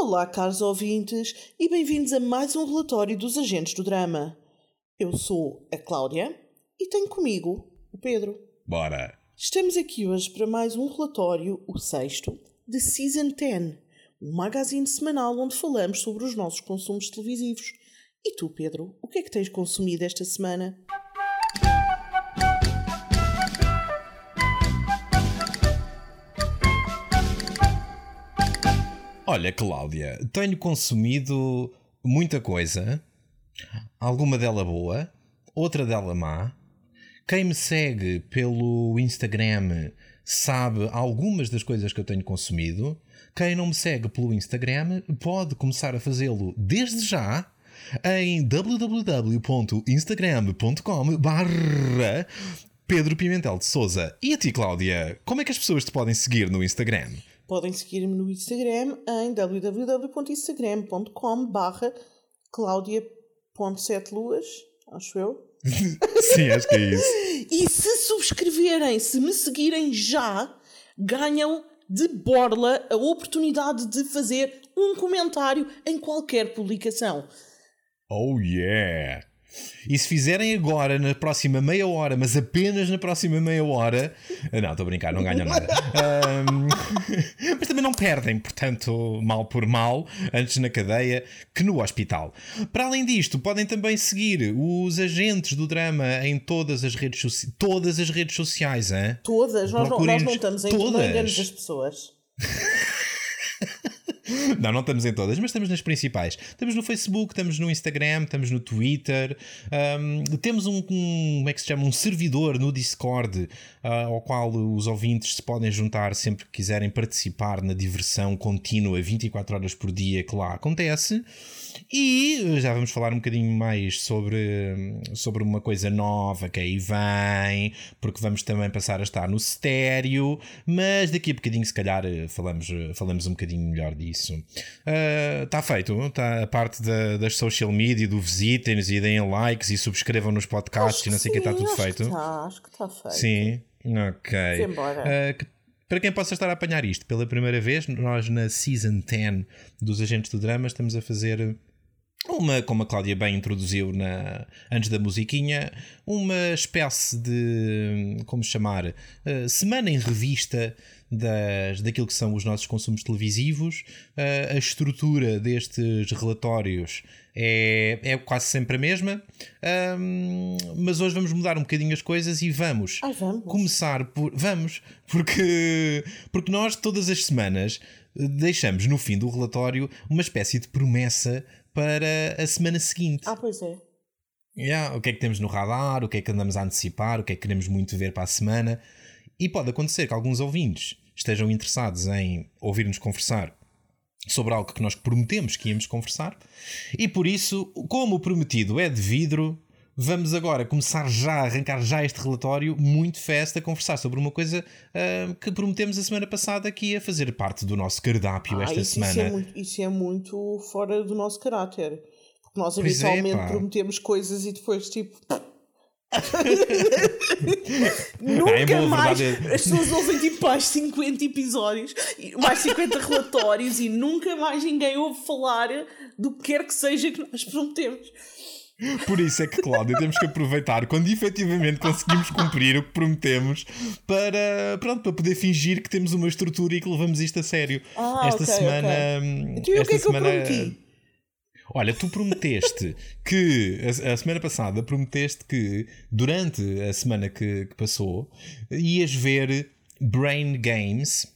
Olá, caros ouvintes, e bem-vindos a mais um relatório dos agentes do drama. Eu sou a Cláudia e tenho comigo o Pedro. Bora! Estamos aqui hoje para mais um relatório, o sexto, de Season 10, um magazine semanal onde falamos sobre os nossos consumos televisivos. E tu, Pedro, o que é que tens consumido esta semana? Olha, Cláudia, tenho consumido muita coisa, alguma dela boa, outra dela má. Quem me segue pelo Instagram sabe algumas das coisas que eu tenho consumido. Quem não me segue pelo Instagram pode começar a fazê-lo desde já em www.instagram.com barra Pedro Pimentel de Souza. E a ti, Cláudia, como é que as pessoas te podem seguir no Instagram? Podem seguir-me no Instagram em www.instagram.com barra acho eu. Sim, acho que é isso. E se subscreverem, se me seguirem já, ganham de borla a oportunidade de fazer um comentário em qualquer publicação. Oh yeah! E se fizerem agora, na próxima meia hora, mas apenas na próxima meia hora. Não, estou a brincar, não ganham nada. Um, mas também não perdem, portanto, mal por mal, antes na cadeia que no hospital. Para além disto, podem também seguir os agentes do drama em todas as redes, soci... todas as redes sociais. Hein? Todas, nós não, nós não estamos em todas as pessoas. Não, não estamos em todas, mas estamos nas principais. Estamos no Facebook, estamos no Instagram, estamos no Twitter. Um, temos um, um, como é que se chama? Um servidor no Discord uh, ao qual os ouvintes se podem juntar sempre que quiserem participar na diversão contínua 24 horas por dia que lá acontece. E já vamos falar um bocadinho mais sobre, sobre uma coisa nova que aí vem, porque vamos também passar a estar no estéreo, mas daqui a bocadinho, se calhar, falamos, falamos um bocadinho melhor disso. Está uh, feito, está a parte da, das social media, do visitem-nos e deem likes e subscrevam nos podcasts e não sei o que está tudo feito. Tá, acho que está feito. Sim, ok. Uh, para quem possa estar a apanhar isto pela primeira vez, nós na Season 10 dos Agentes do Drama estamos a fazer uma, como a Cláudia bem introduziu na, antes da musiquinha, uma espécie de, como chamar, uh, semana em revista das, daquilo que são os nossos consumos televisivos. Uh, a estrutura destes relatórios é, é quase sempre a mesma, um, mas hoje vamos mudar um bocadinho as coisas e vamos, ah, vamos. começar por. Vamos, porque, porque nós todas as semanas deixamos no fim do relatório uma espécie de promessa para a semana seguinte. Ah, pois é. Yeah, o que é que temos no radar, o que é que andamos a antecipar, o que é que queremos muito ver para a semana. E pode acontecer que alguns ouvintes estejam interessados em ouvir-nos conversar sobre algo que nós prometemos que íamos conversar. E por isso, como prometido é de vidro, vamos agora começar já, arrancar já este relatório muito festa a conversar sobre uma coisa uh, que prometemos a semana passada que ia fazer parte do nosso cardápio ah, esta isso, semana. Isso é, muito, isso é, muito, fora do nosso caráter. Porque nós pois é, habitualmente é, prometemos coisas e depois tipo. Nunca é mais as pessoas ouvem tipo mais 50 episódios, mais 50 relatórios e nunca mais ninguém ouve falar do que quer que seja que nós prometemos. Por isso é que, Cláudia, temos que aproveitar quando efetivamente conseguimos cumprir o que prometemos para, pronto, para poder fingir que temos uma estrutura e que levamos isto a sério. Ah, esta okay, semana. Okay. Então, esta o que é que semana, eu prometi? Olha, tu prometeste que a, a, semana passada prometeste que durante a semana que, que passou ias ver Brain Games,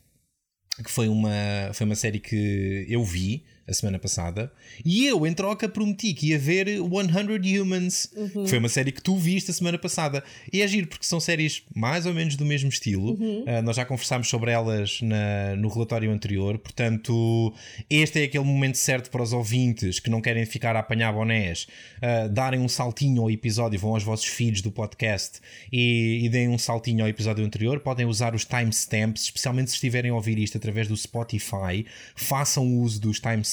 que foi uma, foi uma série que eu vi a semana passada, e eu, em troca, prometi que ia ver 100 Humans, uhum. que foi uma série que tu viste a semana passada. E é giro, porque são séries mais ou menos do mesmo estilo. Uhum. Uh, nós já conversámos sobre elas na, no relatório anterior, portanto, este é aquele momento certo para os ouvintes que não querem ficar a apanhar bonés, uh, darem um saltinho ao episódio, vão aos vossos feeds do podcast e, e deem um saltinho ao episódio anterior. Podem usar os timestamps, especialmente se estiverem a ouvir isto através do Spotify, façam uso dos timestamps,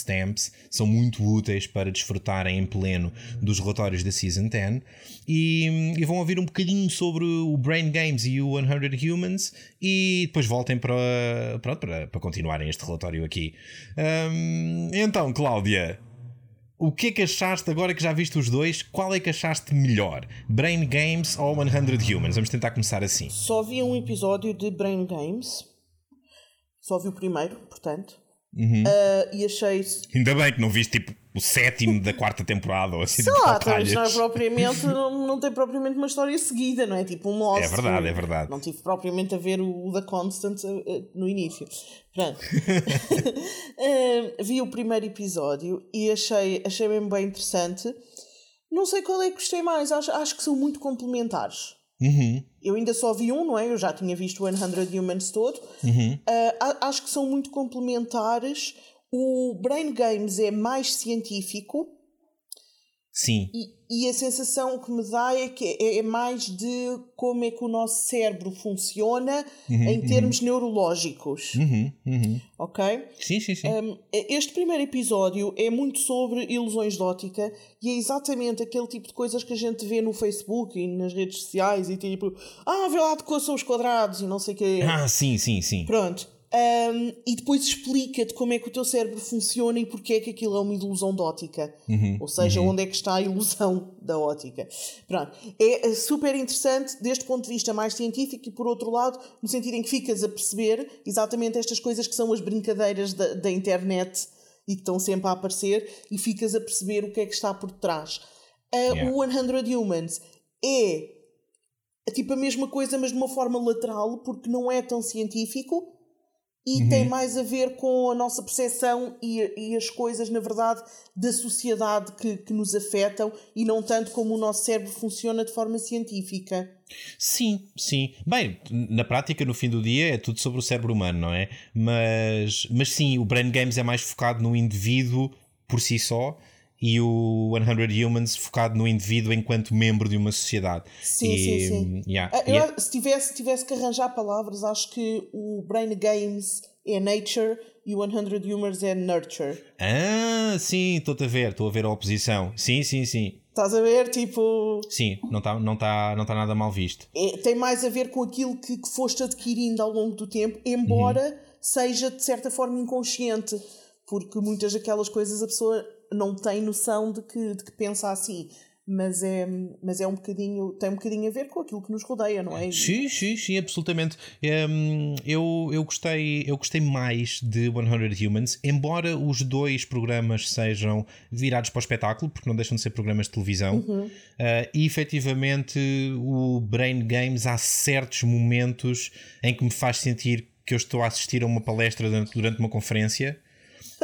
são muito úteis para desfrutarem em pleno dos relatórios da Season 10 e, e vão ouvir um bocadinho sobre o Brain Games e o 100 Humans e depois voltem para, para, para continuarem este relatório aqui. Um, então, Cláudia, o que é que achaste agora que já viste os dois? Qual é que achaste melhor? Brain Games ou 100 Humans? Vamos tentar começar assim. Só vi um episódio de Brain Games. Só vi o primeiro, portanto. Uhum. Uh, e achei. Ainda bem que não viste tipo o sétimo da quarta temporada ou assim Sei lá, talvez não é propriamente, não, não tem propriamente uma história seguida, não é? Tipo um Lost. É verdade, é verdade. Não tive propriamente a ver o, The Constant uh, no início. Pronto. uh, vi o primeiro episódio e achei, achei mesmo bem interessante. Não sei qual é que gostei mais, acho, acho que são muito complementares. Uhum. Eu ainda só vi um, não é? Eu já tinha visto o 100 Humans todo. Uhum. Uh, acho que são muito complementares. O Brain Games é mais científico. Sim. E, e, a sensação que me dá é que é, é, mais de como é que o nosso cérebro funciona uhum, em termos neurológicos. Uhum, uhum. Ok? Sim, sim, sim. Um, este primeiro episódio é muito sobre ilusões de ótica e é exatamente aquele tipo de coisas que a gente vê no Facebook e nas redes sociais e tipo, ah, vê lá de quais são os quadrados e não sei o quê. Ah, sim, sim, sim. Pronto. Um, e depois explica-te como é que o teu cérebro funciona e porque é que aquilo é uma ilusão de ótica. Uhum, Ou seja, uhum. onde é que está a ilusão da ótica. Pronto. É super interessante deste ponto de vista mais científico e, por outro lado, no sentido em que ficas a perceber exatamente estas coisas que são as brincadeiras da, da internet e que estão sempre a aparecer e ficas a perceber o que é que está por trás. Uh, Yeah. O 100 Humans é tipo a mesma coisa, mas de uma forma lateral, porque não é tão científico e tem mais a ver com a nossa percepção e, e as coisas, na verdade, da sociedade que, que nos afetam e não tanto como o nosso cérebro funciona de forma científica. Sim, sim. Bem, na prática, no fim do dia, é tudo sobre o cérebro humano, não é? Mas, mas sim, o Brain Games é mais focado no indivíduo por si só e o 100 Humans focado no indivíduo enquanto membro de uma sociedade. Sim, e, sim, sim. yeah, Ah, eu, é- se, tivesse, tivesse que arranjar palavras, acho que o Brain Games é nature e o 100 Humors é nurture. Ah, sim, estou-te a ver, estou a ver a oposição. Sim, sim, sim. Estás a ver? Tipo. Sim, não está não tá, não tá nada mal visto. é- tem mais a ver com aquilo que, que foste adquirindo ao longo do tempo, embora seja de certa forma inconsciente, porque muitas daquelas coisas a pessoa não tem noção de que, de que pensa assim. Mas é, mas é um bocadinho, tem um bocadinho a ver com aquilo que nos rodeia, não é? Sim, sim, sim, absolutamente. Hum, eu, eu, gostei, eu gostei mais de 100 Humans, embora os dois programas sejam virados para o espetáculo, porque não deixam de ser programas de televisão. Uh, e efetivamente, o Brain Games há certos momentos em que me faz sentir que eu estou a assistir a uma palestra durante, durante uma conferência,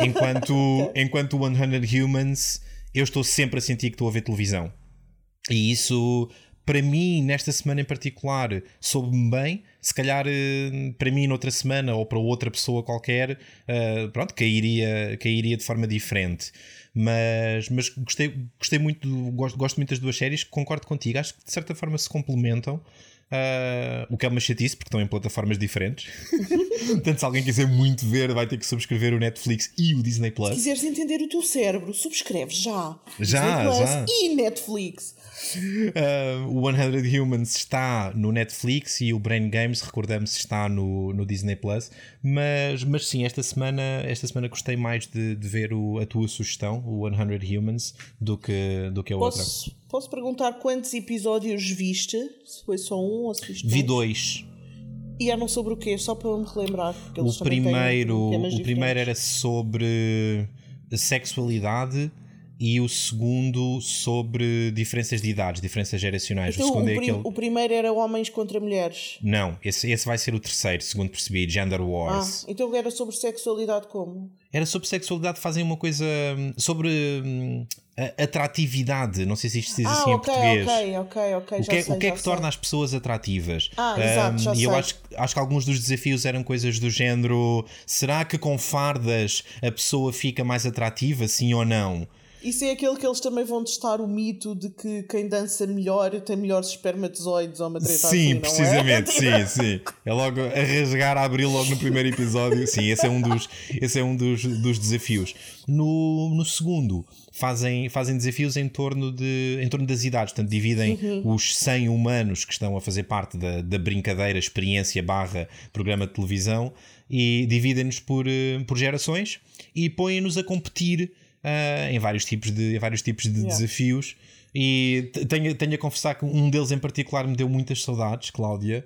enquanto, enquanto o 100 Humans eu estou sempre a sentir que estou a ver televisão. E isso, para mim, nesta semana em particular, soube-me bem. Se calhar, eh, para mim, noutra semana ou para outra pessoa qualquer, eh, pronto, cairia, cairia de forma diferente. Mas, mas gostei, gostei muito, gosto, gosto muito das duas séries, concordo contigo. Acho que de certa forma se complementam. Eh, o que é uma chatice, porque estão em plataformas diferentes. Portanto, se alguém quiser muito ver, vai ter que subscrever o Netflix e o Disney Se Plus. quiseres entender o teu cérebro, subscreve já. Já, Disney Plus já. E Netflix. Uh, o 100 Humans está no Netflix e o Brain Games, recordamos, está no, no Disney Plus. Mas, mas sim, esta semana, esta semana gostei mais de, de ver o- a tua sugestão, o 100 Humans, do que, do que a outra. Posso, posso perguntar quantos episódios viste? Se foi só um ou se viste Vi dois. E eram sobre o quê? Só para me relembrar. O primeiro, o primeiro era sobre sexualidade e o segundo sobre diferenças de idades, diferenças geracionais. Então, o o, é aquele. o primeiro era homens contra mulheres. Não, esse, esse vai ser o terceiro, segundo percebi, Gender Ah, Wars. então era sobre sexualidade como? Era sobre sexualidade, fazem uma coisa hum, sobre hum, atratividade. Não sei se isto se diz Ah, assim em ok, português. ok, ok, ok. O que, é, sei, o que é que torna as pessoas atrativas? Ah, exato, já e eu sei. acho, acho que alguns dos desafios eram coisas do género: será que com fardas a pessoa fica mais atrativa, sim ou não? Isso é aquele que eles também vão testar o mito de que quem dança melhor tem melhores espermatozoides ou uma treta Sim, assim, precisamente, é? sim, sim. É logo a rasgar, a abrir logo no primeiro episódio. Sim, esse é um dos, esse é um dos, dos desafios. No, no segundo, fazem, fazem desafios em torno, de, em torno das idades, portanto, dividem Uhum. os 100 humanos que estão a fazer parte da, da brincadeira, experiência barra programa de televisão e dividem-nos por, eh, por gerações e põem-nos a competir ah, em vários tipos de, vários tipos de Yeah. desafios. E te- tenho, tenho a confessar que um deles em particular me deu muitas saudades, Cláudia,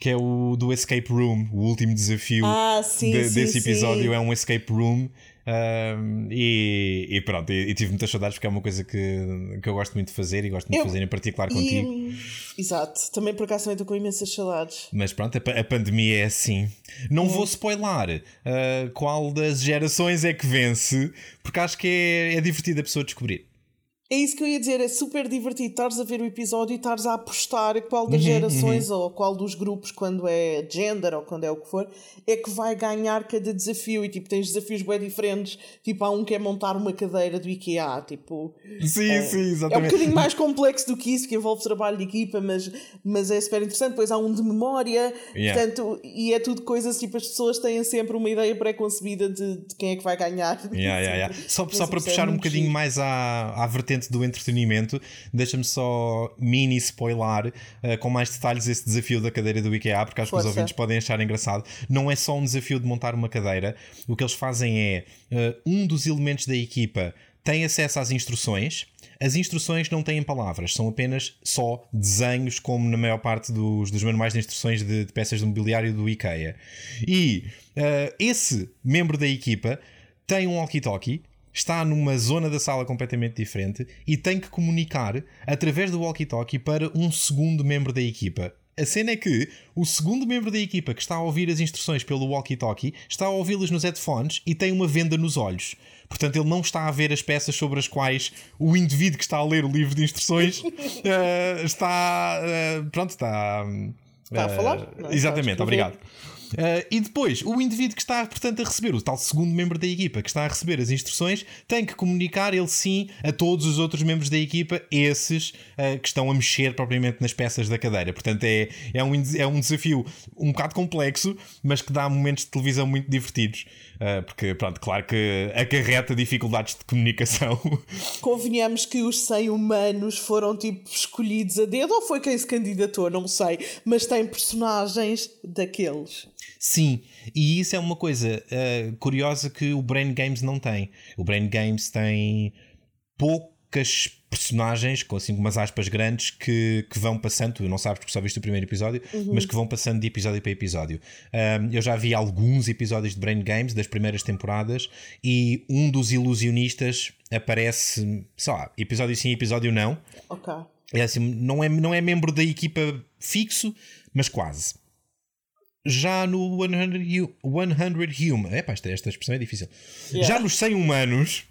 que é o do Escape Room, o último desafio Ah, sim, de- sim, desse episódio sim. é um escape room. Um, e, e pronto, e, e tive muitas saudades porque é uma coisa que, que eu gosto muito de fazer e gosto muito Eu- de fazer em particular contigo. E, exato, também por acaso também estou com imensas saudades. Mas pronto, a, a pandemia é assim. Não vou spoiler uh, qual das gerações é que vence, porque acho que é, é divertido a pessoa descobrir. É isso que eu ia dizer, é super divertido estares a ver o episódio e estares a apostar qual Uhum, das gerações ou qual dos grupos, quando é gender ou quando é o que for, é que vai ganhar cada desafio. E tipo, tens desafios bem diferentes. Tipo, há um que é montar uma cadeira do IKEA. Tipo, Sim, sim, é um exatamente. bocadinho mais complexo do que isso, que envolve trabalho de equipa, mas, mas é super interessante. Depois há um de memória, Yeah. portanto, e é tudo coisas tipo, as pessoas têm sempre uma ideia pré-concebida de, de quem é que vai ganhar. Yeah, yeah, yeah. Só, só para é puxar um bocadinho mais à, à vertente do entretenimento, deixa-me só mini spoiler uh, com mais detalhes esse desafio da cadeira do IKEA, porque acho que os Força. ouvintes podem achar engraçado. Não é só um desafio de montar uma cadeira, o que eles fazem é uh, um dos elementos da equipa tem acesso às instruções. As instruções não têm palavras, são apenas só desenhos, como na maior parte dos, dos manuais de instruções de, de peças de mobiliário do IKEA. E uh, esse membro da equipa tem um walkie-talkie, está numa zona da sala completamente diferente e tem que comunicar através do walkie-talkie para um segundo membro da equipa. A cena é que o segundo membro da equipa que está a ouvir as instruções pelo walkie-talkie está a ouvi-las nos headphones e tem uma venda nos olhos. Portanto, ele não está a ver as peças sobre as quais o indivíduo que está a ler o livro de instruções eh, está. eh, pronto, está. Está a eh, falar, não é? Exatamente, a obrigado. Uh, e depois, o indivíduo que está, portanto, a receber, o tal segundo membro da equipa que está a receber as instruções, tem que comunicar ele sim a todos os outros membros da equipa, esses uh, que estão a mexer propriamente nas peças da cadeira. Portanto, é, é, um, é um desafio um bocado complexo, mas que dá momentos de televisão muito divertidos. Uh, porque, pronto, claro que acarreta dificuldades de comunicação. Convenhamos que os 100 humanos foram tipo escolhidos a dedo ou foi quem se candidatou, não sei, mas tem personagens daqueles. Sim, e isso é uma coisa uh, curiosa que o Brain Games não tem. O Brain Games tem poucas personagens, com assim umas aspas grandes, que, que vão passando. Tu não sabes porque só viste o primeiro episódio, mas que vão passando de episódio para episódio. Um, eu já vi alguns episódios de Brain Games das primeiras temporadas e um dos ilusionistas aparece, sei lá, episódio sim, episódio não. Ok. É assim, não é, não é membro da equipa fixo, mas quase. Já no 100, hu- 100 Human. Epá, esta, esta expressão é difícil. Yeah. Já nos 100 humanos,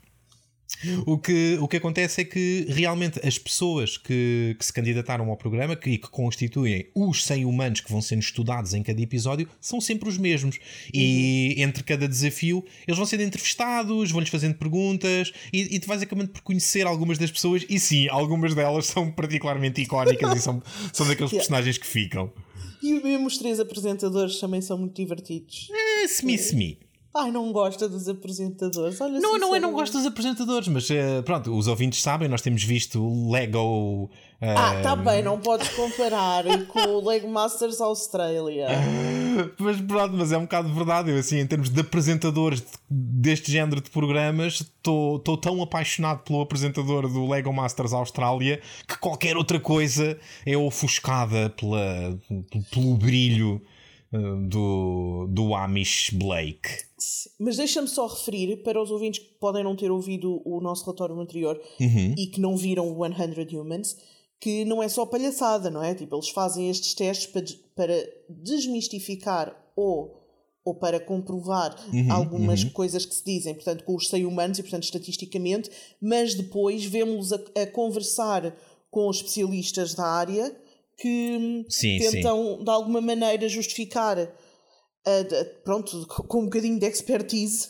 o que, o que acontece é que realmente as pessoas que, que se candidataram ao programa que, e que constituem os 100 humanos que vão sendo estudados em cada episódio são sempre os mesmos. E entre cada desafio eles vão sendo entrevistados, vão-lhes fazendo perguntas e, e tu vais acabando por conhecer algumas das pessoas. E sim, algumas delas são particularmente icónicas e são, são daqueles Yeah. personagens que ficam. E mesmo os três apresentadores também são muito divertidos. É, semi, semi. Ai, não gosta dos apresentadores. Olha, Não, não, eu não gosto dos apresentadores, mas eh, pronto, os ouvintes sabem, nós temos visto Lego. eh, Ah, tá bem, não podes comparar com o Lego Masters Australia. Mas pronto, mas é um bocado verdade. Eu, assim, em termos de apresentadores de- deste género de programas, estou tão apaixonado pelo apresentador do Lego Masters Austrália que qualquer outra coisa é ofuscada pela, pelo brilho do, do Amish Blake. Mas deixa-me só referir para os ouvintes que podem não ter ouvido o nosso relatório anterior Uhum. e que não viram o 100 Humans, que não é só palhaçada, não é? Tipo, eles fazem estes testes para, des- para desmistificar ou, ou para comprovar Uhum, algumas coisas que se dizem, portanto, com os 100 humanos e, portanto, estatisticamente, mas depois vemos a, a conversar com os especialistas da área que Sim, tentam, de alguma maneira, justificar uh, pronto, com um bocadinho de expertise,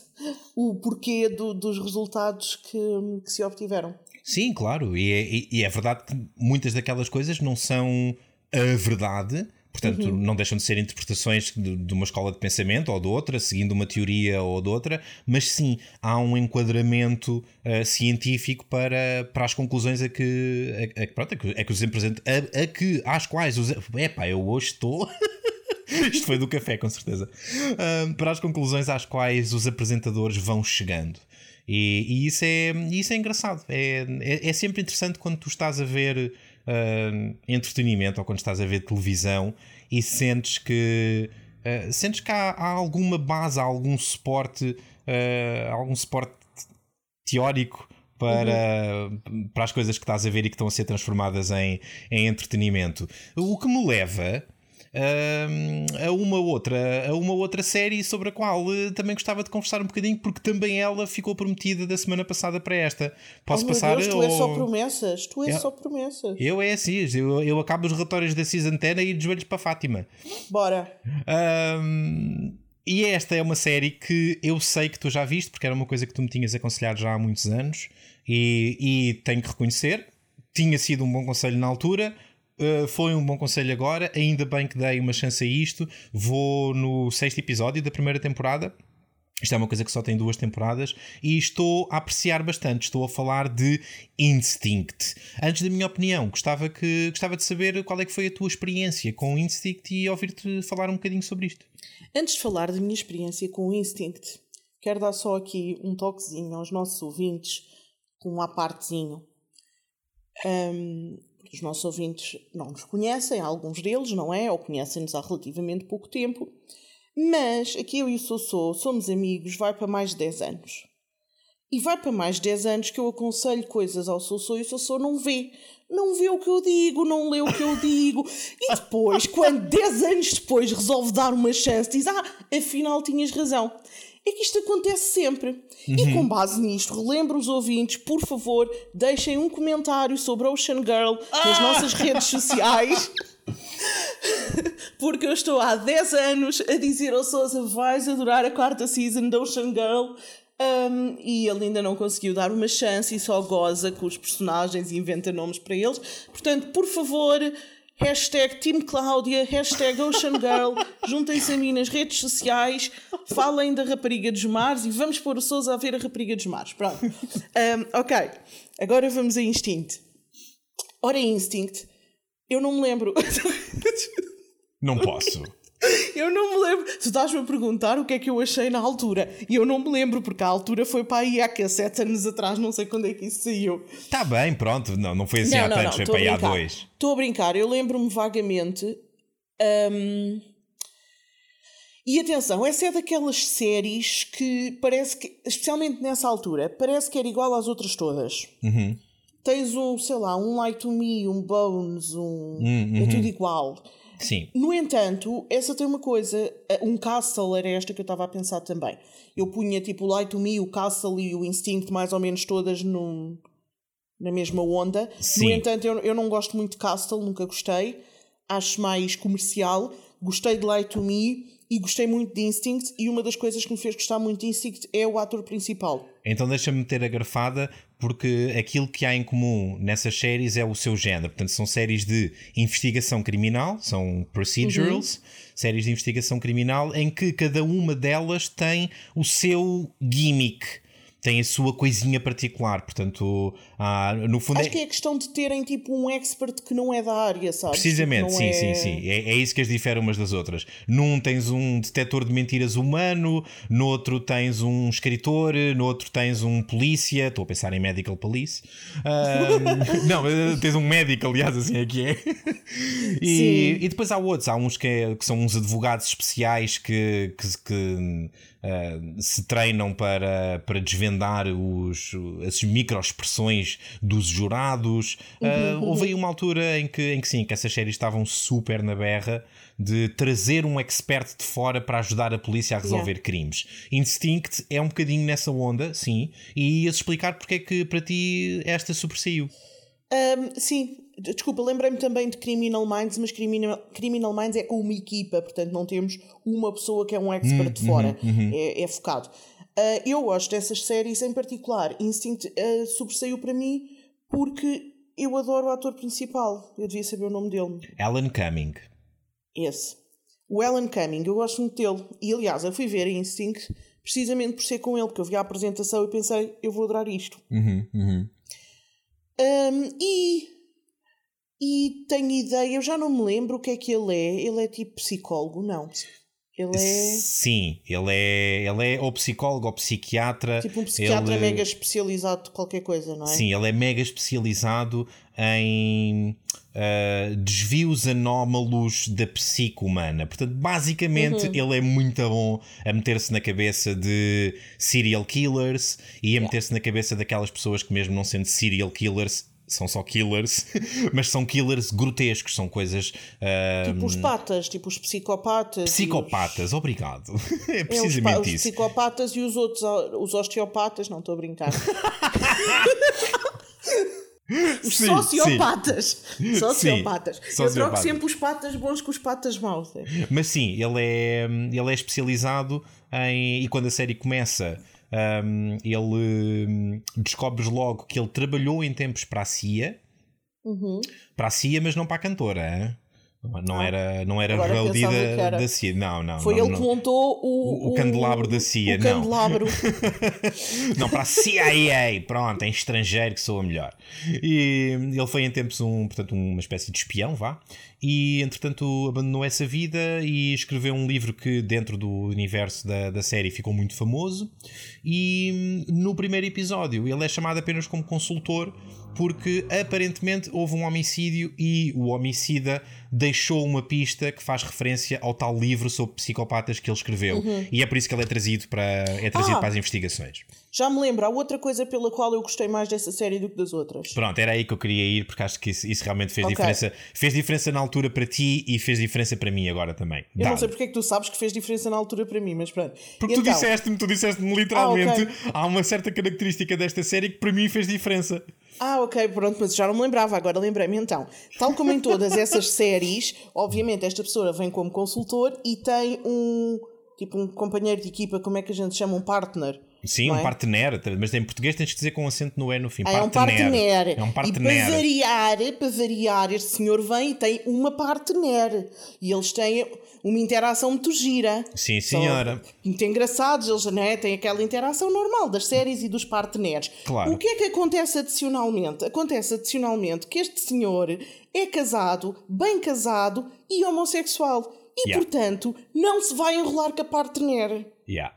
o porquê do, dos resultados que, que, se obtiveram. Sim, claro, e é, e é verdade que muitas daquelas coisas não são a verdade, Portanto, uhum. não deixam de ser interpretações de, de, uma escola de pensamento ou de outra, seguindo uma teoria ou de outra, mas sim, há um enquadramento uh, científico para, para as conclusões a que, a, a, pronto, a que, a que os representantes, a, a, que, às quais os. Epá, eu hoje estou. Isto foi do café, com certeza. Uh, para as conclusões às quais os apresentadores vão chegando. E, e isso, é, isso é engraçado. É, é, é sempre interessante quando tu estás a ver uh, entretenimento ou quando estás a ver televisão e sentes que uh, sentes que há, há, alguma base, há algum suporte, uh, algum suporte teórico para, uhum. para as coisas que estás a ver e que estão a ser transformadas em, em entretenimento. O que me leva a uma outra a uma outra série sobre a qual eh, também gostava de conversar um bocadinho porque também ela ficou prometida da semana passada para esta. Posso oh, passar? Deus, tu ou... és só promessas tu és eu, só promessas. Eu é assim eu, eu acabo os relatórios da 10 e de joelhos para Fátima. Bora. Um, e esta é uma série que eu sei que tu já viste porque era uma coisa que tu me tinhas aconselhado já há muitos anos e, e tenho que reconhecer. Tinha sido um bom conselho na altura Uh, foi um bom conselho agora. Ainda bem que dei uma chance a isto. Vou no sexto episódio da primeira temporada. Isto é uma coisa que só tem duas temporadas e estou a apreciar bastante. Estou a falar de Instinct. Antes da minha opinião, gostava, que, gostava de saber qual é que foi a tua experiência com Instinct e ouvir-te falar um bocadinho sobre isto. Antes de falar da minha experiência com Instinct, quero dar só aqui um toquezinho aos nossos ouvintes, com um apartezinho. Um, os nossos ouvintes não nos conhecem, alguns deles, não é? Ou conhecem-nos há relativamente pouco tempo. Mas aqui eu e o Sossô somos amigos, vai para mais de 10 anos. E vai para mais de 10 anos que eu aconselho coisas ao Sossô e o Sossô não vê. Não vê o que eu digo, não lê o que eu digo. E depois, quando 10 anos depois resolve dar uma chance, diz: Ah, afinal tinhas razão é que isto acontece sempre. Uhum. E com base nisto, relembro os ouvintes, por favor, deixem um comentário sobre Ocean Girl nas ah! nossas redes sociais. Porque eu estou há 10 anos a dizer ao Sousa: vais adorar a quarta season de Ocean Girl. Um, e ele ainda não conseguiu dar uma chance e só goza com os personagens e inventa nomes para eles. Portanto, por favor, Hashtag Team Cláudia, hashtag Ocean Girl, juntem-se a mim nas redes sociais, falem da Rapariga dos Mares e vamos pôr o Sousa a ver a Rapariga dos Mares. Pronto. Um, ok, agora vamos a Instinct. Ora, Instinct, eu não me lembro. Não posso. Eu não me lembro. Tu estás-me a perguntar o que é que eu achei na altura. E eu não me lembro, porque a altura foi para aí há 7 anos atrás, não sei quando é que isso saiu. Está bem, pronto. Não, não foi assim não, há não, tantos, não, foi para aí há dois. Estou a brincar, eu lembro-me vagamente. Um... E atenção, essa é daquelas séries que parece que, especialmente nessa altura, parece que era igual às outras todas. Uhum. Tens um, sei lá, um Light to Me, um Bones, um. Uhum. É tudo igual. Sim. No entanto, essa tem uma coisa, eh, um Castle era esta que eu estava a pensar também. Eu punha tipo o Light to Me, o Castle e o Instinct mais ou menos todas num, na mesma onda. Sim. No entanto, eu, eu não gosto muito de Castle, nunca gostei. Acho mais comercial. Gostei de Light to Me e gostei muito de Instinct. E uma das coisas que me fez gostar muito de Instinct é o ator principal. Então deixa-me meter a garfada porque aquilo que há em comum nessas séries é o seu género. Portanto, são séries de investigação criminal, são procedurals, uhum. séries de investigação criminal em que cada uma delas tem o seu gimmick tem a sua coisinha particular, portanto, ah, no fundo. Acho é... que é questão de terem tipo um expert que não é da área, sabes? Precisamente, tipo, sim, é... sim, sim. É, é isso que as difere umas das outras. Num tens um detector de mentiras humano, no outro tens um escritor, no outro tens um polícia. Estou a pensar em medical police. Uh, não, tens um médico, aliás, assim é que é. E, e depois há outros, há uns que, é, que são uns advogados especiais que, que, que uh, se treinam para, para desvendar os, as microexpressões dos jurados. Uh, uhum. Houve aí uma altura em que, em que sim, que essas séries estavam super na berra de trazer um expert de fora para ajudar a polícia a resolver yeah. crimes. Instinct é um bocadinho nessa onda, sim, e ias explicar porque é que para ti esta sobressaiu. Um, sim, Desculpa, lembrei-me também de Criminal Minds, mas Criminal, Criminal Minds é com uma equipa, portanto não temos uma pessoa que é um expert de fora, É, é focado. Uh, eu gosto dessas séries em particular. Instinct uh, sobressaiu para mim porque eu adoro o ator principal. Eu devia saber o nome dele. Alan Cumming. Esse. O Alan Cumming, eu gosto muito dele. E aliás, eu fui ver Instinct precisamente por ser com ele, porque eu vi a apresentação e pensei, eu vou adorar isto. Uhum, uhum. Um, e, e tenho ideia, eu já não me lembro o que é que ele é. Ele é tipo psicólogo, não. Ele é. Sim, ele é, ele é ou psicólogo ou psiquiatra. Tipo um psiquiatra ele... mega especializado de qualquer coisa, não é? Sim, ele é mega especializado em uh, desvios anómalos da psique humana. Portanto, basicamente, uhum. ele é muito bom a meter-se na cabeça de serial killers e a meter-se na cabeça daquelas pessoas que, mesmo não sendo serial killers, são só killers, mas são killers grotescos, são coisas. Uh, tipo os patas, tipo os psicopatas. Psicopatas, os... obrigado. É precisamente é, os, isso. Os psicopatas e os outros, os osteopatas, não estou a brincar. Os sim, sociopatas. Sim. Sociopatas. Sim. Eu troco sempre os patas bons com os patas maus. É. Mas sim, ele é, ele é especializado em. E quando a série começa um, ele um, descobres logo que ele trabalhou em tempos para a CIA, uhum. para a CIA, mas não para a cantora. Hein? Não ah, era, não era roadie da, da CIA. Não, não. Foi não, ele não. que montou o, o, o candelabro da CIA. O candelabro. Não, não para a CIA. Pronto, em estrangeiro que sou a melhor. E ele foi em tempos um, portanto, uma espécie de espião, vá. E entretanto abandonou essa vida e escreveu um livro que, dentro do universo da, da série, ficou muito famoso. E no primeiro episódio ele é chamado apenas como consultor porque aparentemente houve um homicídio e o homicida deixou uma pista que faz referência ao tal livro sobre psicopatas que ele escreveu. Uhum. E é por isso que ele é trazido para, é trazido ah, para as investigações. Já me lembro, há outra coisa pela qual eu gostei mais dessa série do que das outras. Pronto, era aí que eu queria ir, porque acho que isso, isso realmente fez okay. diferença. Fez diferença na altura para ti e fez diferença para mim agora também. Eu Dá. não sei porque é que tu sabes que fez diferença na altura para mim, mas pronto. Porque então... tu disseste-me, tu disseste-me literalmente, ah, okay. há uma certa característica desta série que para mim fez diferença. Ah, ok, pronto, mas já não me lembrava, agora lembrei-me então. Tal como em todas essas séries, obviamente esta pessoa vem como consultor e tem um tipo um companheiro de equipa, como é que a gente chama? Um partner. Sim, um é? partner, mas em português tens de dizer com um acento no E no fim. Ah, é um partner. É um partner. E para variar, para variar, este senhor vem e tem uma partner. E eles têm uma interação muito gira. Sim, senhora. São muito engraçados, eles né, têm aquela interação normal das séries e dos partners. Claro. O que é que acontece adicionalmente? Acontece adicionalmente que este senhor é casado, bem casado e homossexual. E, yeah. portanto, não se vai enrolar com a partner. Yeah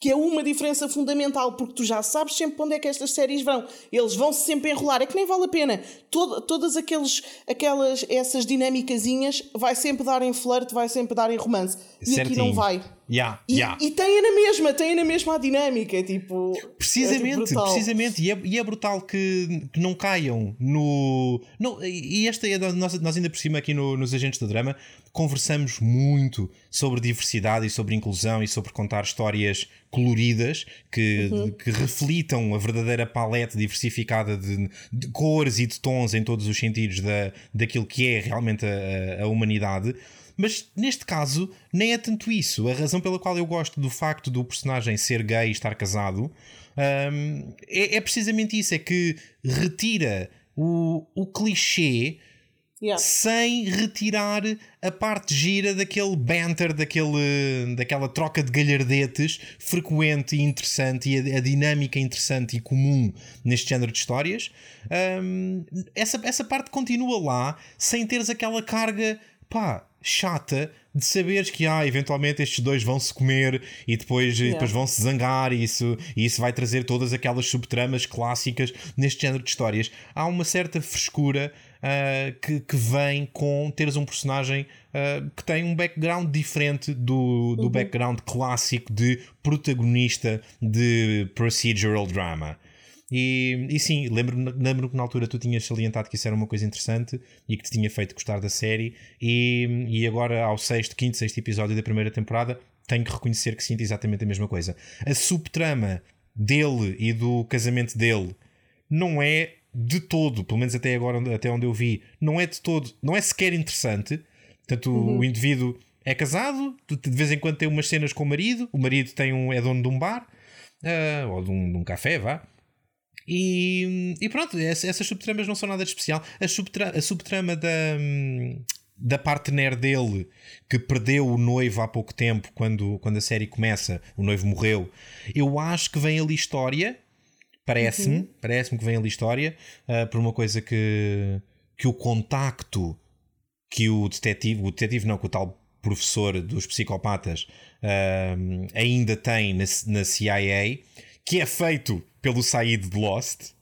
que é uma diferença fundamental, porque tu já sabes sempre para onde é que estas séries vão. Eles vão -se sempre enrolar, é que nem vale a pena. Todo, todas aqueles, aquelas, essas dinâmicazinhas vai sempre dar em flirt, vai sempre dar em romance. E Certinho. aqui não vai. Yeah, e, yeah. e tem na mesma, tem na mesma a dinâmica, tipo. Precisamente, é tipo precisamente. E é, e é brutal que, que não caiam no. Não, e esta é nós, nós ainda por cima aqui no, nos Agentes do Drama conversamos muito sobre diversidade e sobre inclusão e sobre contar histórias coloridas que, uhum. que reflitam a verdadeira paleta diversificada de, de, cores e de tons em todos os sentidos da, daquilo que é realmente a, a humanidade. Mas neste caso, nem é tanto isso. A razão pela qual eu gosto do facto do personagem ser gay e estar casado um, é, é, precisamente isso: é que retira o, o clichê. Yeah. Sem retirar a parte gira daquele banter, daquele, daquela troca de galhardetes frequente e interessante e a, a dinâmica interessante e comum neste género de histórias. Um, essa, essa parte continua lá sem teres aquela carga pá, chata de saberes que ah, eventualmente estes dois vão se comer e depois, yeah. depois vão se zangar e isso, e isso vai trazer todas aquelas subtramas clássicas neste género de histórias. Há uma certa frescura uh, que, que vem com teres um personagem uh, que tem um background diferente do, do uhum. background clássico de protagonista de procedural drama. E, e sim, lembro-me lembro que na altura tu tinhas salientado que isso era uma coisa interessante e que te tinha feito gostar da série. E, e agora, ao sexto, quinto, sexto episódio da primeira temporada, tenho que reconhecer que sinto exatamente a mesma coisa. A subtrama dele e do casamento dele não é de todo, pelo menos até agora, até onde eu vi, não é de todo, não é sequer interessante. Portanto, uhum. o indivíduo é casado, de vez em quando tem umas cenas com o marido, o marido tem um, é dono de um bar, uh, ou de um, de um café, vá. E, e pronto, essas subtramas não são nada de especial. A, subtra a subtrama da, da partner dele que perdeu o noivo há pouco tempo, quando, quando a série começa, o noivo morreu. Eu acho que vem ali história, parece-me, uhum. parece-me que vem ali história, uh, por uma coisa que, que o contacto que o detetive, o detetive não, que o tal professor dos psicopatas uh, ainda tem na, na CIA, que é feito pelo Said de Lost.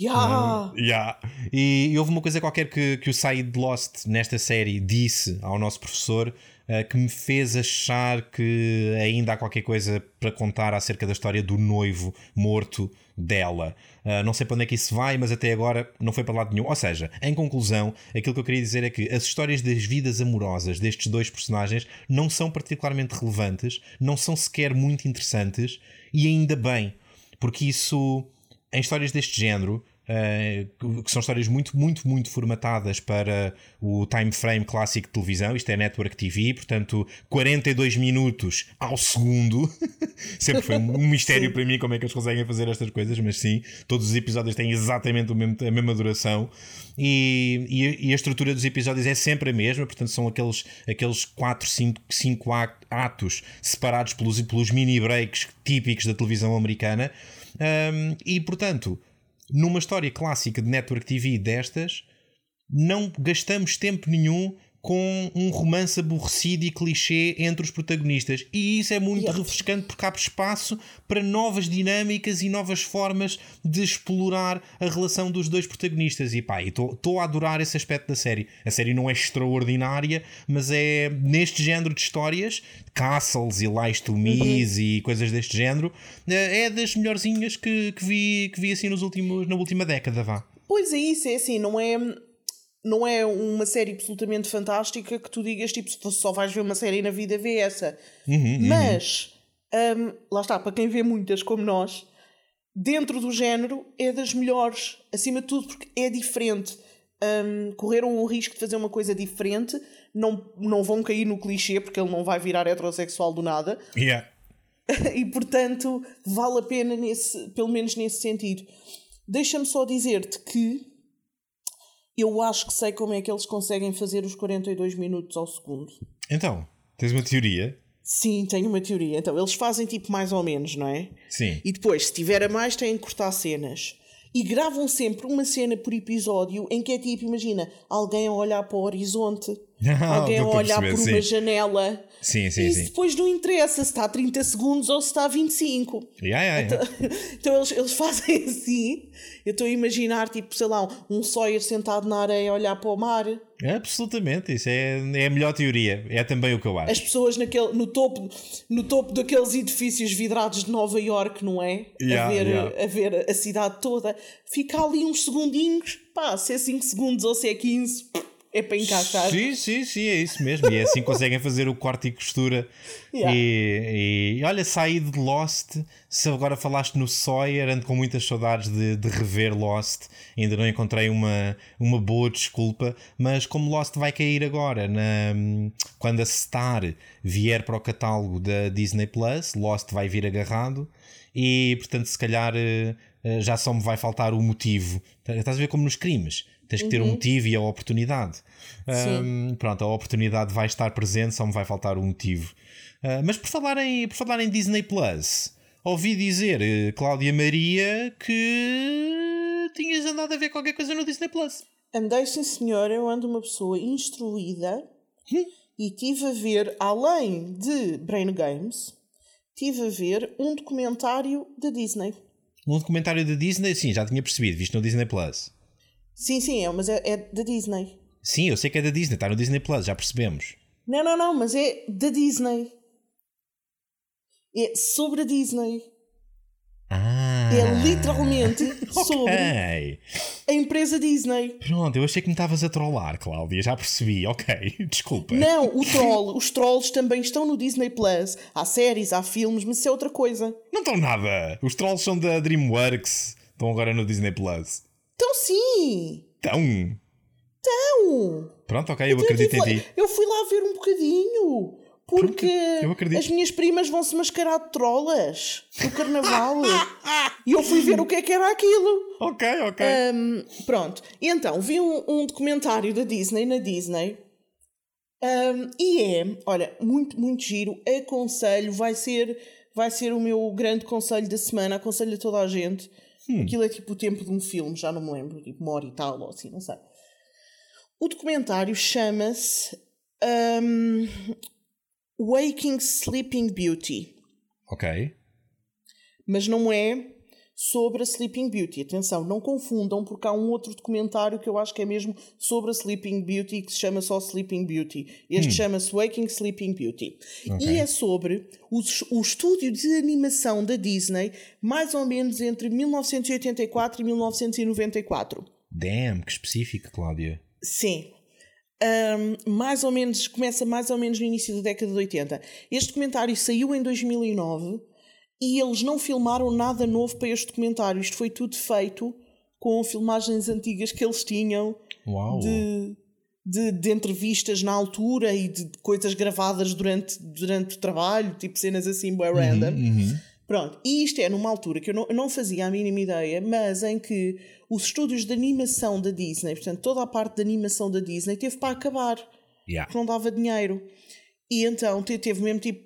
Yeah. Uh, yeah. E, e, houve uma coisa qualquer que, que o Said de Lost nesta série disse ao nosso professor uh, que me fez achar que ainda há qualquer coisa para contar acerca da história do noivo morto dela. Uh, não sei para onde é que isso vai, mas até agora não foi para lado nenhum. Ou seja, em conclusão, aquilo que eu queria dizer é que as histórias das vidas amorosas destes dois personagens não são particularmente relevantes, não são sequer muito interessantes, e ainda bem, porque isso, em histórias deste género, que são histórias muito, muito, muito formatadas para o time frame clássico de televisão. Isto é Network TV, portanto, 42 minutos ao segundo. Sempre foi um mistério para mim como é que eles conseguem fazer estas coisas, mas sim, todos os episódios têm exatamente mesmo, a mesma duração. E, e, e, a estrutura dos episódios é sempre a mesma, portanto, são aqueles, aqueles 4, 5, 5 atos separados pelos, pelos mini breaks típicos da televisão americana. Um, e portanto, numa história clássica de Network TV destas, não gastamos tempo nenhum com um romance aborrecido e clichê entre os protagonistas. E isso é muito yeah. refrescante porque abre espaço para novas dinâmicas e novas formas de explorar a relação dos dois protagonistas. E pá, estou a adorar esse aspecto da série. A série não é extraordinária, mas é neste género de histórias, Castles e Lies to Me uhum. e coisas deste género, é, é das melhorzinhas que, que, vi, que vi assim nos últimos, na última década, vá. Pois é, isso é assim, não é não é uma série absolutamente fantástica que tu digas tipo se só vais ver uma série na vida vê essa. Uhum, uhum. mas um, lá está, para quem vê muitas como nós dentro do género é das melhores. Acima de tudo porque é diferente. Um, correram o risco de fazer uma coisa diferente não, não vão cair no clichê porque ele não vai virar heterossexual do nada. Yeah. e portanto vale a pena nesse, pelo menos nesse sentido. Deixa-me só dizer-te que eu acho que sei como é que eles conseguem fazer os 42 minutos ao segundo. Então, tens uma teoria? Sim, tenho uma teoria. Então, eles fazem tipo mais ou menos, não é? Sim. E depois, se tiver a mais, têm que cortar cenas. E gravam sempre uma cena por episódio em que é tipo, imagina, alguém a olhar para o horizonte, alguém a olhar perceber, por uma janela. Sim, sim, e sim. depois não interessa se está a 30 segundos ou se está a 25. Yeah, yeah, yeah. Então, então eles, eles fazem assim. Eu estou a imaginar, tipo, sei lá, um Sawyer sentado na areia a olhar para o mar. Absolutamente, isso é, é a melhor teoria. É também o que eu acho. As pessoas naquele, no, topo, no topo daqueles edifícios vidrados de Nova York, não é? Yeah, a, ver, yeah. a ver a cidade toda. Fica ali uns segundinhos, pá, se é 5 segundos ou se é 15 é para encaixar. Sim, sim, sim, é isso mesmo. E é assim conseguem fazer o corte e costura. Yeah. E, e, olha, saí de Lost. Se agora falaste no Sawyer, ando com muitas saudades de, de, rever Lost. Ainda não encontrei uma, uma boa desculpa. Mas como Lost vai cair agora, na, quando a Star vier para o catálogo da Disney Plus, Lost vai vir agarrado. E portanto, se calhar eh, eh, já só me vai faltar o motivo. Estás a ver como nos crimes Tens que ter uhum. um motivo e a oportunidade. Um, pronto, a oportunidade vai estar presente, só me vai faltar o motivo. Uh, mas por falar, em, por falar em Disney Plus, ouvi dizer, uh, Cláudia Maria, que tinhas andado a ver qualquer coisa no Disney Plus. Andei, sim senhor, eu ando uma pessoa instruída hum? e tive a ver, além de Brain Games, tive a ver um documentário da Disney. Um documentário da Disney? Sim, já tinha percebido, visto no Disney Plus. Sim, sim, é, mas é, é da Disney. Sim, eu sei que é da Disney, está no Disney Plus, já percebemos. Não, não, não, mas é da Disney. É sobre a Disney. Ah, é literalmente okay. sobre a empresa Disney. Pronto, eu achei que me estavas a trollar, Cláudia, já percebi, ok, desculpa. Não, o troll, os trolls também estão no Disney Plus. Há séries, há filmes, mas isso é outra coisa. Não estão nada. Os trolls são da DreamWorks, estão agora no Disney Plus. Então sim! Então. Então! Pronto, ok, eu Então, acredito em ti. Eu fui lá ver um bocadinho. Porque Pronto, as minhas primas vão se mascarar de trolas no carnaval. e eu fui ver o que é que era aquilo. Ok, ok. Hum, pronto. E então, vi um, um documentário da Disney na Disney. Hum, e é, olha, muito, muito giro. Aconselho, vai ser, vai ser o meu grande conselho da semana. Aconselho a toda a gente. Aquilo é tipo o tempo de um filme, já não me lembro, tipo uma hora e tal, ou assim, não sei. O documentário chama-se hum, Waking Sleeping Beauty ok. mas não é sobre a Sleeping Beauty. Atenção, não confundam, porque há um outro documentário que eu acho que é mesmo sobre a Sleeping Beauty que se chama só Sleeping Beauty. Este chama-se Waking Sleeping Beauty. Ok. E é sobre o, o estúdio de animação da Disney, mais ou menos entre 1984 e 1994. Damn, que específico, Cláudia. Sim. Ahm, mais ou menos, começa mais ou menos no início da década de 80. Este documentário saiu em 2009 e eles não filmaram nada novo para este documentário. Isto foi tudo feito com filmagens antigas que eles tinham de, de, de entrevistas na altura e de coisas gravadas durante, durante o trabalho, tipo cenas assim, bem random. Uhum. Pronto, e isto é numa altura que eu não, eu não fazia a mínima ideia, mas em que os estúdios de animação da Disney, portanto, toda a parte de animação da Disney teve para acabar, Yeah. porque não dava dinheiro. E então te- teve mesmo tipo,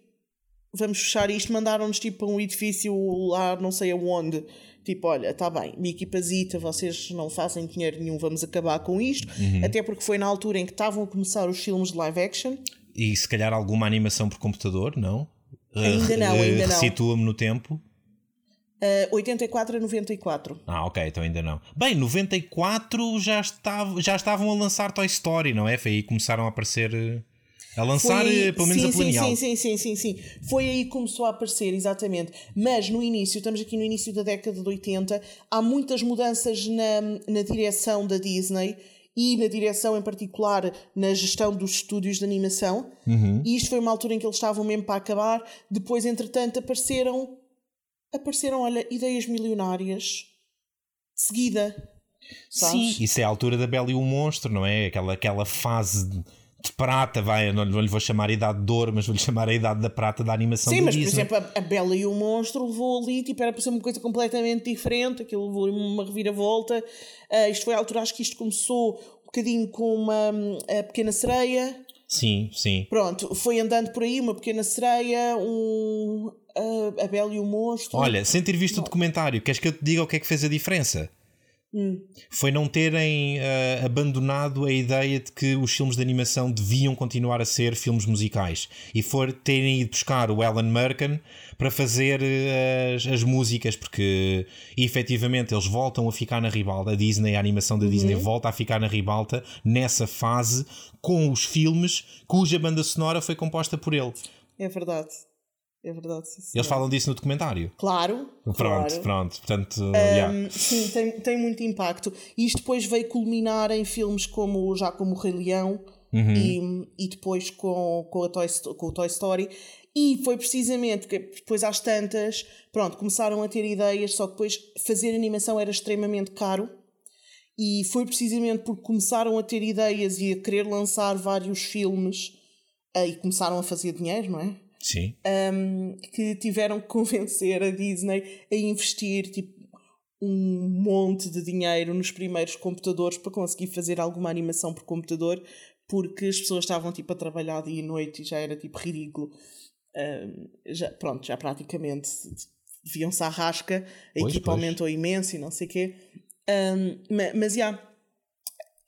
vamos fechar isto, mandaram-nos tipo um edifício lá, não sei aonde. Tipo, olha, está bem, minha equipazita, vocês não fazem dinheiro nenhum, vamos acabar com isto. Até porque foi na altura em que estavam a começar os filmes de live action. E se calhar alguma animação por computador, não? Ainda Eh, não, eh, ainda não. Ressitua-me no tempo. Uh, 84 a 94. Ah, ok, então ainda não. Bem, 94 já, estava, já estavam a lançar Toy Story, não é? Foi aí que começaram a aparecer. A lançar, Foi- eh, pelo menos sim, a planear. Sim, sim, sim, sim, sim. Foi aí que começou a aparecer, exatamente. Mas no início, estamos aqui no início da década de 80, há muitas mudanças na, na direção da Disney e na direção em particular na gestão dos estúdios de animação. Uhum. E isto foi uma altura em que eles estavam mesmo para acabar. Depois, entretanto, apareceram, apareceram, olha, ideias milionárias de seguida. Sabes? Sim, isso é a altura da Bela e o Monstro, não é? Aquela, aquela fase de, de prata, vai, não, não lhe vou chamar a idade de ouro, mas vou-lhe chamar a idade da prata da animação Sim, mas por Disney. exemplo, a, a Bela e o Monstro levou ali, tipo, era para ser uma coisa completamente diferente, aquilo levou uma reviravolta. Ah, isto foi a altura, acho que isto começou um bocadinho com uma Pequena Sereia. Sim, sim. Pronto, foi andando por aí uma Pequena Sereia, um, a, a Bela e o Monstro. Olha, sem ter visto o documentário, queres que eu te diga o que é que fez a diferença? Hum. Foi não terem ah, abandonado a ideia de que os filmes de animação deviam continuar a ser filmes musicais e for terem ido buscar o Alan Merkin para fazer ah, as, as músicas, porque efetivamente eles voltam a ficar na ribalta. A Disney, a animação da Disney, volta a ficar na ribalta nessa fase com os filmes cuja banda sonora foi composta por ele. É verdade. É verdade. sim, Eles falam disso no documentário. Claro. Pronto, claro. pronto. Portanto, yeah. Hum, sim, tem, tem muito impacto. E isto depois veio culminar em filmes como já como o Rei Leão Uhum. e, e depois com, com, a Toy, com o Toy Story. E foi precisamente porque depois às tantas, pronto, começaram a ter ideias, só que depois fazer animação era extremamente caro. E foi precisamente porque começaram a ter ideias e a querer lançar vários filmes eh, e começaram a fazer dinheiro, não é? Sim. um, que tiveram que convencer a Disney a investir tipo um monte de dinheiro nos primeiros computadores para conseguir fazer alguma animação por computador porque as pessoas estavam tipo a trabalhar dia e noite e já era tipo ridículo Um, já, pronto, já praticamente deviam-se à rasca a Pois, equipa pois. aumentou imenso e não sei o quê Um, ma- mas já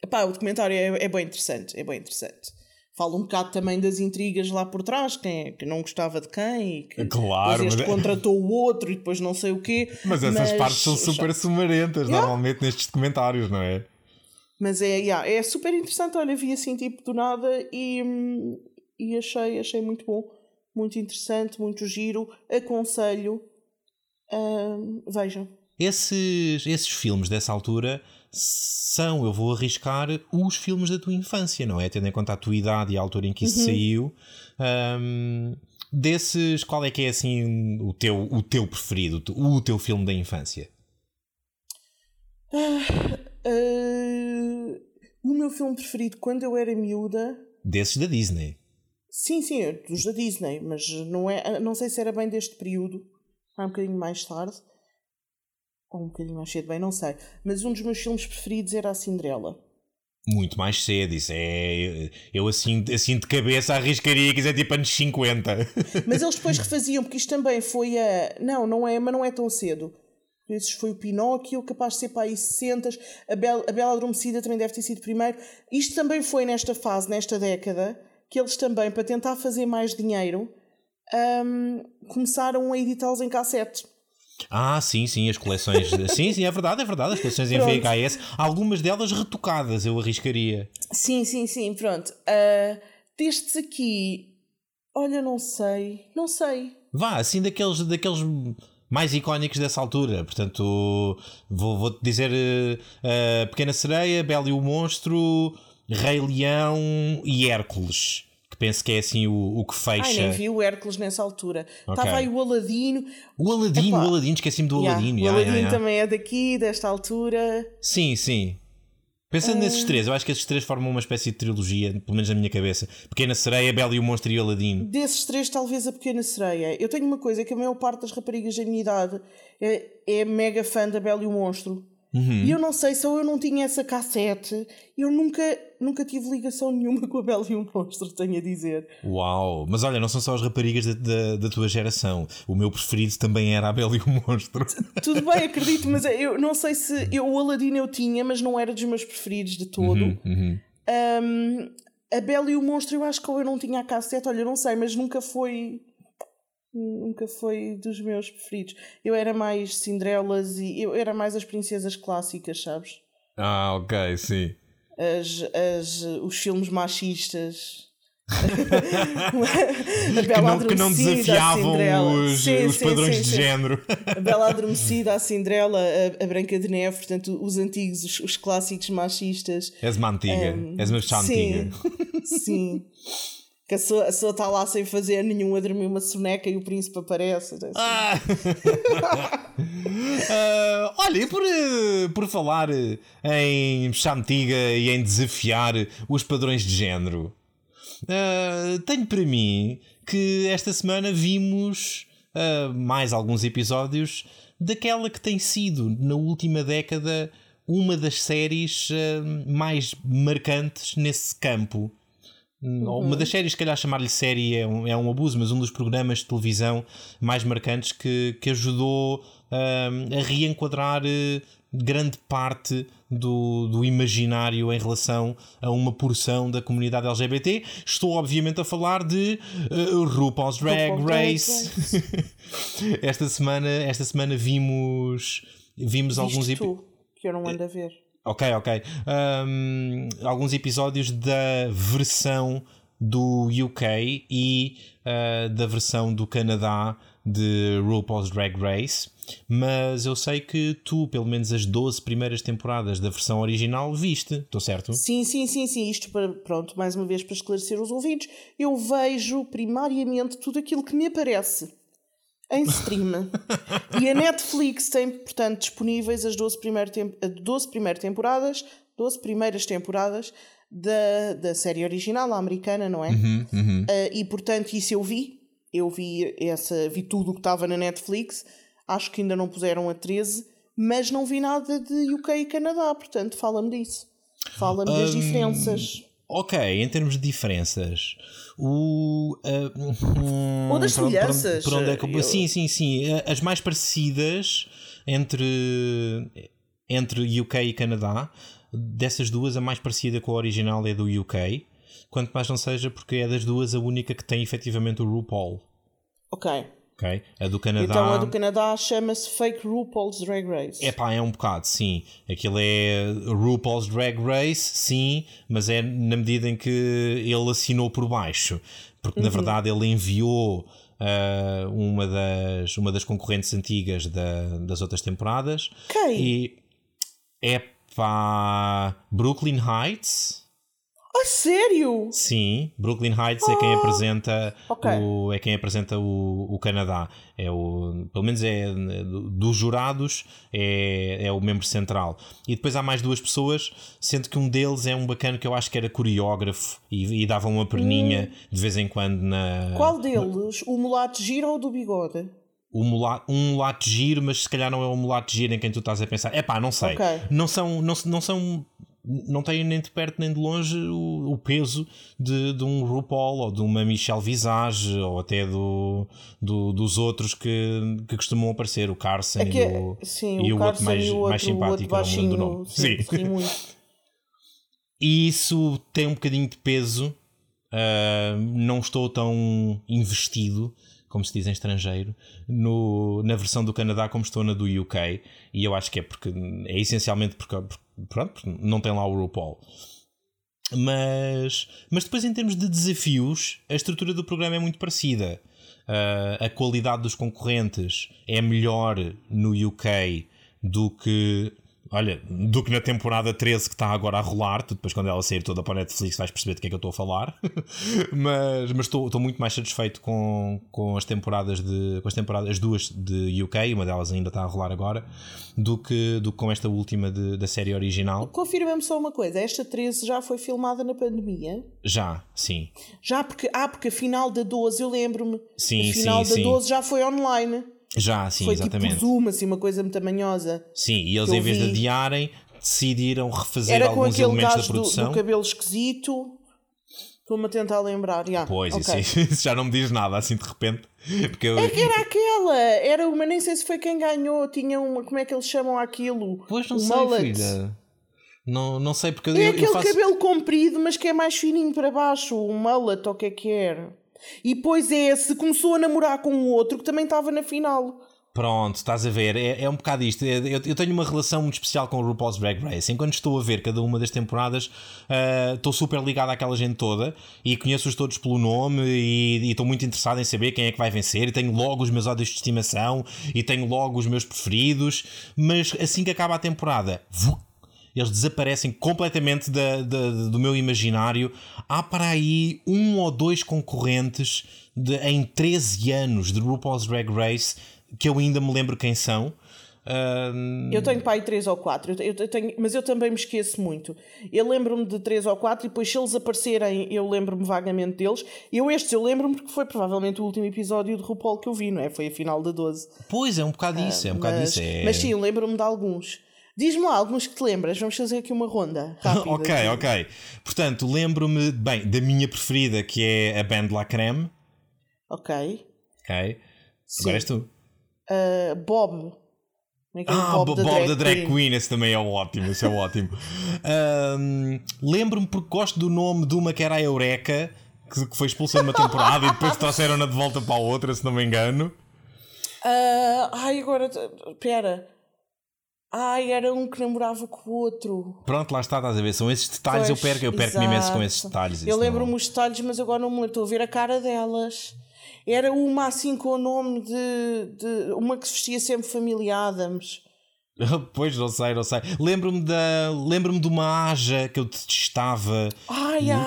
Epá, o documentário é, é bem interessante, é bem interessante. Fala um bocado também das intrigas lá por trás, quem é que não gostava de quem e que Claro, depois este mas- é- contratou o outro e depois não sei o quê. Mas essas partes são super sumarentas, Yeah. normalmente, nestes documentários, não é? Mas é, yeah, é super interessante, olha, vi assim tipo do nada e, e achei, achei muito bom, muito interessante, muito giro, aconselho, hum, vejam. Esses, esses filmes dessa altura são, eu vou arriscar, os filmes da tua infância, não é? Tendo em conta a tua idade e a altura em que isso saiu. Ahm, desses, qual é que é assim o teu, o teu preferido, o teu filme da infância? Uh, o meu filme preferido quando eu era miúda. Desses da Disney. Sim, sim, é dos da Disney, mas não, é, não sei se era bem deste período, há um bocadinho mais tarde, ou um bocadinho mais cedo, bem, não sei. Mas um dos meus filmes preferidos era a Cinderela. Muito mais cedo, isso é. Eu assim, assim de cabeça arriscaria que isso é tipo anos 50. Mas eles depois refaziam, porque isto também foi a. Não, não é, mas não é tão cedo. Esses foi o Pinóquio, capaz de ser para aí 60. A Bela, a Bela Adormecida também deve ter sido primeiro. Isto também foi nesta fase, nesta década, que eles também, para tentar fazer mais dinheiro, um, começaram a editá-los em cassete. Ah, sim, sim, as coleções. sim, sim, é verdade, é verdade. As coleções em VHS, algumas delas retocadas, eu arriscaria. Sim, sim, sim, pronto. Uh, destes aqui, olha, não sei, não sei. Vá, assim daqueles, daqueles mais icónicos dessa altura. Portanto, vou, vou dizer uh, Pequena Sereia, Bela e o Monstro, Rei Leão e Hércules penso que é assim o, o que fecha. Ai, nem vi o Hércules nessa altura. Okay. Estava aí o Aladino. O Aladino, Epá. o Aladino, esqueci-me do yeah, Aladino. O yeah, Aladino yeah, também é daqui, desta altura. Sim, sim. Pensando uh... nesses três, eu acho que esses três formam uma espécie de trilogia, pelo menos na minha cabeça. Pequena Sereia, Bela e o Monstro e o Aladino. Desses três, talvez a Pequena Sereia. Eu tenho uma coisa que a maior parte das raparigas da minha idade é, é mega fã da Bela e o Monstro. Uhum. E eu não sei se eu não tinha essa cassete, eu nunca, nunca tive ligação nenhuma com a Bela e o Monstro, tenho a dizer. Uau! Mas olha, não são só as raparigas da, da, da tua geração. O meu preferido também era a Bela e o Monstro. Tudo bem, acredito, mas eu não sei se. Eu, o Aladino eu tinha, mas não era dos meus preferidos de todo. Uhum, uhum. Um, a Bela e o Monstro, eu acho que eu não tinha a cassete, olha, não sei, mas nunca foi nunca foi dos meus preferidos. Eu era mais Cinderelas e eu era mais as princesas clássicas, sabes? Ah, ok, sim. As, as, os filmes machistas. a Bela que, não, que não desafiavam os, sim, os sim, padrões sim, de género. A Bela Adormecida, a Cinderela, a, a, Branca de Neve, portanto, os antigos, os, os clássicos machistas. És uma antiga, um, és uma antiga. Sim que a pessoa, está lá sem fazer nenhum a dormir uma soneca e o príncipe aparece. Assim. Ah. uh, olha, por, por falar em antiga e em desafiar os padrões de género, uh, tenho para mim que esta semana vimos uh, mais alguns episódios daquela que tem sido, na última década, uma das séries mais marcantes nesse campo Uhum. Uma das séries, se calhar chamar-lhe série é um, é um abuso, mas um dos programas de televisão mais marcantes que, que ajudou um, a reenquadrar uh, grande parte do, do imaginário em relação a uma porção da comunidade LGBT. Estou, obviamente, a falar de uh, RuPaul's Drag RuPaul's Race. esta, semana, esta semana vimos, vimos alguns episódios. Que eu não ando a ver. Ok, ok. Um, alguns episódios da versão do UK e uh, da versão do Canadá de RuPaul's Drag Race, mas eu sei que tu, pelo menos as 12 primeiras temporadas da versão original, viste, estou certo? Sim, sim, sim, sim. Isto para, pronto, mais uma vez para esclarecer os ouvidos, eu vejo primariamente tudo aquilo que me aparece em stream. e a Netflix tem, portanto, disponíveis as 12, primeiro 12 primeiras temporadas, 12 primeiras temporadas da, da série original, a americana, não é? Uhum, uhum. Uh, e portanto, isso eu vi. Eu vi, essa, vi tudo o que estava na Netflix. Acho que ainda não puseram a 13, mas não vi nada de UK e Canadá, portanto, fala-me disso. Fala-me um, das diferenças. Ok, em termos de diferenças. O, uh, Ou das semelhanças. Por, onde é que, eu... Sim, sim, sim. As mais parecidas entre, entre UK e Canadá, dessas duas, a mais parecida com a original é do UK. Quanto mais não seja, porque é das duas a única que tem efetivamente o RuPaul. Ok. Okay. A do Canadá. Então a do Canadá chama-se Fake RuPaul's Drag Race. É pá, é um bocado, sim. Aquilo é RuPaul's Drag Race, sim, mas é na medida em que ele assinou por baixo. Porque uhum. na verdade ele enviou uh, uma, das, uma das concorrentes antigas da, das outras temporadas. Quem? E é pá. Brooklyn Heights. A sério? Sim, Brooklyn Heights é quem apresenta ok. o, é quem apresenta o, o Canadá. É o, pelo menos é dos jurados é, é o membro central. E depois há mais duas pessoas, sendo que um deles é um bacana que eu acho que era coreógrafo e, e dava uma perninha de vez em quando na. Qual deles? O mulato giro ou do bigode? o mulato, um mulato giro, mas se calhar não é o mulato giro em quem tu estás a pensar. É pá, não sei. Ok. Não são, não, não são, não têm nem de perto nem de longe o, o peso de, de um RuPaul ou de uma Michelle Visage ou até do, do- dos outros que, que costumam aparecer, o Carson É que, e o, sim, e o, o outro mais, o outro, mais simpático, era o mundo do nome. Sim, Sim. E isso tem um bocadinho de peso. Uh, não estou tão investido, como se diz em estrangeiro, no, na versão do Canadá como estou na do UK. E eu acho que é porque é essencialmente porque, porque, pronto, não tem lá o RuPaul. Mas, mas depois, em termos de desafios, a estrutura do programa é muito parecida. Uh, a qualidade dos concorrentes é melhor no UK do que. Olha, do que na temporada 13 que está agora a rolar, tu depois quando ela sair toda para a Netflix vais perceber de que é que eu estou a falar. mas mas estou, estou muito mais satisfeito com, com as temporadas de. com as temporadas, as duas de UK, uma delas ainda está a rolar agora, do que, do que com esta última de- da série original. Confirma-me só uma coisa: esta 13 já foi filmada na pandemia? Já, sim. Já porque. Ah, porque a final da 12, eu lembro-me. Sim, a final sim, da sim. 12 já foi online. Já, sim, foi exatamente. tipo Zoom, assim, uma coisa muito tamanhosa. Sim, e eles em vez de vi. adiarem, decidiram refazer Era com alguns aquele elementos da gajo do, produção. do cabelo esquisito. Estou-me a tentar lembrar. já. Pois, Ok. isso, isso já não me diz nada assim de repente. Porque eu, É que era aquela, era uma, nem sei se foi quem ganhou, tinha uma, como é que eles chamam aquilo? Pois não o sei, mullet. filha. Não, não sei porque eu, É eu- eu aquele faço. cabelo comprido, mas que é mais fininho para baixo, o mullet, ou o que é que era. E depois é esse, começou a namorar com o outro que também estava na final. Pronto, estás a ver, é, é um bocado isto. É- Eu, eu tenho uma relação muito especial com o RuPaul's Drag Race. Enquanto estou a ver cada uma das temporadas, ah, estou super ligado àquela gente toda e conheço-os todos pelo nome e e estou muito interessado em saber quem é que vai vencer. E tenho logo os meus ódios de estimação e tenho logo os meus preferidos. Mas assim que acaba a temporada, vu, eles desaparecem completamente da- da- do meu imaginário. Há para aí um ou dois concorrentes de- em 13 anos de RuPaul's Drag Race que eu ainda me lembro quem são. Ah, Eu tenho pai três ou quatro, eu, eu tenho, mas eu também me esqueço muito. Eu lembro-me de três ou quatro e depois se eles aparecerem eu lembro-me vagamente deles. Eu estes eu lembro-me porque foi provavelmente o último episódio de RuPaul que eu vi, não é? Foi a final da 12. pois é, um bocado isso, é um bocado mas, isso. É... mas sim, lembro-me de alguns. Diz-me alguns que te lembras, vamos fazer aqui uma ronda rápida. ok, ok. Portanto, lembro-me, bem, da minha preferida que é a Band La Creme. Ok. Ok. Sim. Agora és tu. Uh, Bob. Como é que é o Ah, Bob, Bob da Drag Queen. esse também é ótimo, esse é ótimo. Ahm, Lembro-me porque gosto do nome de uma que era a Eureka, que que foi expulsa numa temporada e depois trouxeram-na de volta para a outra, se não me engano. Ah, ai, agora. Espera. Ai, era um que namorava com o outro. Pronto, lá está, estás a ver? São esses detalhes, eu Pois, perco, eu perco imenso com esses detalhes. Eu lembro-me os detalhes, mas agora não me lembro. Estou a ver a cara delas. Era uma assim com o nome de. de uma que se vestia sempre Família Adams. Pois, não sei, não sei. Lembro-me da... lembro-me de uma Aja que eu detestava. Ai, a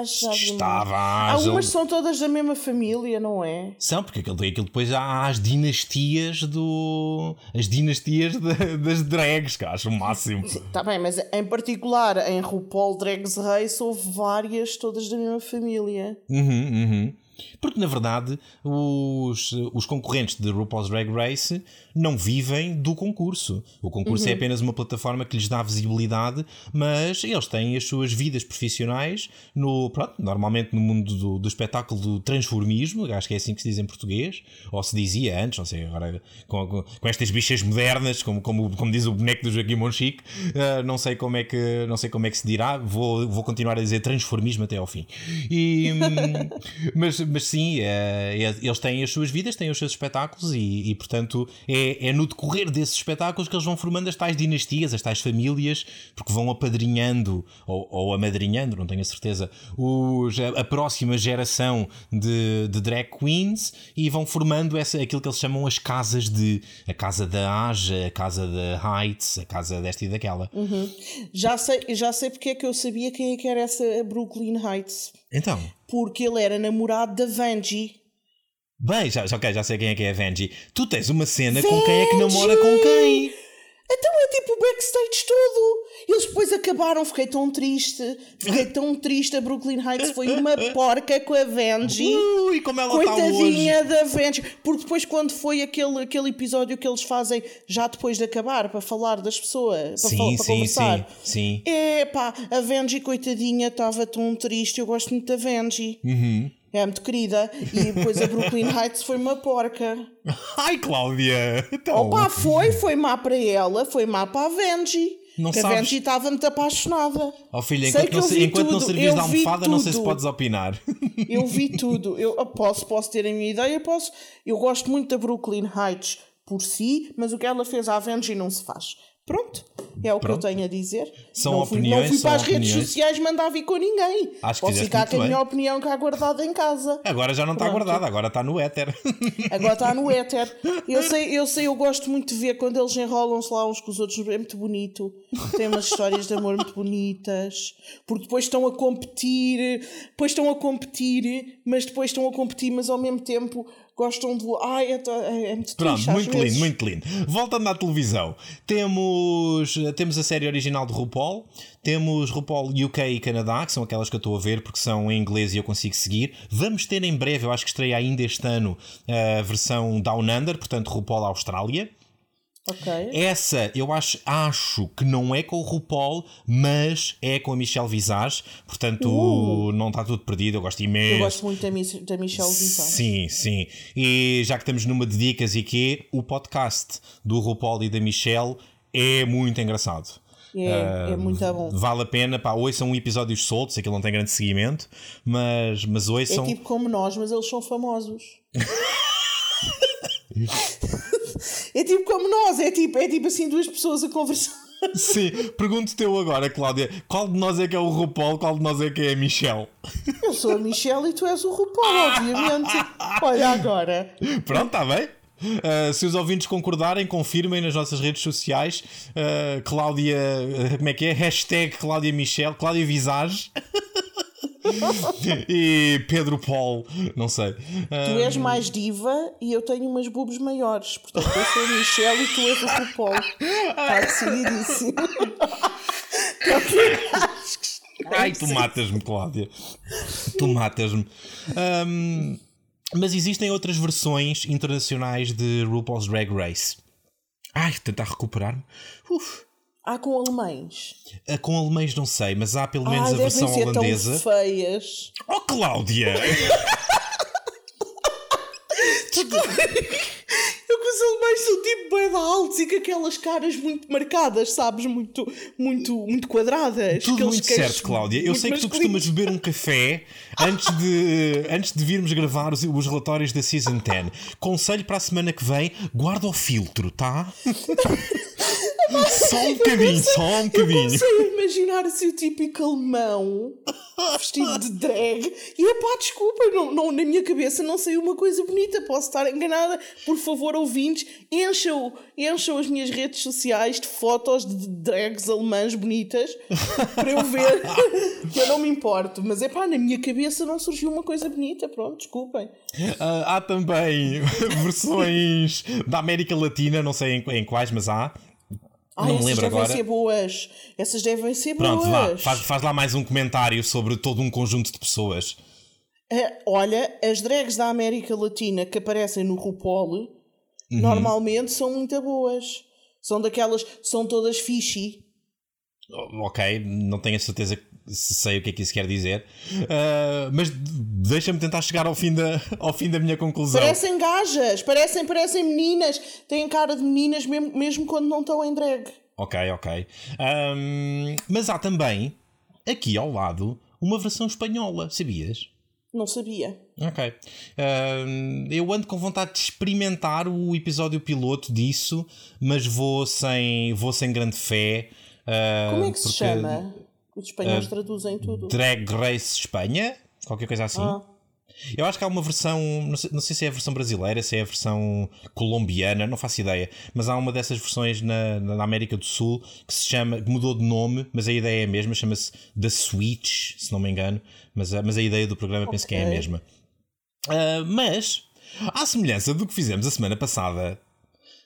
Há Aja. umas que são todas da mesma família, não é? São, porque aquilo, aquilo depois há as dinastias do. as dinastias da- das drags, que acho o máximo. Está bem, mas em particular em RuPaul Drags Race houve várias, todas da mesma família. Uhum, uhum. Porque na verdade os, os concorrentes de RuPaul's Drag Race não vivem do concurso. O concurso é apenas uma plataforma que lhes dá visibilidade, mas eles têm as suas vidas profissionais no, pronto, normalmente no mundo do, do espetáculo do transformismo, acho que é assim que se diz em português, ou se dizia antes, não sei, agora com, com, com estas bichas modernas, como, como, como diz o boneco do Joaquim Monchique, ah, não sei como é que não sei como é que se dirá, vou, vou continuar a dizer transformismo até ao fim. E, hum, mas, mas sim, é, é, eles têm as suas vidas, têm os seus espetáculos e, e portanto, é, é, no decorrer desses espetáculos que eles vão formando as tais dinastias, as tais famílias, porque vão apadrinhando ou, ou amadrinhando, não tenho a certeza, os, a, a próxima geração de, de drag queens e vão formando essa, aquilo que eles chamam as casas de a casa da Aja, a casa da Heights, a casa desta e daquela. Uhum. Já sei, já sei porque é que eu sabia quem é que era essa Brooklyn Heights. Então. Porque ele era namorado da Vanjie. Bem, já, ok, já sei quem é que é a Vanjie. Tu tens uma cena com quem é que namora com quem? Então é tipo o backstage todo. Eles depois acabaram, fiquei tão triste. Fiquei tão triste. A Brooklyn Heights foi uma porca com a Vanjie. Ui, como ela está Coitadinha da Vanjie. Porque depois, quando foi aquele, aquele episódio que eles fazem já depois de acabar, para falar das pessoas, para, sim, falar, para sim, conversar. Sim, sim. É pá, a Vanjie, coitadinha, estava tão triste. Eu gosto muito da Vanjie. Uhum. É muito querida. E depois a Brooklyn Heights foi uma porca. Ai, Cláudia! Então... Opa, foi, foi má para ela, foi má para a Vanjie. Não que a sabes- Vanjie estava muito apaixonada. Oh filha, enquanto não, se- enquanto não tudo, de vi almofada, não sei se tudo. podes opinar. Eu vi tudo. Eu eu posso, posso ter a minha ideia, posso. Eu gosto muito da Brooklyn Heights por si, mas o que ela fez à Vanjie não se faz. Pronto, é o Pronto. que eu tenho a dizer. São não fui, opiniões, Não fui para as redes opiniões. sociais mandar vir com ninguém. Acho que Posso ficar com a bem. minha opinião cá guardada em casa. Agora já não está Pronto. guardado, agora está no éter. Agora está no éter. Eu sei, eu sei, eu gosto muito de ver quando eles enrolam-se lá uns com os outros. É muito bonito. Tem umas histórias de amor muito bonitas. Porque depois estão a competir, depois estão a competir, mas depois estão a competir, mas ao mesmo tempo gostam de. Ai, é, to- é, é muito Pronto, muito lindo, muito lindo. Voltando à televisão, temos, temos a série original de RuPaul, temos RuPaul UK e Canadá, que são aquelas que eu estou a ver porque são em inglês e eu consigo seguir. Vamos ter em breve, eu acho que estreia ainda este ano, a versão Down Under, portanto RuPaul Austrália. Ok. Essa eu acho, acho que não é com o RuPaul, mas é com a Michelle Visage, portanto não está tudo perdido, eu gosto imenso. Uh. Eu gosto muito da, Miss- da Michelle Visage. Sim, sim. E já que estamos numa de dicas e quê, o podcast do RuPaul e da Michelle é muito engraçado. É, é muito bom. Vale a pena, pá, ouçam episódios soltos, aquilo não tem grande seguimento, mas, mas É ouçam. tipo como nós, mas eles são famosos. é tipo como nós, é tipo, é tipo assim duas pessoas a conversar. Sim, pergunto-te eu agora, Cláudia, qual de nós é que é o RuPaul, qual de nós é que é a Michelle? Eu sou a Michelle e tu és o RuPaul, obviamente. Olha agora. Pronto, está bem? Uh, se os ouvintes concordarem, confirmem nas nossas redes sociais. Uh, Cláudia, uh, como é que é? Hashtag Cláudia Michel, Cláudia Visage. e Pedro Paul, não sei. Tu és mais diva e eu tenho umas boobs maiores. Portanto, eu sou a Michelle e tu és o RuPaul. Está decididíssimo. Ai, tu matas-me, Cláudia. Tu matas-me. Um, mas existem outras versões internacionais de RuPaul's Drag Race. Ai, tentar recuperar-me. Uf. Há com alemães. Uh, Com alemães não sei, mas há pelo menos Ai, a versão ser holandesa. tão feias. Oh, Cláudia! Eu com os alemães são tipo bem altos e com aquelas caras muito marcadas, sabes? Muito, muito, muito quadradas. Tudo muito certo, Cláudia. Eu sei que tu costumas beber um café antes de, antes de virmos gravar os, os relatórios da Season 10. Conselho para a semana que vem: guarda o filtro, tá? só um bocadinho, só um Eu bocadinho. comecei a imaginar assim o típico alemão vestido de drag e epá, desculpa, não, não, na minha cabeça não saiu uma coisa bonita, posso estar enganada. Por favor, ouvintes, encham, encham as minhas redes sociais de fotos de drags alemãs bonitas para eu ver que eu não me importo. Mas epá, na minha cabeça não surgiu uma coisa bonita, pronto, desculpem. Ah, há também versões da América Latina, não sei em, em quais, mas há. Ah, não me lembro devem agora. ser boas. Essas devem ser Pronto, boas. vá, faz, faz lá mais um comentário sobre todo um conjunto de pessoas. É, olha, as drags da América Latina que aparecem no RuPaul Uhum. normalmente são muito boas. São daquelas, são todas fishy. Ok, não tenho a certeza se sei o que é que isso quer dizer, Ah, mas deixa-me tentar chegar ao fim da, ao fim da minha conclusão. Parecem gajas, parecem, parecem meninas. Têm cara de meninas mesmo, mesmo quando não estão em drag. Ok, ok. Ahm, mas há também, aqui ao lado, uma versão espanhola, sabias? Não sabia. Ok. Uh, eu ando com vontade de experimentar o episódio piloto disso, mas vou sem, vou sem grande fé. Uh, Como é que se chama? Os espanhóis uh, traduzem tudo. Drag Race Espanha? Qualquer coisa assim. Ah. Eu acho que há uma versão, não sei, não sei, se é a versão brasileira, se é a versão colombiana, não faço ideia, mas há uma dessas versões na, na América do Sul que se chama, que mudou de nome, mas a ideia é a mesma, chama-se The Switch, se não me engano, mas, mas a ideia do programa okay. penso que é a mesma. Uh, mas, à semelhança do que fizemos a semana passada,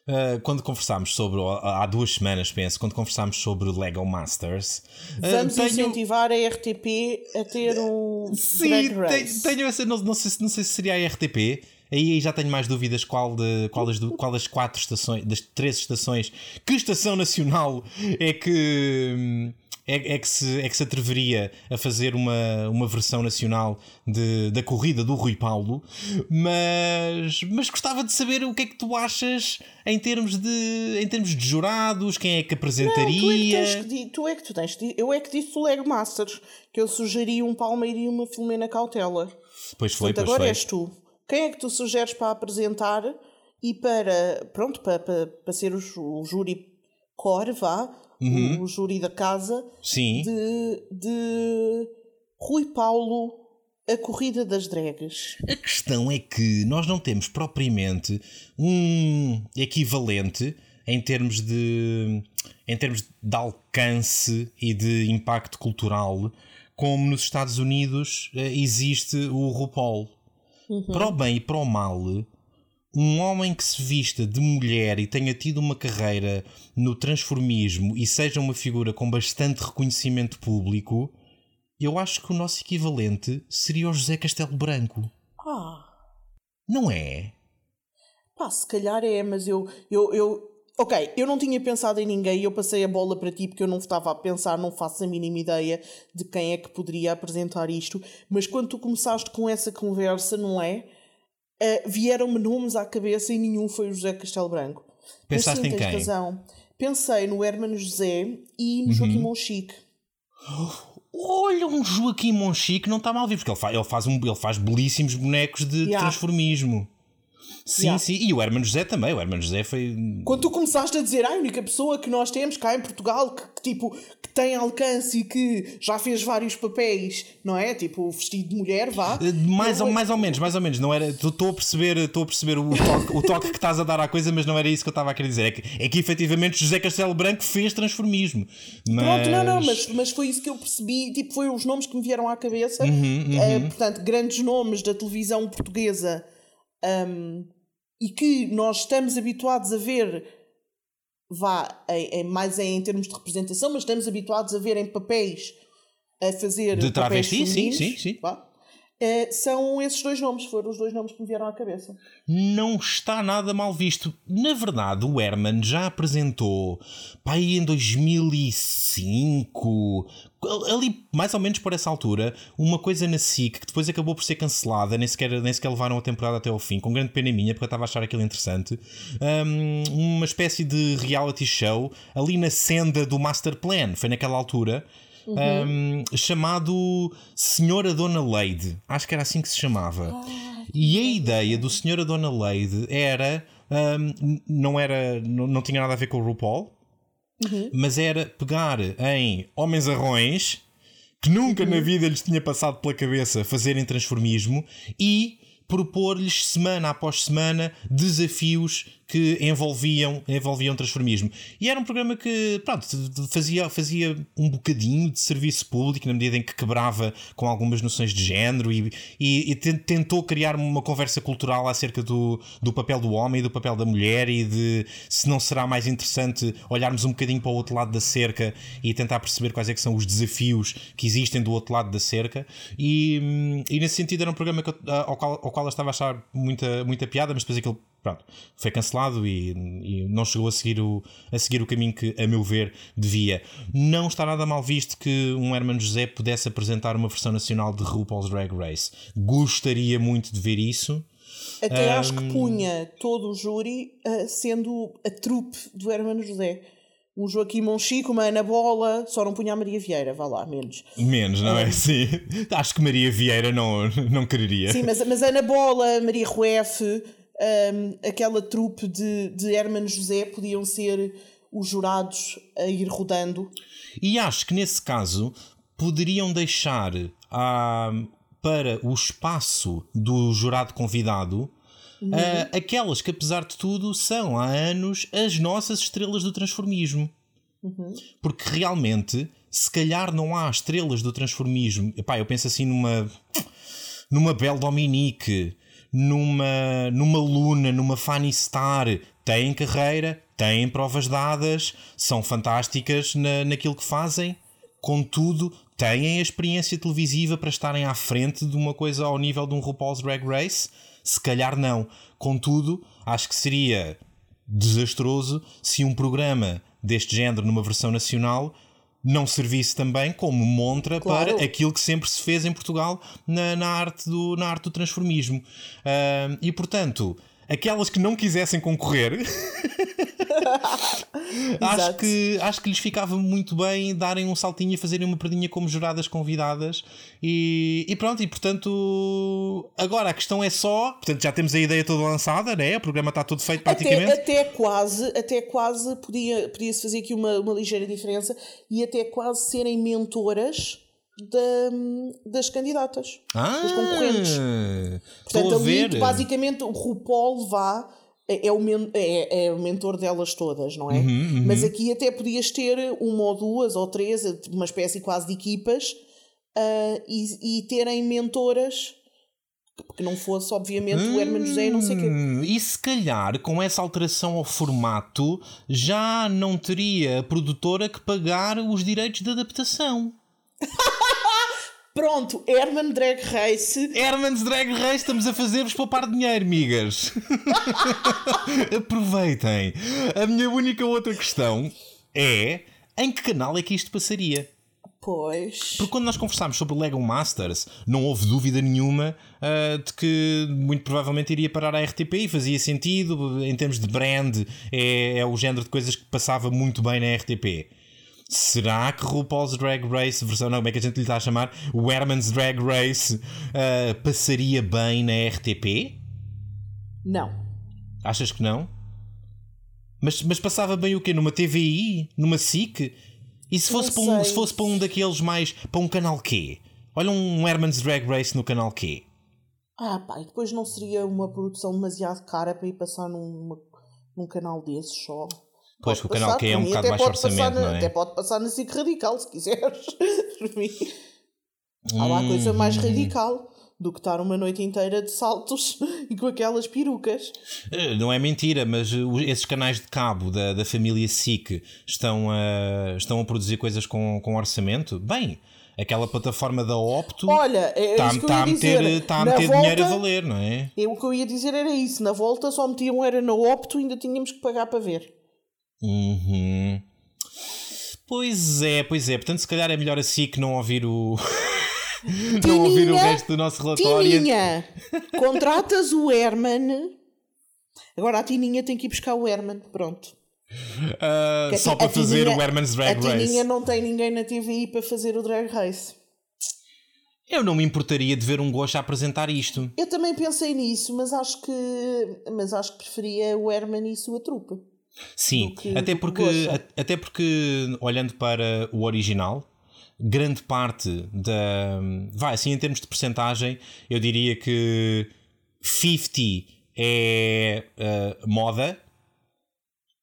Uh, quando conversámos sobre, há duas semanas, penso, quando conversámos sobre Lego Masters. Uh, Vamos tenho... incentivar a RTP a ter um. Sim, tenho, tenho essa, não, não, sei, não sei se seria a RTP. Aí já tenho mais dúvidas qual, de, qual, das, qual das quatro estações, das três estações, que estação nacional é que hum, é, é, que se, é que se atreveria a fazer uma, uma versão nacional de, da corrida do Rui Paulo, mas, mas gostava de saber o que é que tu achas em termos de, em termos de jurados, quem é que apresentaria. Não, tu, é que tu tens eu é que disse o Lego Masters que eu sugeri um Palmeira e uma Filomena Cautela. Pois foi, Portanto, pois agora foi. és tu. Quem é que tu sugeres para apresentar e para, pronto, para, para, para ser o, o júri core, vá, uhum. o, júri da casa, Sim. De, de Rui Paulo, a corrida das dragas. A questão é que nós não temos propriamente um equivalente em termos de em termos de alcance e de impacto cultural como nos Estados Unidos eh, existe o RuPaul. Uhum. Para o bem e para o mal, um homem que se vista de mulher e tenha tido uma carreira no transformismo e seja uma figura com bastante reconhecimento público, eu acho que o nosso equivalente seria o José Castelo Branco. Ah. Não é? Pá, se calhar é, mas eu, eu, eu. Ok, eu não tinha pensado em ninguém e eu passei a bola para ti porque eu não estava a pensar, não faço a mínima ideia de quem é que poderia apresentar isto. Mas quando tu começaste com essa conversa, não é? Uh, vieram-me nomes à cabeça e nenhum foi o José Castelo Branco. Pensaste Mas, sim, em quem? Razão. Pensei no Hermano José e no uhum. Joaquim Monchique. Olha, um Joaquim Monchique não está mal visto, porque ele faz, ele faz, um, ele faz belíssimos bonecos de yeah. transformismo. Sim, yeah. sim. E o Hermano José também. O Hermano José foi. Quando tu começaste a dizer, ah, a única pessoa que nós temos cá em Portugal que, que, tipo, que tem alcance e que já fez vários papéis, não é? Tipo, vestido de mulher, vá. Eh, mais, ou, mais ou menos, mais ou menos. Não era. Estou a perceber, estou a perceber o, toque, o toque que estás a dar à coisa, mas não era isso que eu estava a querer dizer. É que, é que efetivamente José Castelo Branco fez transformismo. Mas... Pronto, não, não, mas, mas foi isso que eu percebi. Tipo, foi os nomes que me vieram à cabeça. Uhum, uhum. Uh, portanto, grandes nomes da televisão portuguesa. Um, e que nós estamos habituados a ver, vá, em, em, mais em termos de representação, mas estamos habituados a ver em papéis a fazer. De travesti, sim, sim, sim. Vá, é, são esses dois nomes, foram os dois nomes que me vieram à cabeça. Não está nada mal visto. Na verdade, o Herman já apresentou, pá, em 2005, ali mais ou menos por essa altura, uma coisa na SIC que depois acabou por ser cancelada, nem sequer, nem sequer levaram a temporada até ao fim, com grande pena minha, porque eu estava a achar aquilo interessante. Um, uma espécie de reality show ali na senda do Master Plan, foi naquela altura uhum. um, chamado Senhora Dona Lady. Acho que era assim que se chamava. Ah, e a ideia do Senhora Dona Lady era. Um, não era. Não, não tinha nada a ver com o RuPaul, uhum. mas era pegar em homens arrões que nunca uhum. na vida lhes tinha passado pela cabeça fazerem transformismo e propor-lhes semana após semana desafios que envolviam, envolviam transformismo. E era um programa que, pronto, fazia, fazia um bocadinho de serviço público, na medida em que quebrava com algumas noções de género e, e, e tentou criar uma conversa cultural acerca do, do papel do homem e do papel da mulher e de se não será mais interessante olharmos um bocadinho para o outro lado da cerca e tentar perceber quais é que são os desafios que existem do outro lado da cerca. E, e nesse sentido era um programa eu, ao, qual, ao qual eu estava a achar muita, muita piada, mas depois aquilo pronto, foi cancelado e, e, não chegou a seguir, o, a seguir o caminho que, a meu ver, devia. Não está nada mal visto que um Herman José pudesse apresentar uma versão nacional de RuPaul's Drag Race. Gostaria muito de ver isso. Até um... acho que punha todo o júri uh, sendo a trupe do Herman José. um Joaquim Monchico, uma Ana Bola, só não punha a Maria Vieira, vá lá, menos. Menos, não é? Sim. Acho que Maria Vieira não, não quereria. Sim, mas, mas Ana Bola, Maria Rueff, um, aquela trupe de, de Hermano José podiam ser os jurados a ir rodando. E acho que nesse caso poderiam deixar ah, para o espaço do jurado convidado uhum. uh, aquelas que, apesar de tudo, são há anos as nossas estrelas do transformismo. Uhum. Porque realmente, se calhar não há estrelas do transformismo. Epá, eu penso assim numa. numa Belle Dominique, numa, numa Luna, numa Fanny Star. Têm carreira, têm provas dadas, são fantásticas na, naquilo que fazem. Contudo, têm a experiência televisiva para estarem à frente de uma coisa ao nível de um RuPaul's Drag Race se calhar não. Contudo, acho que seria desastroso se um programa deste género numa versão nacional não servisse também como montra claro. para aquilo que sempre se fez em Portugal na, na, arte, do, na arte do transformismo. Uh, e portanto, aquelas que não quisessem concorrer acho, que, acho que lhes ficava muito bem darem um saltinho e fazerem uma perdinha como juradas convidadas. E, e pronto, e portanto, agora a questão é só. Portanto, já temos a ideia toda lançada, né? O programa está todo feito praticamente. Até, até quase, até quase podia, podia-se fazer aqui uma, uma ligeira diferença e até quase serem mentoras. Da, das candidatas, ah, das concorrentes. Portanto, ali, basicamente, o RuPaul vá é, é, o, é, é, o mentor delas todas, não é? Uhum, uhum. Mas aqui até podias ter uma ou duas ou três, uma espécie quase de equipas, uh, e, e terem mentoras que não fosse, obviamente, hum, o Herman José e não sei o quê. Hum, e se calhar, com essa alteração ao formato, já não teria a produtora que pagar os direitos de adaptação. Pronto, Herman Drag Race. Herman's Drag Race, estamos a fazer-vos poupar dinheiro, migas. Aproveitem. A minha única outra questão é: em que canal é que isto passaria? Pois. Porque quando nós conversámos sobre o Lego Masters, não houve dúvida nenhuma uh, de que muito provavelmente iria parar a RTP e fazia sentido. Em termos de brand, é, é o género de coisas que passava muito bem na RTP. Será que RuPaul's Drag Race, versão não, como é que a gente lhe está a chamar? O Herman's Drag Race uh, passaria bem na RTP? Não. Achas que não? Mas, mas passava bem o quê? Numa TVI? Numa SIC? E se fosse, para um, se fosse para um daqueles mais. para um canal quê? Olha um Herman's Drag Race no canal quê? Ah, pá, e depois não seria uma produção demasiado cara para ir passar num, num canal desses só? Pois, que o canal que é um bocado baixo orçamento, na, não é? Até pode passar na SIC Radical, se quiseres. Há lá coisa mais hum. radical do que estar uma noite inteira de saltos e com aquelas perucas. Eh, não é mentira, mas esses canais de cabo da, da família SIC estão a, estão a produzir coisas com, com orçamento? Bem, aquela plataforma da Opto Olha, é está, está a meter, está a meter volta, dinheiro a valer, não é? Eu, o que eu ia dizer era isso. Na volta só metiam era na Opto e ainda tínhamos que pagar para ver. Uhum. Pois é, pois é. Portanto, se calhar é melhor assim que não ouvir o. não ouvir o resto do nosso relatório. Tininha, contratas o Herman. Agora a Tininha tem que ir buscar o Herman. Pronto. Uh, só para fazer tininha, o Herman's Drag Race. A Tininha não tem ninguém na TVI para fazer o Drag Race. Eu não me importaria de ver um gosto a apresentar isto. Eu também pensei nisso, mas acho que, mas acho que preferia o Herman e sua trupe. Sim, até porque, até porque, olhando para o original, grande parte da. Vai, assim, em termos de percentagem, eu diria que 50 é uh, moda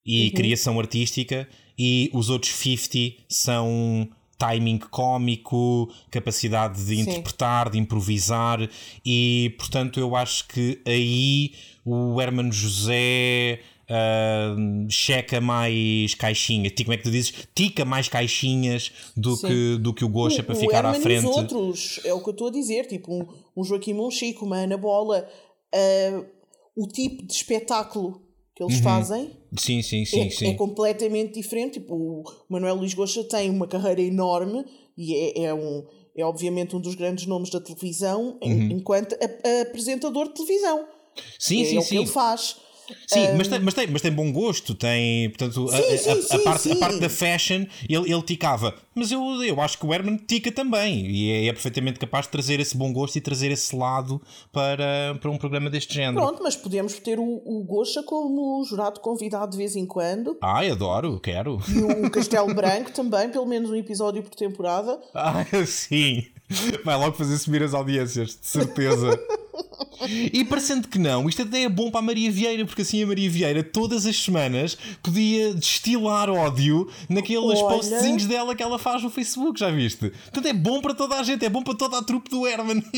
e uhum. criação artística, e os outros 50 são timing cómico, capacidade de Sim. interpretar, de improvisar, e portanto eu acho que aí o Hermano José uh, checa mais caixinhas, como é que tu dizes? Tica mais caixinhas do, que, do que o Gosha para ficar à frente. Os outros, é o que eu estou a dizer, tipo um, um Joaquim Monchico, uma Ana Bola, uh, o tipo de espetáculo que eles uhum. fazem sim, sim, sim, é, sim. é completamente diferente. Tipo, o Manuel Luís Goxa tem uma carreira enorme e é, é um é obviamente um dos grandes nomes da televisão uhum. enquanto a, a apresentador de televisão. Sim, é, sim, é o sim. que ele faz. Sim, um... mas, tem, mas, tem, mas tem bom gosto, tem, portanto, sim, a, sim, a, a, sim, parte, a, parte, da fashion, ele, ele ticava. Mas eu, eu acho que o Herman tica também e é, é, perfeitamente capaz de trazer esse bom gosto e trazer esse lado para, para um programa deste género. Pronto, mas podemos ter o, o Gosha como jurado convidado de vez em quando. Ai, adoro, quero. E o Castelo Branco também, pelo menos um episódio por temporada. Ah, sim. Vai logo fazer subir as audiências, de certeza. E parecendo que não, isto até é bom para a Maria Vieira, porque assim a Maria Vieira todas as semanas podia destilar ódio naqueles Olha... postzinhos dela que ela faz no Facebook, já viste? Portanto é bom para toda a gente, é bom para toda a trupe do Herman.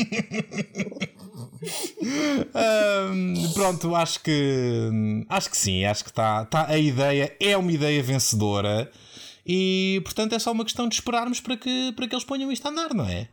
um, pronto, acho que acho que sim, acho que está tá, a ideia é uma ideia vencedora e portanto é só uma questão de esperarmos para que, para que eles ponham isto a andar, não é?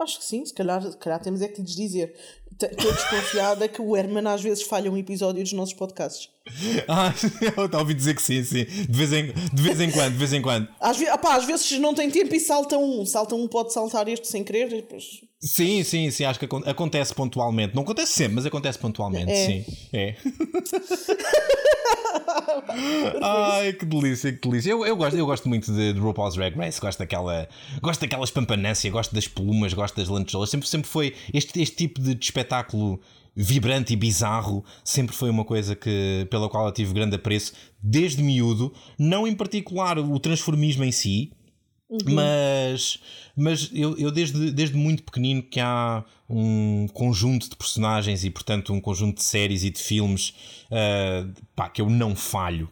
Acho que sim, se calhar, se calhar temos é que lhes dizer. Estou desconfiada que o Herman às vezes falha um episódio dos nossos podcasts. Ah, eu a ouvir dizer que sim, sim. De vez em, de vez em quando, de vez em quando. Às, ve opá, às vezes não tem tempo e salta um. Salta um, pode saltar este sem querer. Depois... Sim, sim, sim. Acho que acontece pontualmente. Não acontece sempre, mas acontece pontualmente, é. sim. É. Ai, que delícia, que delícia. Eu, eu, gosto, eu gosto muito de, de RuPaul's Drag Race, gosto daquela, gosto daquela espampanância, gosto das plumas, gosto das lantejoulas. Sempre, sempre foi este, este tipo de, de espetáculo vibrante e bizarro, sempre foi uma coisa que, pela qual eu tive grande apreço desde miúdo, não em particular o transformismo em si, Uhum. Mas, mas eu, eu desde, desde muito pequenino que há um conjunto de personagens e, portanto, um conjunto de séries e de filmes uh, pá, que eu não falho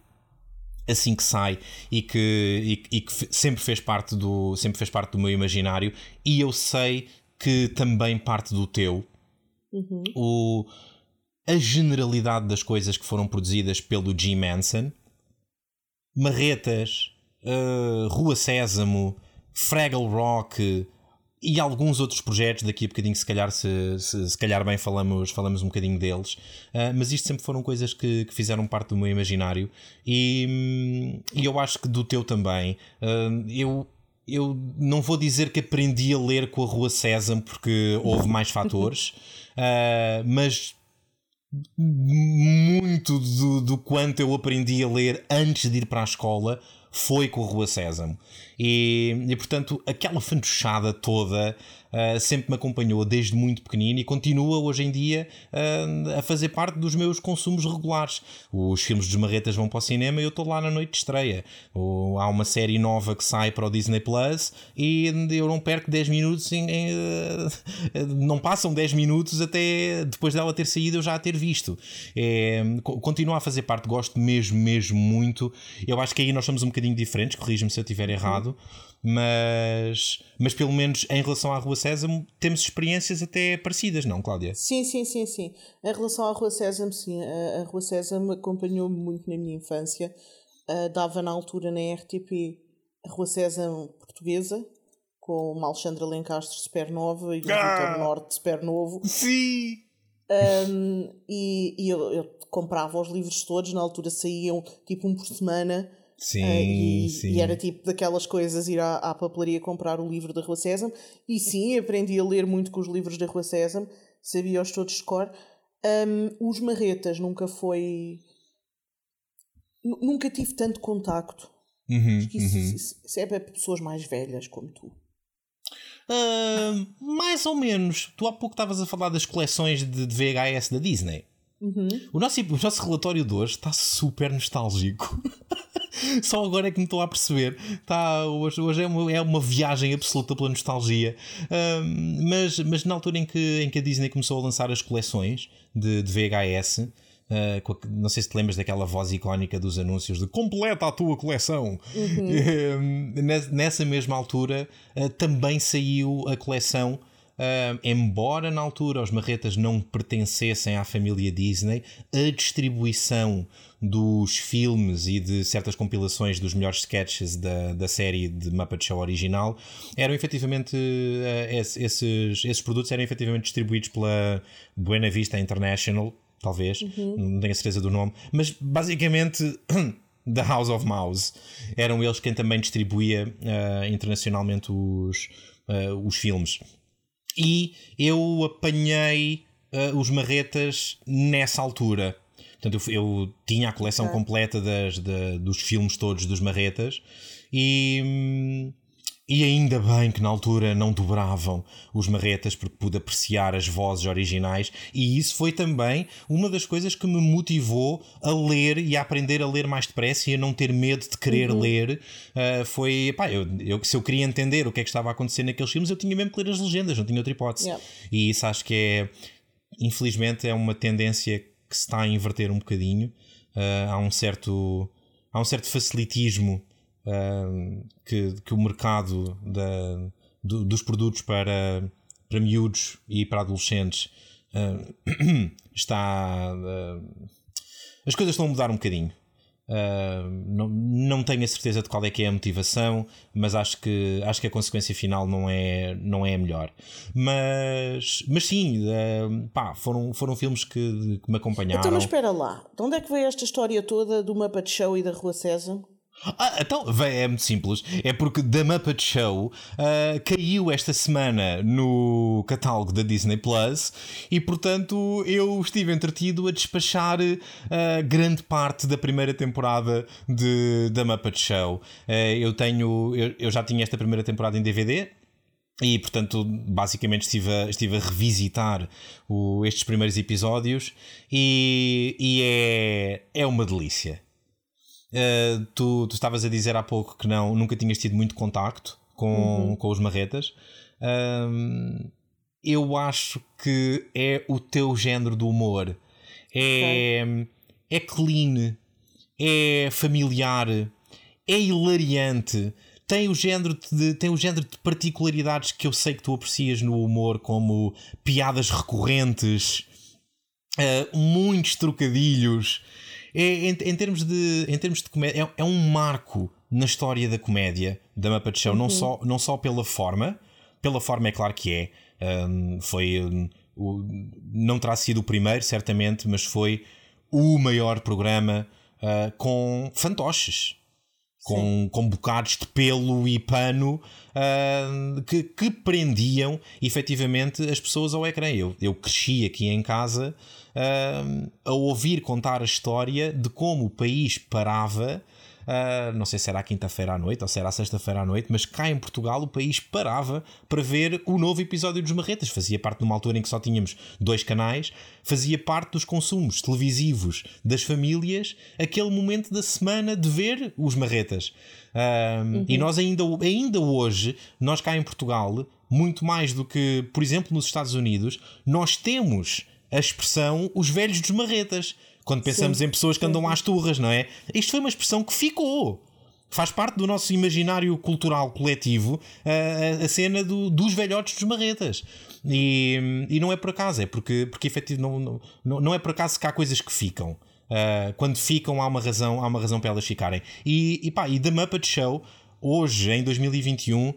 assim que sai e que, e, e, que sempre fez parte do sempre fez parte do meu imaginário e eu sei que também parte do teu uhum. o, a generalidade das coisas que foram produzidas pelo Jim Manson marretas uh, Rua Sésamo Fraggle Rock e alguns outros projetos, daqui a bocadinho, se calhar, se, se, se calhar bem falamos, falamos um bocadinho deles, uh, mas isto sempre foram coisas que, que, fizeram parte do meu imaginário. E, e eu acho que do teu também. Uh, eu, eu não vou dizer que aprendi a ler com a Rua Sésamo porque houve mais fatores, uh, mas muito do, do quanto eu aprendi a ler antes de ir para a escola foi com a Rua Sésamo. E, e portanto, aquela fantochada toda uh, sempre me acompanhou desde muito pequenino e continua hoje em dia uh, a fazer parte dos meus consumos regulares. Os filmes dos Marretas vão para o cinema e eu estou lá na noite de estreia. Ou, há uma série nova que sai para o Disney Plus e eu não perco 10 minutos em, em, uh, não passam 10 minutos até depois dela ter saído eu já a ter visto. É, continua a fazer parte, gosto mesmo, mesmo muito. Eu acho que aí nós somos um bocadinho diferentes, corrija-me se eu estiver errado mas, mas pelo menos em relação à Rua Sésamo temos experiências até parecidas, não, Cláudia? Sim, sim, sim, sim. Em relação à Rua Sésamo, sim. A, a Rua Sésamo acompanhou-me muito na minha infância. Uh, dava na altura na RTP a Rua Sésamo portuguesa, com uma Alexandra Lencastre super nova e o ah! Vitor Norte super novo. Sim! Um, e, e eu, eu, comprava os livros todos, na altura saíam tipo um por semana Sim, uh, e, sim. e, era tipo daquelas coisas ir à, à papelaria comprar o livro da Rua Sésamo. E sim, aprendi a ler muito com os livros da Rua Sésamo, sabia-os todos de cor. Um, os Marretas nunca foi. Nunca tive tanto contacto. Uhum, isso, uhum. isso, isso, é para pessoas mais velhas como tu. Uh, mais ou menos. Tu há pouco estavas a falar das coleções de, de VHS da Disney. Uhum. O, nosso, o nosso relatório de hoje está super nostálgico. Só agora é que me estou a perceber. Tá, hoje hoje é, uma, é uma viagem absoluta pela nostalgia. Um, mas, mas na altura em que, em que a Disney começou a lançar as coleções de, de VHS. Uh, a, não sei se te lembras daquela voz icónica dos anúncios de completa a tua coleção. Uhum. nessa mesma altura uh, também saiu a coleção Uh, embora na altura os marretas não pertencessem à família Disney, a distribuição dos filmes e de certas compilações dos melhores sketches da, da série de Muppet Show original eram efetivamente uh, esses, esses produtos eram efetivamente distribuídos pela Buena Vista International talvez, uhum. não tenho a certeza do nome mas basicamente The House of Mouse eram eles quem também distribuía uh, internacionalmente os, os filmes e eu apanhei uh, os marretas nessa altura. Portanto, eu, eu tinha a coleção okay. completa das, de, dos filmes todos dos Marretas e. E ainda bem que na altura não dobravam os marretas porque pude apreciar as vozes originais, e isso foi também uma das coisas que me motivou a ler e a aprender a ler mais depressa e a não ter medo de querer uhum. ler. Uh, foi, pá, eu, eu, se eu queria entender o que é que estava a acontecer naqueles filmes, eu tinha mesmo que ler as legendas, não tinha outra hipótese. Yeah. E isso acho que é, infelizmente, é uma tendência que se está a inverter um bocadinho. Uh, há um certo, há um certo facilitismo que, que o mercado da, do, dos produtos para, para miúdos e para adolescentes está. As coisas estão a mudar um bocadinho. Uh, não, não tenho a certeza de qual é que é a motivação, mas acho que, acho que a consequência final não é, não é a melhor. Mas, mas sim, uh, pá, foram, foram filmes que, que me acompanharam. Então, mas espera lá, de onde é que veio esta história toda do Muppet Show e da Rua César? Ah, então, é muito simples. É porque The Muppet Show uh, caiu esta semana no catálogo da Disney Plus e, portanto, eu estive entretido a despachar uh, grande parte da primeira temporada de The Muppet Show. Uh, eu tenho, eu, eu já tinha esta primeira temporada em DVD, e portanto, basicamente estive a, estive a revisitar o, estes primeiros episódios e, e é, é uma delícia. Uh, tu, tu estavas a dizer há pouco que não, nunca tinhas tido muito contacto com, uhum. com os marretas. Uh, eu acho que é o teu género de humor. É, okay. é clean, é familiar, é hilariante. Tem o, género de, tem o género de particularidades que eu sei que tu aprecias no humor, como piadas recorrentes, uh, muitos trocadilhos é, em, em, termos de, em termos de comédia, é, é, um marco na história da comédia da Muppet Show, uhum. não, só, não só pela forma, pela forma é claro que é. Um, foi. Um, o, não terá sido o primeiro, certamente, mas foi o maior programa uh, com fantoches. Com, com bocados de pelo e pano uh, que, que prendiam efetivamente as pessoas ao ecrã. Eu, eu cresci aqui em casa uh, a ouvir contar a história de como o país parava. Uh, não sei se era quinta-feira à noite ou se era sexta-feira à noite, mas cá em Portugal o país parava para ver o novo episódio dos Marretas. Fazia parte de uma altura em que só tínhamos dois canais, fazia parte dos consumos televisivos das famílias, aquele momento da semana de ver os Marretas. Uh, uhum. E nós ainda, ainda hoje, nós cá em Portugal, muito mais do que, por exemplo, nos Estados Unidos, nós temos a expressão os velhos dos marretas. Quando pensamos Sim. em pessoas que andam às turras, não é? Isto foi uma expressão que ficou. Faz parte do nosso imaginário cultural coletivo a, a cena do, dos velhotes dos marretas. E, e não é por acaso, é porque, porque efetivo, não, não, não é por acaso que há coisas que ficam. Uh, quando ficam, há uma razão, há uma razão para elas ficarem. E, e pá, e The Muppet Show, hoje, em 2021,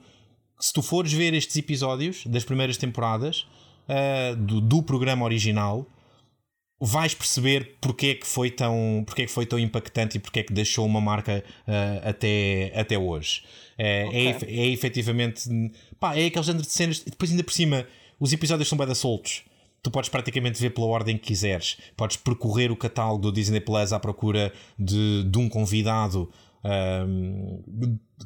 se tu fores ver estes episódios das primeiras temporadas, uh, do, do, programa original, vais perceber porque é que foi tão, porque é que foi tão impactante e porque é que deixou uma marca uh, até, até hoje. É, é okay. é, é efetivamente. Pá, é aquele género de cenas. Depois, ainda por cima, os episódios são bem soltos tu podes praticamente ver pela ordem que quiseres. Podes percorrer o catálogo do Disney Plus à procura de, de um convidado um,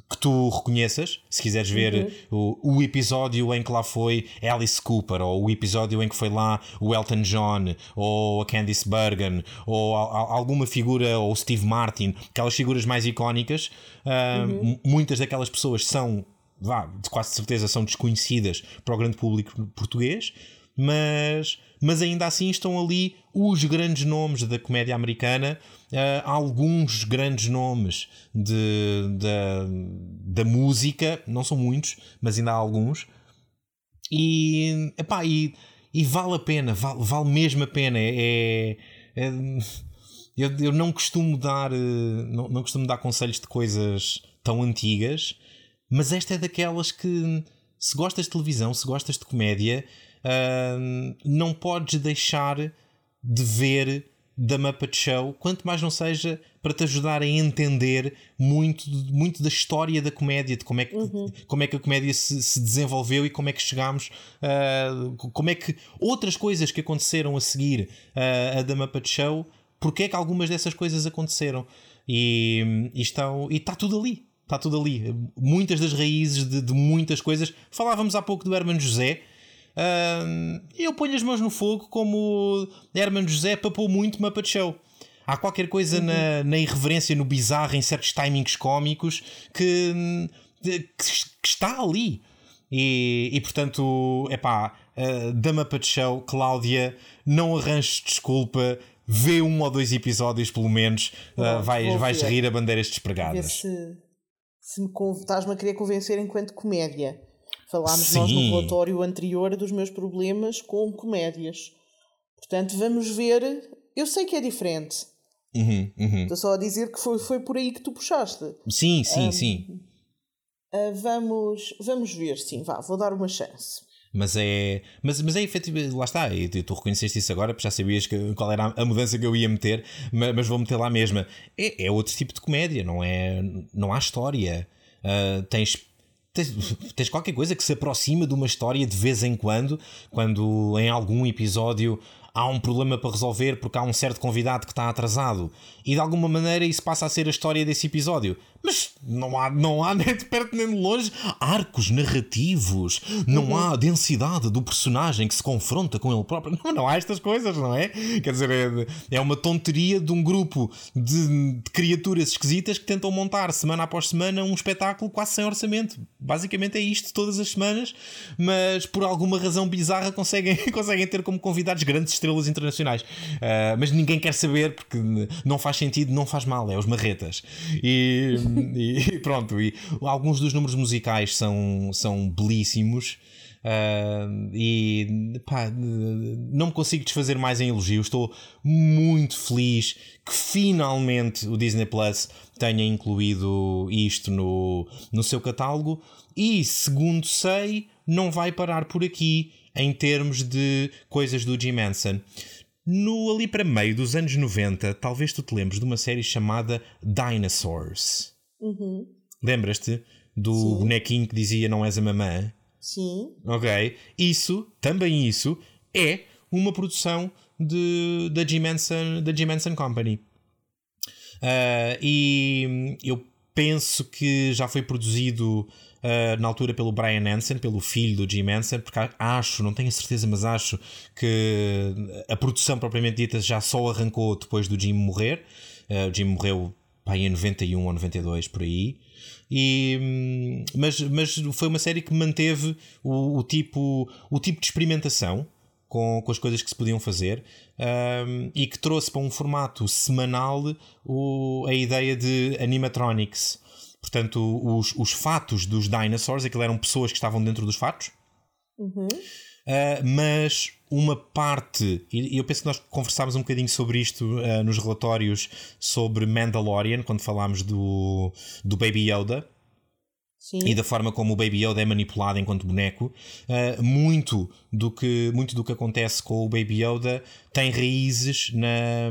que tu reconheças, se quiseres ver uhum. o, o, episódio em que lá foi Alice Cooper, ou o episódio em que foi lá o Elton John, ou a Candice Bergen, ou a, a, alguma figura, ou Steve Martin, aquelas figuras mais icónicas, um, uhum. muitas daquelas pessoas são, vá, de quase certeza, são desconhecidas para o grande público português, mas mas ainda assim estão ali os grandes nomes da comédia americana, uh, alguns grandes nomes de, de, da música, não são muitos, mas ainda há alguns. E, epá, e, e vale a pena, vale, vale mesmo a pena. É, é, eu, eu não costumo dar eh, não, não costumo dar conselhos de coisas tão antigas, mas esta é daquelas que se gostas de televisão, se gostas de comédia, não podes deixar de ver da Muppet Show, quanto mais não seja para te ajudar a entender muito, muito da história da comédia, de como é que, uhum. como é que a comédia se, se, desenvolveu e como é que chegámos, uh, como é que outras coisas que aconteceram a seguir uh, a da Muppet Show porque é que algumas dessas coisas aconteceram. E, e, estão, e está tudo ali. Está tudo ali. Muitas das raízes de, de muitas coisas. Falávamos há pouco do Herman José. Eu ponho as mãos no fogo como Herman José papou muito Muppet Show. Há qualquer coisa uhum. na, na irreverência, no bizarro, em certos timings cómicos que, que, que está ali. E, e portanto, é pá, uh, da Muppet Show, Cláudia, não arranjes desculpa, vê um ou dois episódios pelo menos, uh, vais, vais rir a bandeiras despregadas. Se, se me estás-me a querer convencer enquanto comédia. Falámos Sim. nós no relatório anterior dos meus problemas com comédias. Portanto, vamos ver. Eu sei que é diferente. Uhum, uhum. Estou só a dizer que foi, foi por aí que tu puxaste. Sim, sim, um, sim. Uh, vamos, vamos ver, sim, vá, vou dar uma chance. Mas é, mas, mas é efetivo, lá está, e tu reconheceste isso agora, porque já sabias que, qual era a mudança que eu ia meter, mas, mas vou meter lá mesma. É, é outro tipo de comédia, não é? Não há história. Uh, tens Tens, tens, qualquer coisa que se aproxima de uma história de vez em quando, quando em algum episódio há um problema para resolver porque há um certo convidado que está atrasado e de alguma maneira isso passa a ser a história desse episódio. Mas não há, não há nem de perto nem de longe arcos narrativos, não uhum. há densidade do personagem que se confronta com ele próprio. Não, não há estas coisas, não é? Quer dizer, é, é uma tonteria de um grupo de, de, criaturas esquisitas que tentam montar semana após semana um espetáculo quase sem orçamento. Basicamente é isto todas as semanas, mas por alguma razão bizarra conseguem, conseguem ter como convidados grandes estrelas internacionais. Uh, mas ninguém quer saber porque não faz sentido, não faz mal, é os marretas. E e pronto, e alguns dos números musicais são, são belíssimos. Uh, e pá, não me consigo desfazer mais em elogios. Estou muito feliz que finalmente o Disney Plus tenha incluído isto no, no seu catálogo. E segundo sei, não vai parar por aqui em termos de coisas do Jim Henson. No ali para meio dos anos 90, talvez tu te lembres de uma série chamada Dinosaurs. Uhum. Lembras-te do Sim. bonequinho que dizia não és a mamã? Sim. Ok. Isso, também isso, é uma produção de, da, Jim Henson, da Jim Henson Company. Uh, e eu penso que já foi produzido uh, na altura pelo Brian Henson, pelo filho do Jim Henson, porque acho, não tenho a certeza, mas acho que a produção propriamente dita já só arrancou depois do Jim morrer. Uh, o Jim morreu pá, em 91 ou 92 por aí. E, mas, mas foi uma série que manteve o, o tipo, o tipo de experimentação com, com as coisas que se podiam fazer um, e que trouxe para um formato semanal o, a ideia de animatronics. Portanto, os, os fatos dos dinosaurs, aquilo eram pessoas que estavam dentro dos fatos. Uhum. Uh, mas uma parte, e eu penso que nós conversámos um bocadinho sobre isto uh, nos relatórios sobre Mandalorian, quando falámos do, do Baby Yoda. Sim. E da forma como o Baby Yoda é manipulado enquanto boneco, uh, muito, do que, muito do que acontece com o Baby Yoda tem raízes na,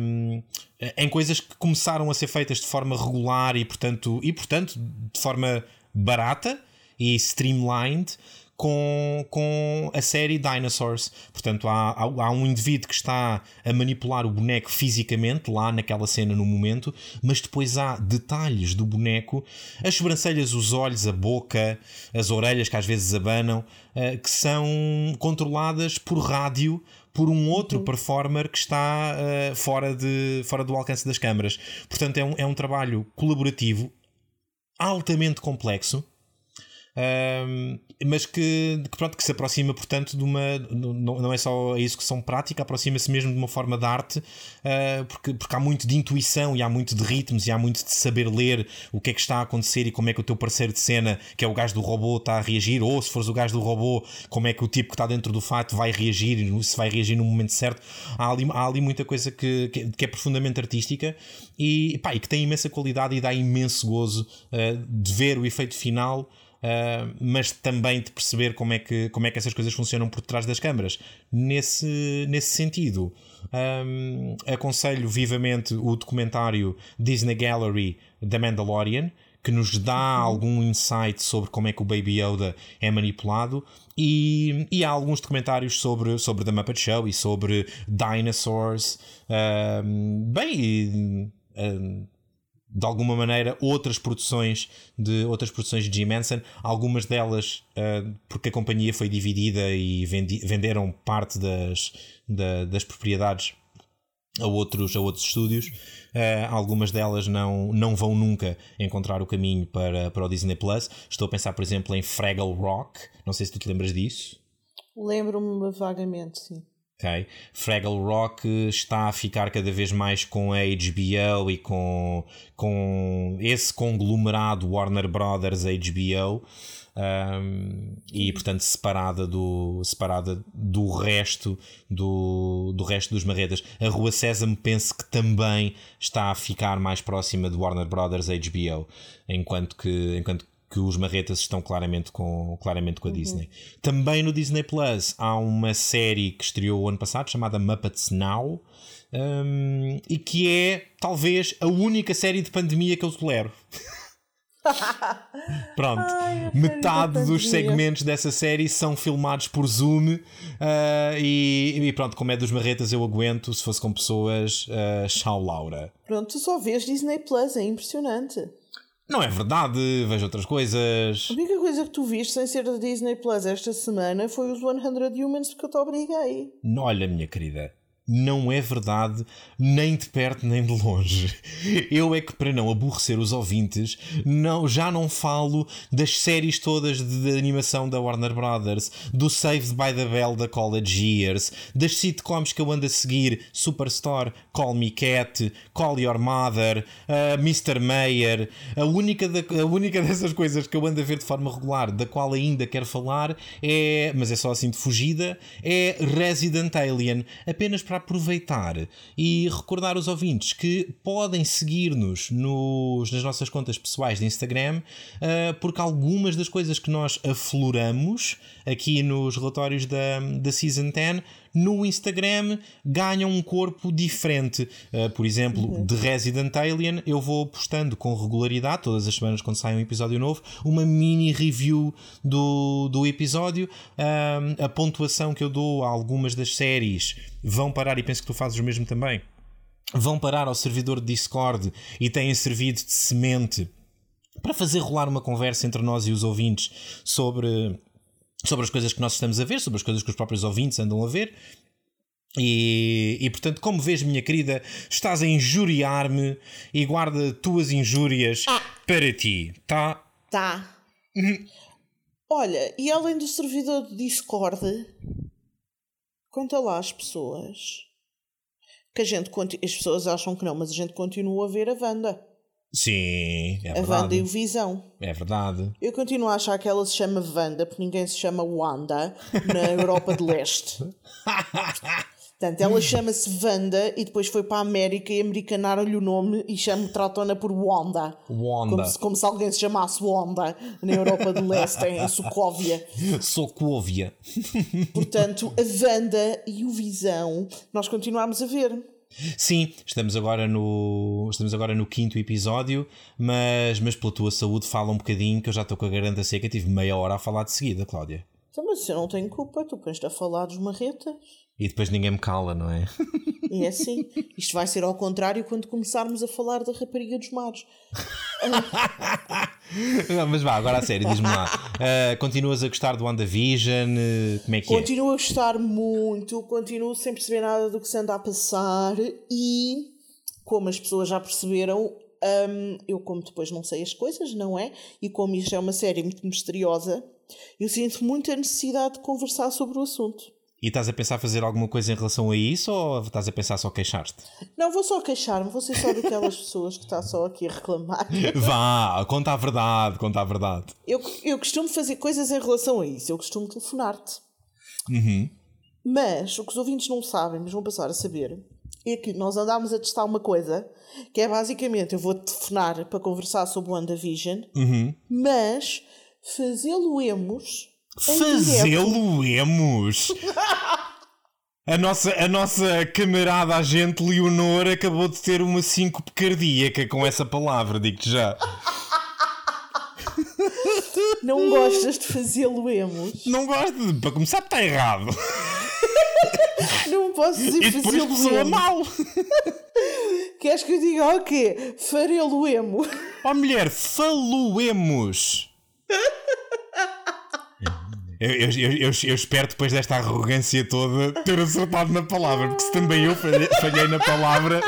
em coisas que começaram a ser feitas de forma regular e, portanto, e, portanto de forma barata e streamlined, com, com a série Dinosaurs. Portanto, há, há, há, um indivíduo que está a manipular o boneco fisicamente, lá naquela cena no momento, mas depois há detalhes do boneco, as sobrancelhas, os olhos, a boca, as orelhas que às vezes abanam, uh, que são controladas por rádio por um outro performer que está uh, fora, de, fora do alcance das câmaras. Portanto, é um, é um trabalho colaborativo altamente complexo um, mas que, que, pronto, que se aproxima, portanto, de uma. Não, não é só a execução prática, aproxima-se mesmo de uma forma de arte, uh, porque, porque há muito de intuição e há muito de ritmos e há muito de saber ler o que é que está a acontecer e como é que o teu parceiro de cena, que é o gajo do robô, está a reagir, ou se fores o gajo do robô, como é que o tipo que está dentro do fato vai reagir e se vai reagir no momento certo. Há ali, há ali muita coisa que, que, que é profundamente artística e, pá, e que tem imensa qualidade e dá imenso gozo uh, de ver o efeito final. Uh, mas também de perceber como é, que, como é que essas coisas funcionam por trás das câmaras. Nesse, nesse sentido, um, aconselho vivamente o documentário Disney Gallery da Mandalorian, que nos dá algum insight sobre como é que o Baby Yoda é manipulado. E, e há alguns documentários sobre, sobre The Muppet Show e sobre dinosaurs. Um, bem, um, de alguma maneira outras produções de outras produções de Jim Henson, algumas delas uh, porque a companhia foi dividida e vendi, venderam parte das, da, das propriedades a outros, a outros estúdios. Uh, algumas delas não, não vão nunca encontrar o caminho para, para o Disney Plus. Estou a pensar, por exemplo, em Fraggle Rock. Não sei se tu te lembras disso. Lembro-me vagamente, sim. Okay. Fraggle Rock está a ficar cada vez mais com a HBO e com, com esse conglomerado Warner Brothers HBO. Um, e portanto separada do separada do resto do, do resto dos marretas a Rua Sésamo penso que também está a ficar mais próxima do Warner Brothers HBO enquanto que enquanto que os marretas estão claramente com, claramente com a uhum. Disney. Também no Disney Plus há uma série que estreou o ano passado chamada Muppets Now um, e que é talvez a única série de pandemia que eu tolero. Pronto, Ai, metade dos segmentos dessa série são filmados por Zoom uh, e, e, pronto, como é dos marretas, eu aguento. Se fosse com pessoas, uh, Laura. Pronto, tu só vês Disney Plus, é impressionante. Não é verdade, vejo outras coisas. A única coisa que tu viste sem ser da Disney Plus esta semana foi os 100 Humans porque eu te obriguei. Olha, minha querida, não é verdade, nem de perto nem de longe. Eu é que, para não aborrecer os ouvintes, não, já não falo das séries todas de, de animação da Warner Brothers, do Saved by the Bell da College Years, das sitcoms que eu ando a seguir: Superstore, Call Me Cat, Call Your Mother, uh, Mr. Mayer. A única, da, a única dessas coisas que eu ando a ver de forma regular, da qual ainda quero falar, é, mas é só assim de fugida, é Resident Alien. Apenas para aproveitar e recordar os ouvintes que podem seguir-nos nas nossas contas pessoais de Instagram, uh, porque algumas das coisas que nós afloramos aqui nos relatórios da, da Season 10 no Instagram ganham um corpo diferente. Uh, por exemplo, uhum. de Resident Alien, eu vou postando com regularidade, todas as semanas quando sai um episódio novo, uma mini review do, do episódio. Uh, a pontuação que eu dou a algumas das séries vão parar, e penso que tu fazes o mesmo também. Vão parar ao servidor de Discord e têm servido de semente para fazer rolar uma conversa entre nós e os ouvintes sobre sobre as coisas que nós estamos a ver, sobre as coisas que os próprios ouvintes andam a ver. E, e portanto, como vês, minha querida, estás a injuriar-me e guarda tuas injúrias ah. para ti, tá? Tá. Uhum. Olha, e além do servidor de Discord, conta lá as pessoas que a gente as pessoas acham que não, mas a gente continua a ver a Wanda. Sim, é a verdade. Wanda e o Visão. É verdade. Eu continuo a achar que ela se chama Wanda porque ninguém se chama Wanda na Europa de Leste. Portanto, ela chama-se Wanda e depois foi para a América e americanaram-lhe o nome e chama tratam-na por Wanda. Wanda. Como se, como se, alguém se chamasse Wanda na Europa do Leste, em Sokovia. Sokovia. Portanto, a Wanda e o Visão, nós continuamos a ver. Sim, estamos agora no estamos agora no quinto episódio, mas, mas pela tua saúde fala um bocadinho que eu já estou com a garganta seca, tive meia hora a falar de seguida, Cláudia. Então, mas eu não tenho culpa, tu pões-te a falar dos marretas. E depois ninguém me cala, não é? É assim. Isto vai ser ao contrário quando começarmos a falar da rapariga dos mares. não, mas vá, agora a sério, diz-me lá. Uh, continuas a gostar do WandaVision? Uh, como é que Continuo é? Continuo a gostar muito, continuo sem perceber nada do que se anda a passar e, como as pessoas já perceberam, um, eu, como depois não sei as coisas, não é? E como isto é uma série muito misteriosa, eu sinto muita necessidade de conversar sobre o assunto. E estás a pensar fazer alguma coisa em relação a isso ou estás a pensar só queixar-te? Não, vou só queixar-me, vou ser só daquelas pessoas que está só aqui a reclamar. Vá, conta a verdade, conta a verdade. Eu, eu costumo fazer coisas em relação a isso, eu costumo telefonar-te. Uhum. Mas o que os ouvintes não sabem, mas vão passar a saber, é que nós andámos a testar uma coisa que é basicamente eu vou telefonar para conversar sobre o WandaVision, uhum. mas fazê-lo-emos Fazê-lo-emos. A nossa, a nossa camarada agente Leonor acabou de ter uma síncope cardíaca com essa palavra, digo-te já. Não gostas de fazê-lo emos? Não gosto, de- para começar, está errado. Não posso dizer E depois fazê-lo soa emo. mal. Queres que eu diga o quê? Farelo emo. Ó mulher, faluemos. Eu, eu, eu, eu, espero depois desta arrogância toda ter acertado na palavra, porque se também eu falhei, na palavra,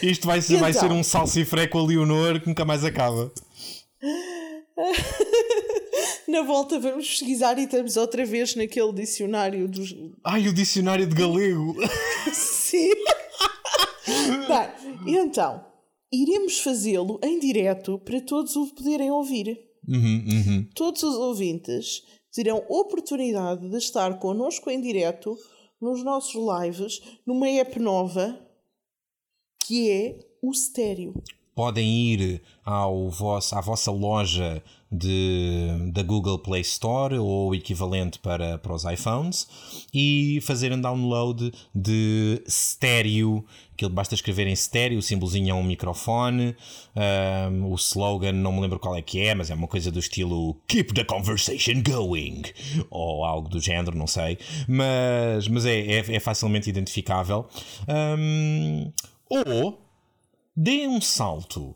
isto vai ser, vai Então. ser um salsifré com a Leonor que nunca mais acaba. Na volta vamos pesquisar e estamos outra vez naquele dicionário dos. Ai, o dicionário de galego. Sim. Bem, então, iremos fazê-lo em direto para todos o poderem ouvir. Uhum, uhum. Todos os ouvintes terão oportunidade de estar connosco em direto nos nossos lives numa app nova que é o Stereo. Podem ir ao vosso, à vossa loja de, da Google Play Store ou equivalente para, para os iPhones e fazerem download de Stereo, que basta escrever em Stereo, o símbolozinho é um microfone, um, o slogan não me lembro qual é que é, mas é uma coisa do estilo Keep the conversation going ou algo do género, não sei, mas, mas é, é, é facilmente identificável. Um, ou Deem um salto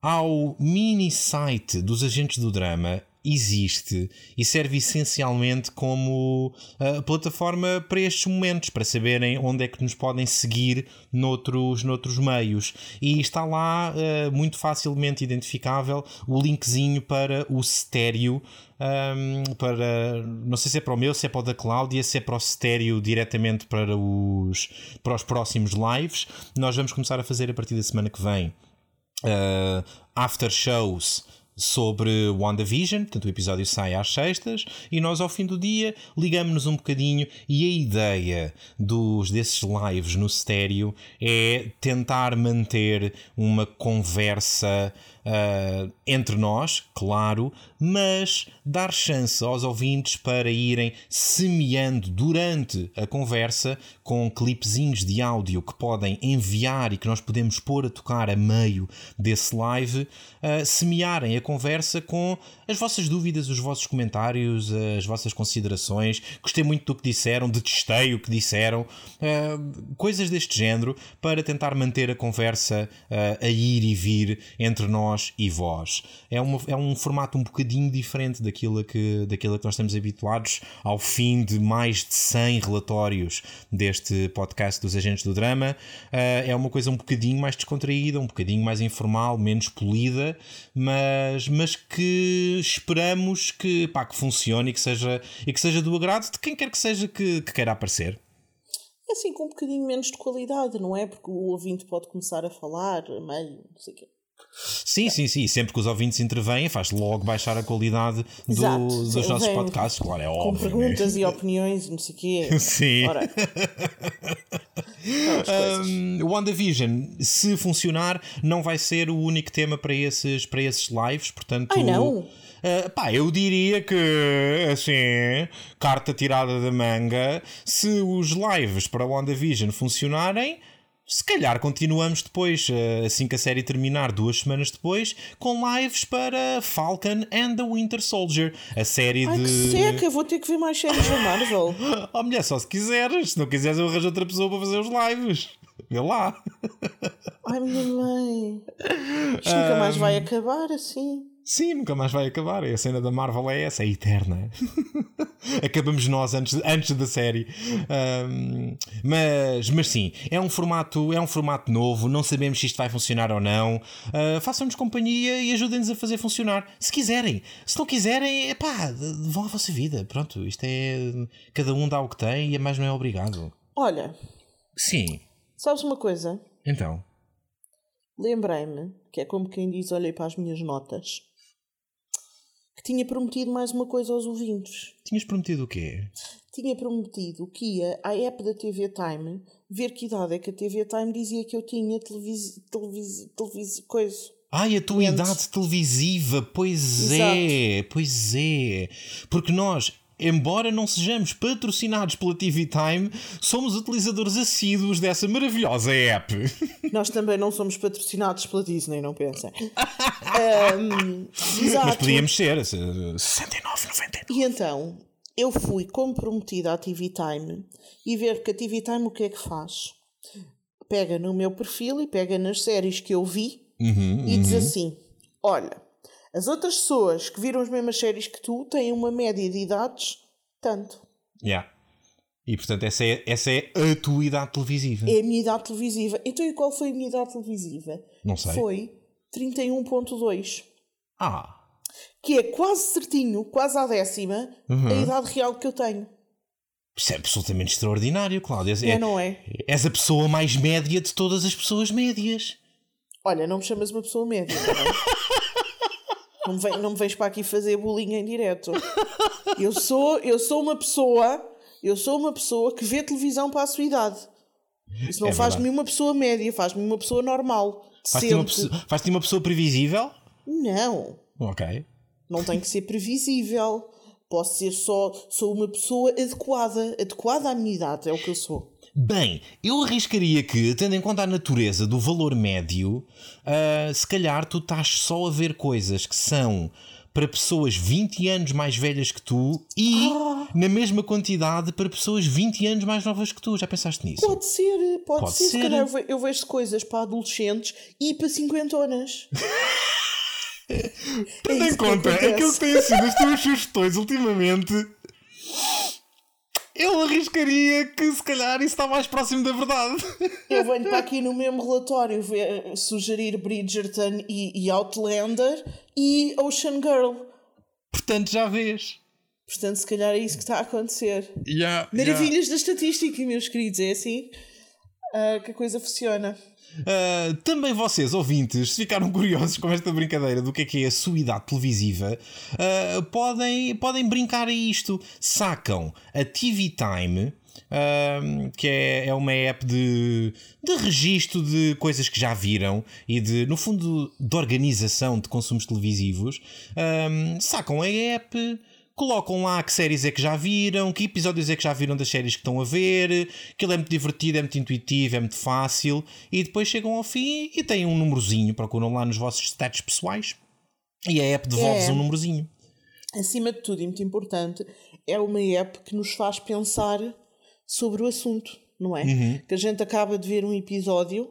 ao mini site dos agentes do drama. Existe e serve essencialmente como uh, plataforma para estes momentos, para saberem onde é que nos podem seguir noutros, noutros meios. E está lá uh, muito facilmente identificável o linkzinho para o estéreo. um, para não sei se é para o meu, se é para o da Cláudia, se é para o estéreo diretamente para os, para os próximos lives. Nós vamos começar a fazer a partir da semana que vem uh, after shows sobre WandaVision, portanto o episódio sai às sextas e nós ao fim do dia ligamos-nos um bocadinho e a ideia dos desses lives no estéreo é tentar manter uma conversa uh, entre nós, claro, mas dar chance aos ouvintes para irem semeando durante a conversa com clipezinhos de áudio que podem enviar e que nós podemos pôr a tocar a meio desse live, uh, semearem a conversa com as vossas dúvidas, os vossos comentários, as vossas considerações. Gostei muito do que disseram, detestei o que disseram, uh, coisas deste género para tentar manter a conversa a ir e vir entre nós e vós. É, uma, é um formato um bocadinho diferente daquilo que, daquilo que nós estamos habituados ao fim de mais de 100 relatórios deste podcast dos Agentes do Drama. Uh, é uma coisa um bocadinho mais descontraída, um bocadinho mais informal, menos polida, mas, mas que esperamos que, pá, que funcione e que, seja, e que seja do agrado de quem quer que seja que, que queira aparecer. Assim com um bocadinho menos de qualidade, não é? Porque o ouvinte pode começar a falar, meio, não sei o quê. Sim, sim, sim. Sempre que os ouvintes intervêm, faz logo baixar a qualidade do- dos nossos vem podcasts, claro, é Com óbvio. né? perguntas e opiniões e não sei o quê. Sim. Ora. Um, WandaVision, se funcionar, não vai ser o único tema para esses, para esses lives, portanto. Ai, não? Uh, pá, eu diria que, assim, carta tirada da manga, se os lives para WandaVision funcionarem, se calhar continuamos depois, uh, assim que a série terminar, duas semanas depois, com lives para Falcon and the Winter Soldier, a série Ai, de. que seca, vou ter que ver mais séries da Marvel. Oh, mulher, só se quiseres. Se não quiseres, eu arranjo outra pessoa para fazer os lives. Vê lá. Ai, minha mãe. Isto nunca mais vai acabar assim. Sim, nunca mais vai acabar. A cena da Marvel é essa, é eterna. Acabamos nós antes, antes da série. Ahm, mas, mas sim, é um, formato, é um formato novo. Não sabemos se isto vai funcionar ou não. Ah, Façam-nos companhia e ajudem-nos a fazer funcionar. Se quiserem. Se não quiserem, epá, vão à vossa vida. Pronto, isto é. Cada um dá o que tem e a mais não é obrigado. Olha, Sim. sabes uma coisa? Então. Lembrei-me, que é como quem diz, olhei para as minhas notas, que tinha prometido mais uma coisa aos ouvintes. Tinhas prometido o quê? Tinha prometido que ia à app da TV Time ver que idade é que a TV Time dizia que eu tinha televis... televis... televis... coisa. Ai, a tua idade televisiva, pois Exato. é, pois é. Porque nós, embora não sejamos patrocinados pela TV Time, somos utilizadores assíduos dessa maravilhosa app. Nós também não somos patrocinados pela Disney, não pensem. um, Mas podíamos ser, 69,90. E então, eu fui comprometida à TV Time e ver que a TV Time o que é que faz? Pega no meu perfil e pega nas séries que eu vi uhum, e diz assim: Olha, as outras pessoas que viram as mesmas séries que tu têm uma média de idades tanto. Yeah. E portanto, essa é, essa é a tua idade televisiva. É a minha idade televisiva. Então, e qual foi a minha idade televisiva? Não sei. Foi 31,2. Ah. Que é quase certinho, quase à décima, uhum. a idade real que eu tenho. Isso é absolutamente extraordinário, Cláudia. É, é, não é? És a pessoa mais média de todas as pessoas médias. Olha, não me chamas uma pessoa média. Não, vem, não me vens para aqui fazer bullying em direto. Eu sou, eu sou uma pessoa, eu sou uma pessoa que vê televisão para a sua idade. Isso não é faz-me uma pessoa média, faz-me uma pessoa normal. Faz-te uma, faz uma pessoa previsível? Não. Ok. Não tem que ser previsível. Posso ser só. Sou uma pessoa adequada. Adequada à minha idade, é o que eu sou. Bem, eu arriscaria que, tendo em conta a natureza do valor médio, uh, se calhar tu estás só a ver coisas que são para pessoas 20 anos mais velhas que tu e ah. na mesma quantidade para pessoas 20 anos mais novas que tu. Já pensaste nisso? Pode ser, pode, pode ser. ser. Se calhar eu vejo coisas para adolescentes e para cinquentonas. Tendo é em conta aquilo que têm sido as tuas sugestões ultimamente eu arriscaria que se calhar isso está mais próximo da verdade. Eu venho para aqui no mesmo relatório ver, sugerir Bridgerton e, e Outlander e Ocean Girl. Portanto, já vês. Portanto, se calhar é isso que está a acontecer. Yeah, Maravilhas yeah. da estatística, meus queridos. É assim uh, que a coisa funciona. Uh, também vocês, ouvintes, se ficaram curiosos com esta brincadeira do que é que é a sua idade televisiva, uh, podem, podem brincar a isto. Sacam a TV Time. Uh, que é, é uma app de, de registro de coisas que já viram e de, no fundo, de organização de consumos televisivos. sacam a app, colocam lá que séries é que já viram, que episódios é que já viram das séries que estão a ver, que ele é muito divertido, é muito intuitivo, é muito fácil, e depois chegam ao fim e têm um númerozinho, procuram lá nos vossos stats pessoais e a app devolve-vos é. um númerozinho. Acima de tudo, e muito importante, é uma app que nos faz pensar sobre o assunto, não é? Uhum. Que a gente acaba de ver um episódio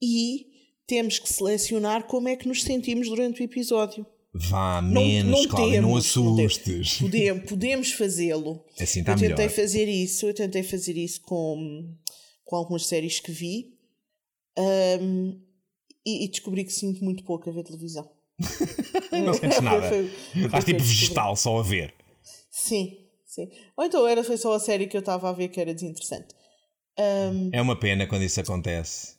e temos que selecionar como é que nos sentimos durante o episódio. Vá menos, não, não Cláudia, temos, não assustes. Não podemos, podemos fazê-lo. Assim está eu tentei melhor. fazer isso, eu tentei fazer isso com, com algumas séries que vi um, e, e, descobri que sinto muito pouco a ver televisão. não sentes nada. Estás tipo vegetal só a ver. Sim, sim. Ou então era, foi só a série que eu estava a ver que era desinteressante. Um, é uma pena quando isso acontece.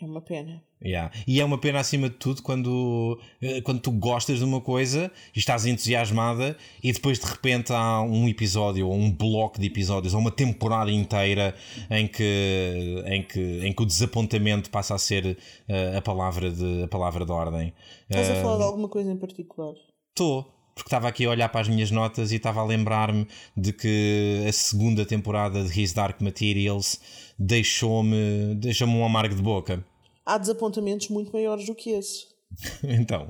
É uma pena. Yeah. E é uma pena acima de tudo quando, eh, quando tu gostas de uma coisa e estás entusiasmada e depois de repente há um episódio ou um bloco de episódios ou uma temporada inteira em que, em que, em que o desapontamento passa a ser uh, a, palavra de, a palavra de ordem. Estás a falar de alguma coisa em particular? Estou porque estava aqui a olhar para as minhas notas e estava a lembrar-me de que a segunda temporada de His Dark Materials deixou-me deixou um amargo de boca há desapontamentos muito maiores do que esse. então.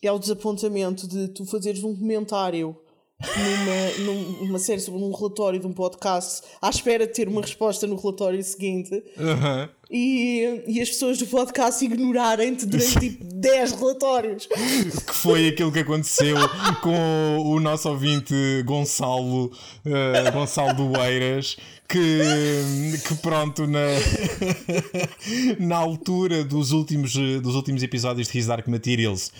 É o desapontamento de tu fazeres um comentário numa, numa série sobre um relatório de um podcast à espera de ter uma resposta no relatório seguinte uhum. e, e as pessoas do podcast ignorarem-te durante tipo 10 relatórios. Que foi aquilo que aconteceu com o nosso ouvinte Gonçalo, uh, Gonçalo Doeiras que, que pronto, na, na altura dos últimos, dos últimos episódios de His Dark Materials.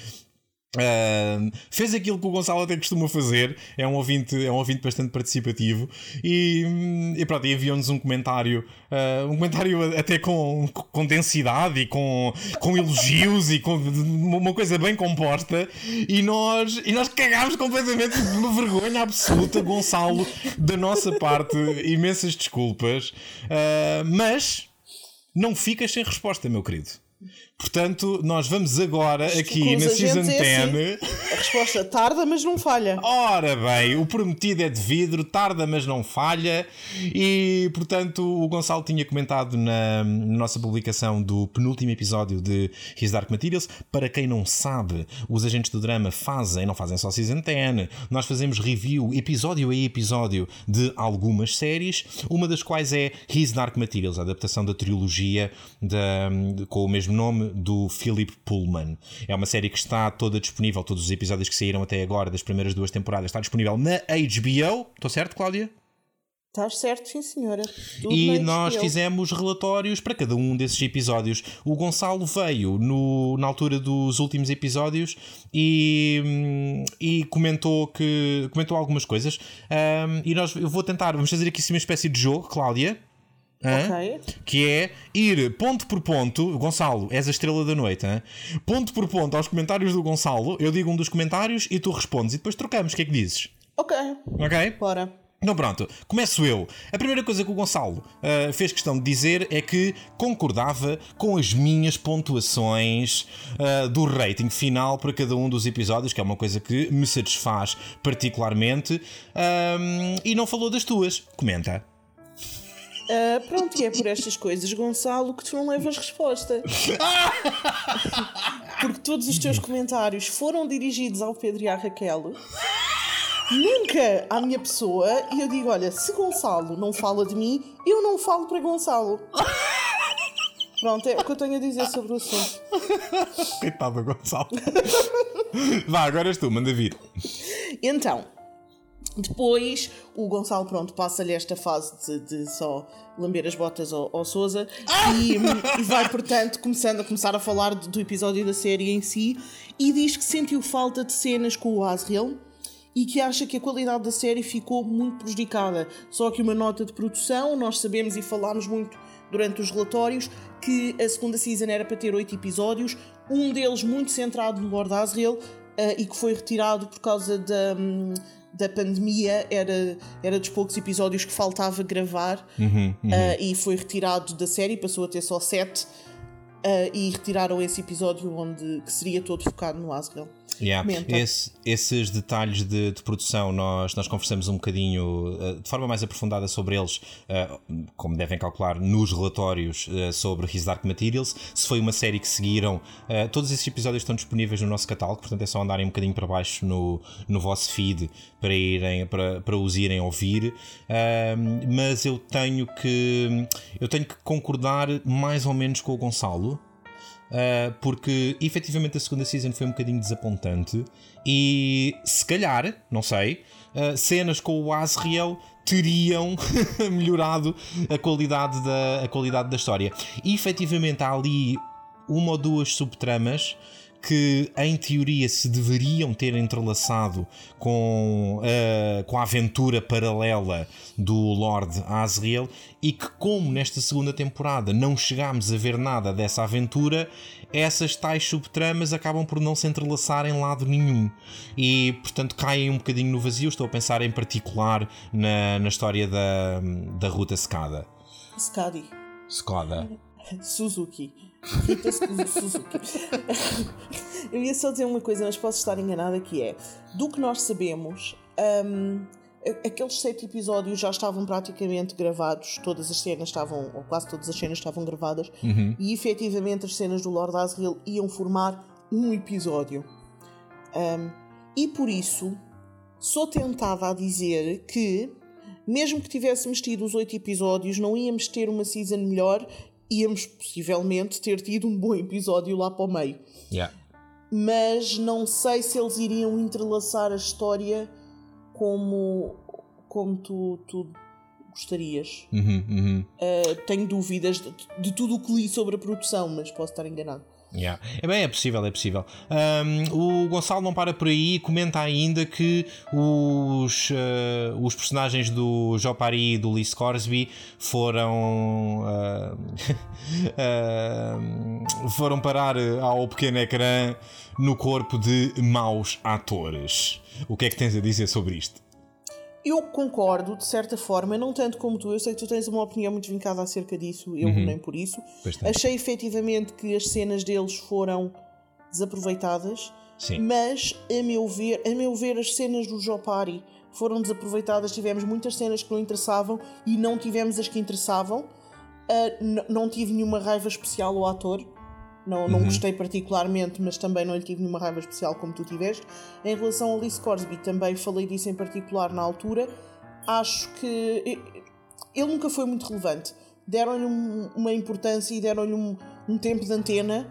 Uh, fez aquilo que o Gonçalo até costuma fazer, é um ouvinte, é um ouvinte bastante participativo e, e pronto, enviou-nos um comentário, uh, um comentário até com, com densidade e com, com elogios e com uma coisa bem composta e nós, e nós cagámos completamente de vergonha absoluta, Gonçalo, da nossa parte, imensas desculpas, uh, mas não ficas sem resposta, meu querido. Portanto, nós vamos agora aqui na Season 10. É assim. A resposta tarda, mas não falha. Ora bem, o prometido é de vidro, tarda, mas não falha. E, portanto, o Gonçalo tinha comentado na, nossa publicação do penúltimo episódio de His Dark Materials. Para quem não sabe, os agentes do drama fazem, não fazem só Season 10. Nós fazemos review, episódio a episódio, de algumas séries, uma das quais é His Dark Materials, a adaptação da trilogia de, com o mesmo nome do Philip Pullman. É uma série que está toda disponível, todos os episódios que saíram até agora, das primeiras duas temporadas, está disponível na HBO. Estou certo, Cláudia? Estás certo, sim, senhora. Tudo e nós fizemos relatórios para cada um desses episódios. O Gonçalo veio no, na altura dos últimos episódios e, hum, e comentou que comentou algumas coisas. Um, e nós eu vou tentar, vamos fazer aqui uma espécie de jogo, Cláudia. Okay. Que é ir ponto por ponto, Gonçalo, és a estrela da noite, hein? ponto por ponto aos comentários do Gonçalo. Eu digo um dos comentários e tu respondes e depois trocamos. O que é que dizes? Ok. Ok? Bora. Então pronto, começo eu. A primeira coisa que o Gonçalo uh, fez questão de dizer é que concordava com as minhas pontuações uh, do rating final para cada um dos episódios, que é uma coisa que me satisfaz particularmente, um, e não falou das tuas. Comenta. Uh, pronto, e é por estas coisas, Gonçalo, que tu não levas resposta. Porque todos os teus comentários foram dirigidos ao Pedro e à Raquel, nunca à minha pessoa, e eu digo: olha, se Gonçalo não fala de mim, eu não falo para Gonçalo. Pronto, é o que eu tenho a dizer sobre o assunto. Coitado Gonçalo. Vá, agora és tu, manda vir. Então, depois o Gonçalo pronto passa-lhe esta fase de, de, só lamber as botas ao, ao Souza e, e, vai portanto começando a começar a falar do, do, episódio da série em si e diz que sentiu falta de cenas com o Asriel e que acha que a qualidade da série ficou muito prejudicada. Só que uma nota de produção, nós sabemos e falámos muito durante os relatórios que a segunda season era para ter oito episódios, um deles muito centrado no Lord Asriel uh, e que foi retirado por causa da. Um, da pandemia era, era dos poucos episódios que faltava gravar uhum, uhum. Uh, e foi retirado da série, passou a ter só sete uh, e retiraram esse episódio onde que seria todo focado no Asriel. Yeah. Esse, esses detalhes de, de, produção nós, nós conversamos um bocadinho uh, de forma mais aprofundada sobre eles, uh, como devem calcular, nos relatórios uh, sobre His Dark Materials. Se foi uma série que seguiram, todos esses episódios estão disponíveis no nosso catálogo, portanto é só andarem um bocadinho para baixo no, no vosso feed para, irem, para, para os irem ouvir. mas eu tenho que eu tenho que concordar mais ou menos com o Gonçalo. Uh, porque efetivamente a segunda season foi um bocadinho desapontante e se calhar, não sei, uh, cenas com o Asriel teriam melhorado a qualidade, da, a qualidade da história. E efetivamente há ali uma ou duas subtramas que em teoria se deveriam ter entrelaçado com, uh, com a aventura paralela do Lord Asriel e que como nesta segunda temporada não chegámos a ver nada dessa aventura, essas tais subtramas acabam por não se entrelaçar em lado nenhum e portanto caem um bocadinho no vazio. Estou a pensar em particular na, na história da, da Ruta Secada. Skadi. Skoda. Suzuki. Rita Suzuki. Eu ia só dizer uma coisa, mas posso estar enganada, que é, do que nós sabemos, um, aqueles sete episódios já estavam praticamente gravados, todas as cenas estavam, ou quase todas as cenas estavam gravadas, uhum. e efetivamente as cenas do Lord Asriel iam formar um episódio. Um, e por isso, sou tentada a dizer que, mesmo que tivéssemos tido os oito episódios, não íamos ter uma season melhor íamos possivelmente ter tido um bom episódio lá para o meio. Yeah. Mas não sei se eles iriam entrelaçar a história como, como tu, tu gostarias. Uhum, uhum. Uh, tenho dúvidas de, de tudo o que li sobre a produção, mas posso estar enganado. Yeah. É bem, é possível, é possível. Um, o Gonçalo não para por aí e comenta ainda que os, uh, os personagens do Joe Paris e do Lee Scoresby foram uh, uh, foram parar ao pequeno ecrã no corpo de maus atores. O que é que tens a dizer sobre isto? Eu concordo, de certa forma, não tanto como tu. Eu sei que tu tens uma opinião muito vincada acerca disso, eu uhum. nem por isso. Achei efetivamente que as cenas deles foram desaproveitadas, Sim. mas a meu ver, a meu ver, as cenas do Jopari foram desaproveitadas. Tivemos muitas cenas que não interessavam e não tivemos as que interessavam. Uh, não tive nenhuma raiva especial ao ator. Não, não uhum. gostei particularmente, mas também não lhe tive nenhuma raiva especial como tu tiveste. Em relação a Alice Corsby, também falei disso em particular na altura. Acho que ele nunca foi muito relevante. Deram-lhe uma importância e deram-lhe um, um, tempo de antena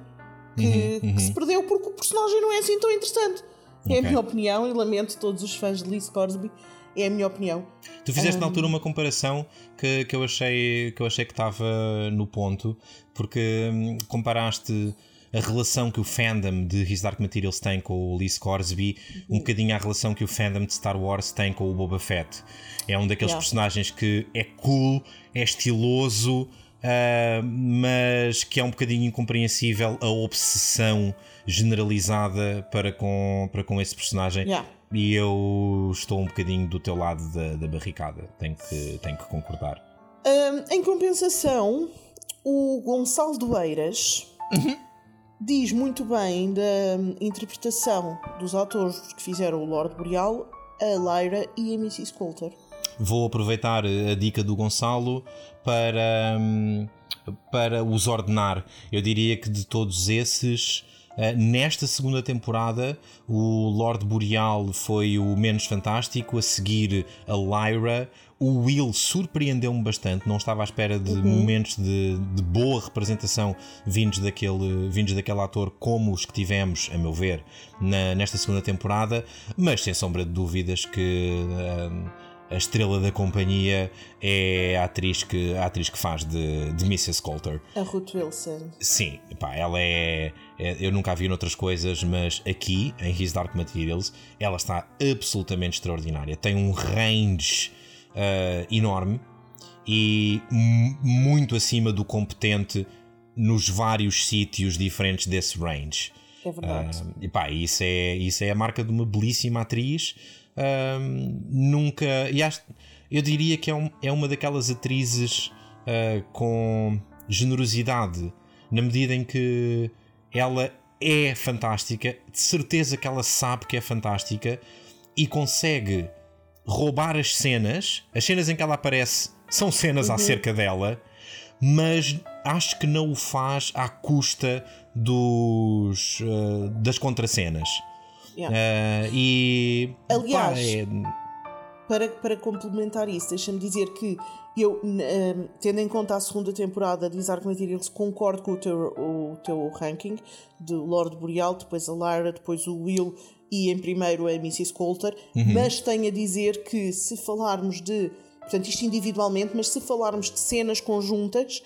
que, uhum, uhum. que, se perdeu porque o personagem não é assim tão interessante. Okay. É a minha opinião e lamento todos os fãs de Alice Corsby é a minha opinião. Tu fizeste um... na altura uma comparação que, que, eu achei, que eu achei que estava no ponto, porque hum, comparaste a relação que o fandom de His Dark Materials tem com o Lee Scoresby, um bocadinho a relação que o fandom de Star Wars tem com o Boba Fett. É um daqueles yeah. personagens que é cool, é estiloso, uh, mas que é um bocadinho incompreensível a obsessão generalizada para com, para com esse personagem. Yeah. E eu estou um bocadinho do teu lado da, da barricada, tenho que, tenho que concordar. Um, em compensação, o Gonçalo Doeiras uhum. diz muito bem da interpretação dos atores que fizeram o Lord Boreal, a Lyra e a Mrs. Coulter. Vou aproveitar a dica do Gonçalo para, hum, para os ordenar. Eu diria que de todos esses nesta segunda temporada, o Lord Boreal foi o menos fantástico, a seguir a Lyra. O Will surpreendeu-me bastante, não estava à espera de uhum. momentos de, de, boa representação vindos daquele, vindos daquele ator como os que tivemos, a meu ver, na, nesta segunda temporada, mas sem sombra de dúvidas que. Uh, a estrela da companhia é a atriz que, a atriz que faz de, de Mrs. Coulter. A Ruth Wilson. Sim, pá, ela é, Eu nunca a vi noutras coisas, mas aqui, em His Dark Materials, ela está absolutamente extraordinária. Tem um range uh, enorme e muito acima do competente nos vários sítios diferentes desse range. É verdade. Uh, e pá, isso é, isso é a marca de uma belíssima atriz um, nunca. E acho, eu diria que é, um, é uma daquelas atrizes uh, com generosidade, na medida em que ela é fantástica, de certeza que ela sabe que é fantástica e consegue roubar as cenas. As cenas em que ela aparece são cenas uhum. acerca dela, mas acho que não o faz à custa dos, uh, das contracenas. Yeah. Uh, e. Aliás, pá, é... para, para complementar isso, deixa-me dizer que eu, tendo em conta a segunda temporada de Ark Materials, concordo com o teu, o teu ranking de Lord Boreal, depois a Lara, depois o Will e em primeiro a Mrs. Coulter, uhum. mas tenho a dizer que se falarmos de. Portanto, isto individualmente, mas se falarmos de cenas conjuntas,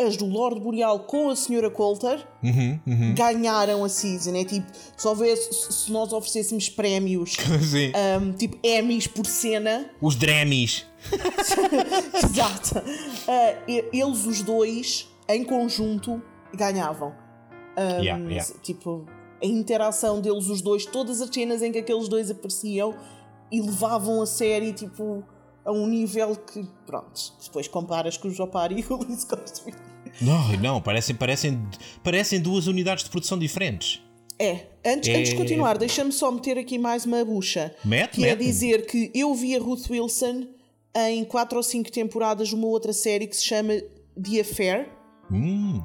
as do Lord Boreal com a Senhora Coulter uhum, uhum. ganharam a season. É tipo, se, houvesse, se nós oferecêssemos prémios, um, tipo Emmys por cena. Os Drammys. Exato. Uh, eles, os dois, em conjunto, ganhavam. Um, yeah, yeah. Tipo, a interação deles, os dois, todas as cenas em que aqueles dois apareciam e levavam a série, tipo a um nível que, pronto, depois comparas com o Jopari e o Luís Cosby. Não, não, parecem, parecem, parecem duas unidades de produção diferentes. É, antes, é... antes de continuar, deixa-me só meter aqui mais uma bucha. Mete, que mete. é dizer que eu vi a Ruth Wilson em quatro ou cinco temporadas de uma outra série que se chama The Affair. Hum.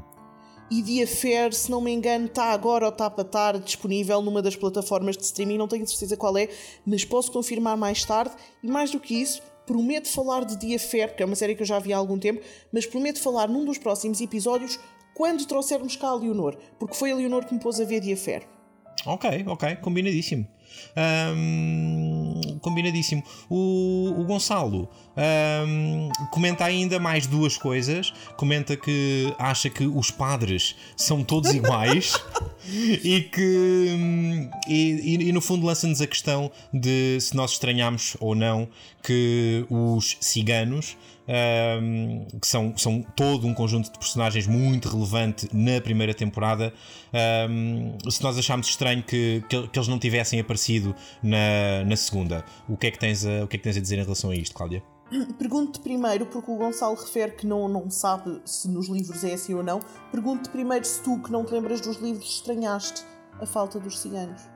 E The Affair, se não me engano, está agora ou está para estar disponível numa das plataformas de streaming, não tenho certeza qual é, mas posso confirmar mais tarde. E mais do que isso, prometo falar de The Affair, que é uma série que eu já vi há algum tempo, mas prometo falar num dos próximos episódios quando trouxermos cá a Leonor, porque foi a Leonor que me pôs a ver The Affair. Ok, ok, combinadíssimo. Um, combinadíssimo. O, o Gonçalo um, comenta ainda mais duas coisas. Comenta que acha que os padres são todos iguais e que e, e, e no fundo lança-nos a questão de se nós estranhamos ou não que os ciganos um, que são, são todo um conjunto de personagens muito relevante na primeira temporada. Um, se nós achámos estranho que, que, que, eles não tivessem aparecido na, na segunda, o que, é que tens a, o que é que tens a dizer em relação a isto, Cláudia? Pergunto-te primeiro, porque o Gonçalo refere que não, não sabe se nos livros é assim ou não. Pergunto-te primeiro se tu, que não te lembras dos livros, estranhaste a falta dos ciganos.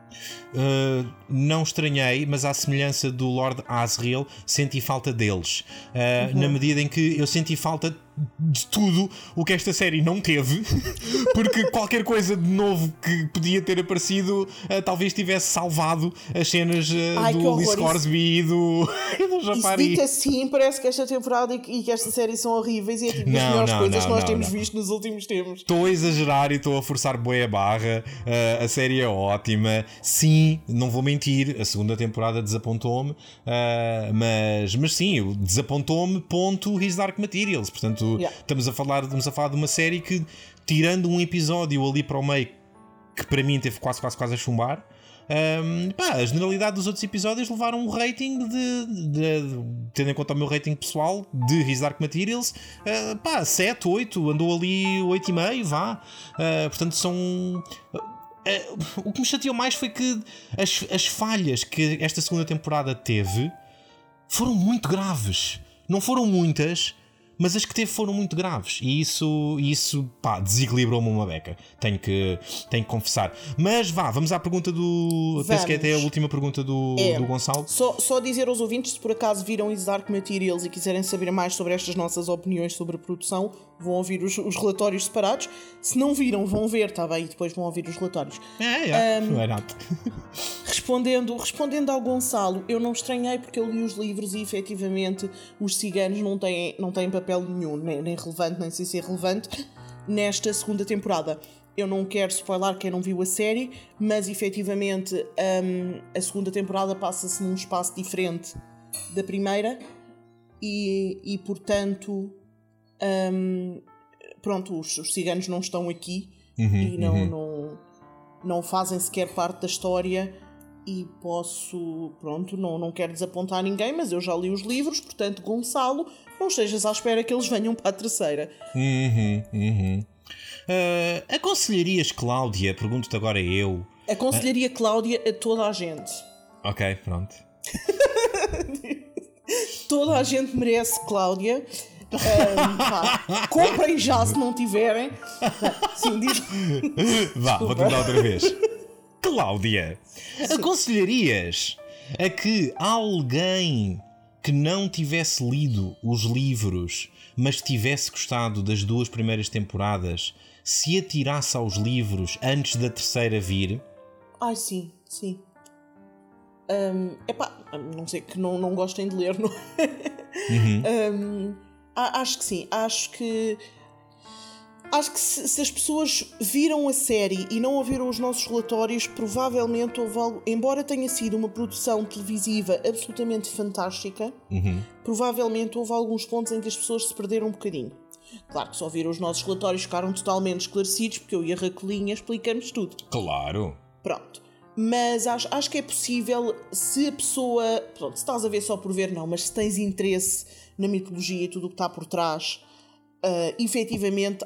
Uh, não estranhei, mas à semelhança do Lord Asriel, senti falta deles. Uh, uhum. Na medida em que eu senti falta de tudo o que esta série não teve, porque qualquer coisa de novo que podia ter aparecido uh, talvez tivesse salvado as cenas uh, Ai, do Lee Scoresby e do, e do Japari. Dito assim, parece que esta temporada e, que esta série são horríveis e é tipo não, das melhores não, coisas não, que nós temos visto nos últimos tempos. Estou a exagerar e estou a forçar boa barra. Uh, a série é ótima. Sim, não vou mentir, a segunda temporada desapontou-me, mas, mas sim, desapontou-me. Ponto His Dark Materials. Portanto, yeah. estamos, a falar, estamos a falar de uma série que, tirando um episódio ali para o meio, que para mim teve quase, quase, quase a chumbar. Um, pá, a generalidade dos outros episódios levaram um rating de, de, de, tendo em conta o meu rating pessoal de His Dark Materials, uh, pá, 7, 8, andou ali 8,5, vá. Uh, portanto, são. Uh, o que me chateou mais foi que as, as falhas que esta segunda temporada teve foram muito graves. Não foram muitas, mas as que teve foram muito graves e isso, isso pá, desequilibrou-me uma beca. Tenho que, tenho que confessar. Mas vá, vamos à pergunta do. Vamos. Penso que é até a última pergunta do, é. do Gonçalo. Só, só dizer aos ouvintes, se por acaso viram Dark Materials e quiserem saber mais sobre estas nossas opiniões sobre a produção, vão ouvir os, os relatórios separados. Se não viram, vão ver, está bem? E depois vão ouvir os relatórios. É, é, um, é respondendo, respondendo ao Gonçalo, eu não estranhei porque eu li os livros e efetivamente os ciganos não têm, não têm papel nenhum, nem, nem relevante, nem sem ser relevante, nesta segunda temporada. Eu não quero spoiler quem não viu a série, mas efetivamente um, a segunda temporada passa-se num espaço diferente da primeira e, e portanto um, pronto, os, os, ciganos não estão aqui uhum, e não, uhum. não, não fazem sequer parte da história e posso, pronto, não, não quero desapontar ninguém, mas eu já li os livros, portanto, Gonçalo, não estejas à espera que eles venham para a terceira. Uhum, uhum. Uh, aconselharias Cláudia? Pergunto-te agora eu. Aconselharia uh... Cláudia a toda a gente. Ok, pronto. toda a gente merece Cláudia. Um, comprem já se não tiverem. Sim, diz. Vá, vou tentar outra vez. Cláudia, aconselharias a que alguém que não tivesse lido os livros, mas tivesse gostado das duas primeiras temporadas, se atirasse aos livros antes da terceira vir? Ai, sim, sim. Um, epá, não sei que não, não gostem de ler, não é? uhum. um, acho que sim, acho que. Acho que se, se, as pessoas viram a série e não ouviram os nossos relatórios, provavelmente houve algo. Embora tenha sido uma produção televisiva absolutamente fantástica, uhum. provavelmente houve alguns pontos em que as pessoas se perderam um bocadinho. Claro que só viram os nossos relatórios ficaram totalmente esclarecidos, porque eu e a Raquelinha explicamos tudo. Claro! Pronto. Mas acho, acho que é possível, se a pessoa. Pronto, se estás a ver só por ver, não, mas se tens interesse na mitologia e tudo o que está por trás, uh, efetivamente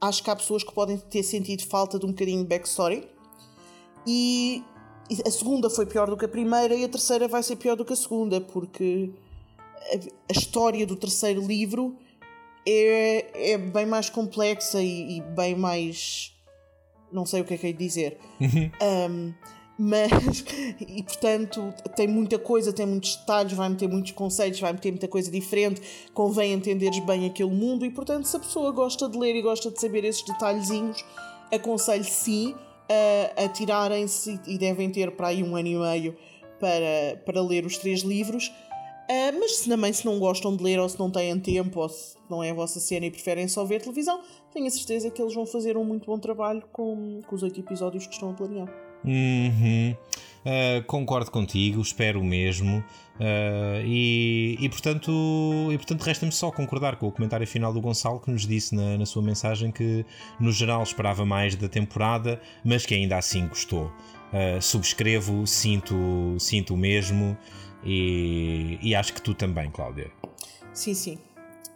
acho que há pessoas que podem ter sentido falta de um bocadinho de backstory. E a segunda foi pior do que a primeira, e a terceira vai ser pior do que a segunda, porque a, história do terceiro livro é, é bem mais complexa e, e, bem mais. Não sei o que é que é de dizer. Uhum. Um, mas e portanto tem muita coisa, tem muitos detalhes, vai meter muitos conceitos, vai meter muita coisa diferente, convém entenderes bem aquele mundo e portanto se a pessoa gosta de ler e gosta de saber esses detalhezinhos, aconselho sim a, a tirarem-se e devem ter para aí um ano e meio para, para ler os três livros. Uh, mas se também se não gostam de ler ou se não têm tempo ou se não é a vossa cena e preferem só ver televisão, tenho a certeza que eles vão fazer um muito bom trabalho com, com os oito episódios que estão a planear. Uhum. Uh, concordo contigo, espero mesmo. Uh, e, e, portanto, e portanto resta-me só concordar com o comentário final do Gonçalo que nos disse na, na, sua mensagem que no geral esperava mais da temporada, mas que ainda assim gostou. Uh, subscrevo, sinto, sinto o mesmo e, e acho que tu também, Cláudia. Sim, sim.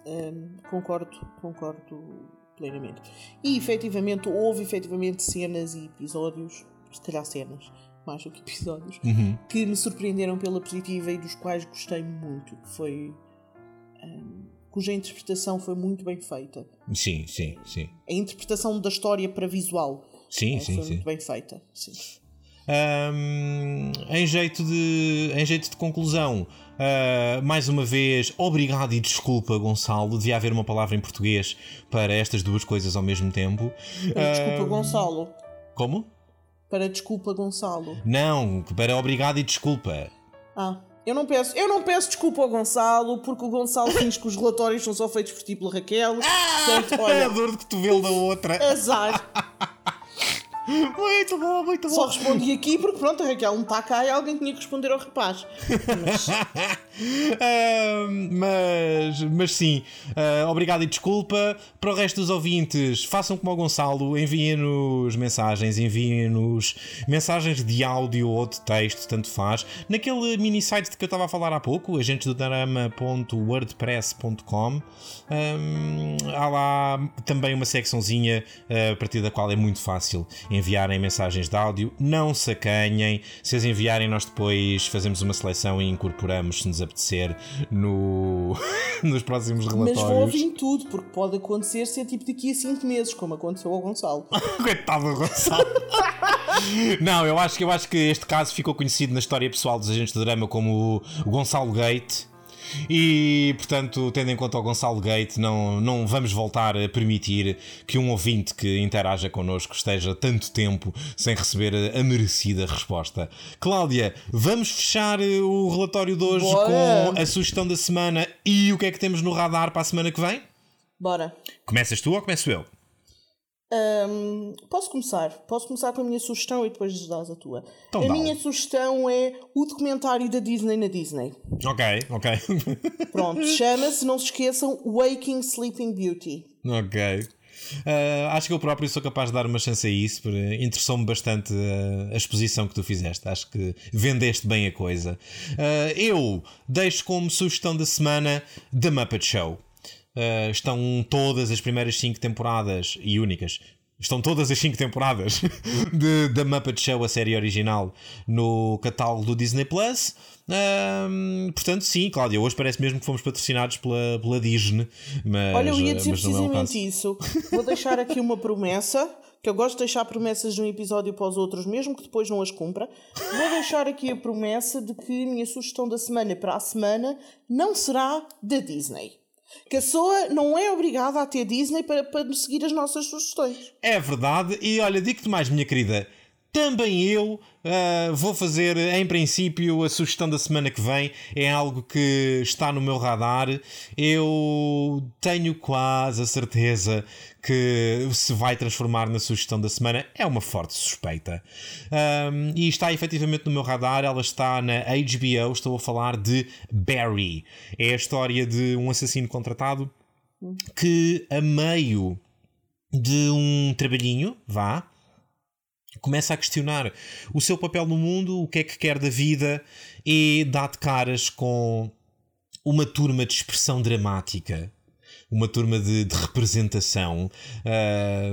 Um, concordo, concordo plenamente. E efetivamente, houve efetivamente cenas e episódios, se calhar cenas, mais do que episódios, Uhum. que me surpreenderam pela positiva e dos quais gostei muito. Foi. um, cuja interpretação foi muito bem feita. Sim, sim, sim. A interpretação da história para visual Sim, eh, sim, foi sim. muito bem feita. Sim. Ahm, em, jeito de, em jeito de conclusão, ah, mais uma vez, obrigado e desculpa, Gonçalo. Devia haver uma palavra em português para estas duas coisas ao mesmo tempo. Desculpa, Ahm, Gonçalo. Como? Para desculpa, Gonçalo. Não, para obrigado e desculpa. Ah, eu não peço, eu não peço desculpa ao Gonçalo, porque o Gonçalo finge que os relatórios são só feitos por ti pela Raquel. Portanto, É a olha, dor de cotovelo da outra. azar. Muito bom, muito Só bom. respondi aqui porque pronto, a Raquel não está cá e alguém tinha que responder ao rapaz. Mas, Ahm, mas, mas sim, ah, obrigado e desculpa. Para o resto dos ouvintes, façam como o Gonçalo, enviem-nos mensagens, enviem-nos mensagens de áudio ou de texto, tanto faz. Naquele mini site de que eu estava a falar há pouco, agentesdodrama.wordpress.com, ahm, há lá também uma secçãozinha ah, a partir da qual é muito fácil enviarem mensagens de áudio. Não se acanhem, se as enviarem, nós depois fazemos uma seleção e incorporamos, se nos apetecer, no... nos próximos mas relatórios. vou ouvir tudo, porque pode acontecer ser tipo daqui a 5 meses, como aconteceu ao Gonçalo. Coitado do Gonçalo. Não, eu acho, que- eu acho que este caso ficou conhecido na história pessoal dos agentes de drama como o Gonçalo Gate. E, portanto, tendo em conta o Gonçalo Gate, não, não vamos voltar a permitir que um ouvinte que interaja connosco esteja tanto tempo sem receber a, merecida resposta. Cláudia, vamos fechar eh, o relatório de hoje Bora. com a sugestão da semana e o que é que temos no radar para a semana que vem? Bora. Começas tu ou começo eu? Hum, posso começar? Posso começar com a minha sugestão e depois dás a tua. Então a dá-o. minha sugestão é o documentário da Disney na Disney. Ok, ok. Pronto, chama-se, não se esqueçam, Waking Sleeping Beauty. Ok. Ah, acho que eu próprio sou capaz de dar uma chance a isso, porque interessou-me bastante ah, a exposição que tu fizeste. Acho que vendeste bem a coisa. Ah, eu deixo como sugestão da semana The Muppet Show. Ah, estão todas as primeiras cinco temporadas e únicas. Estão todas as cinco temporadas de The Muppet Show, a série original, no catálogo do Disney Plus. Ahm, portanto, sim, Cláudia, hoje parece mesmo que fomos patrocinados pela, pela Disney. Mas, Olha, eu ia dizer mas não é precisamente isso. Vou deixar aqui uma promessa, que eu gosto de deixar promessas de um episódio para os outros, mesmo que depois não as cumpra. Vou deixar aqui a promessa de que a minha sugestão da semana para a semana não será da Disney. Que a pessoa não é obrigada a ter Disney para, para seguir as nossas sugestões. É verdade, e olha, digo-te mais, minha querida. Também eu ah, vou fazer, em princípio, a sugestão da semana que vem. É algo que está no meu radar. Eu tenho quase a certeza que se vai transformar na sugestão da semana. É uma forte suspeita. Ahm, e está efetivamente no meu radar. Ela está na HBO. Estou a falar de Barry. É a história de um assassino contratado que, a meio de um trabalhinho, vá, começa a questionar o seu papel no mundo, o que é que quer da vida e dá de caras com uma turma de expressão dramática. Uma turma de, de representação, Ah,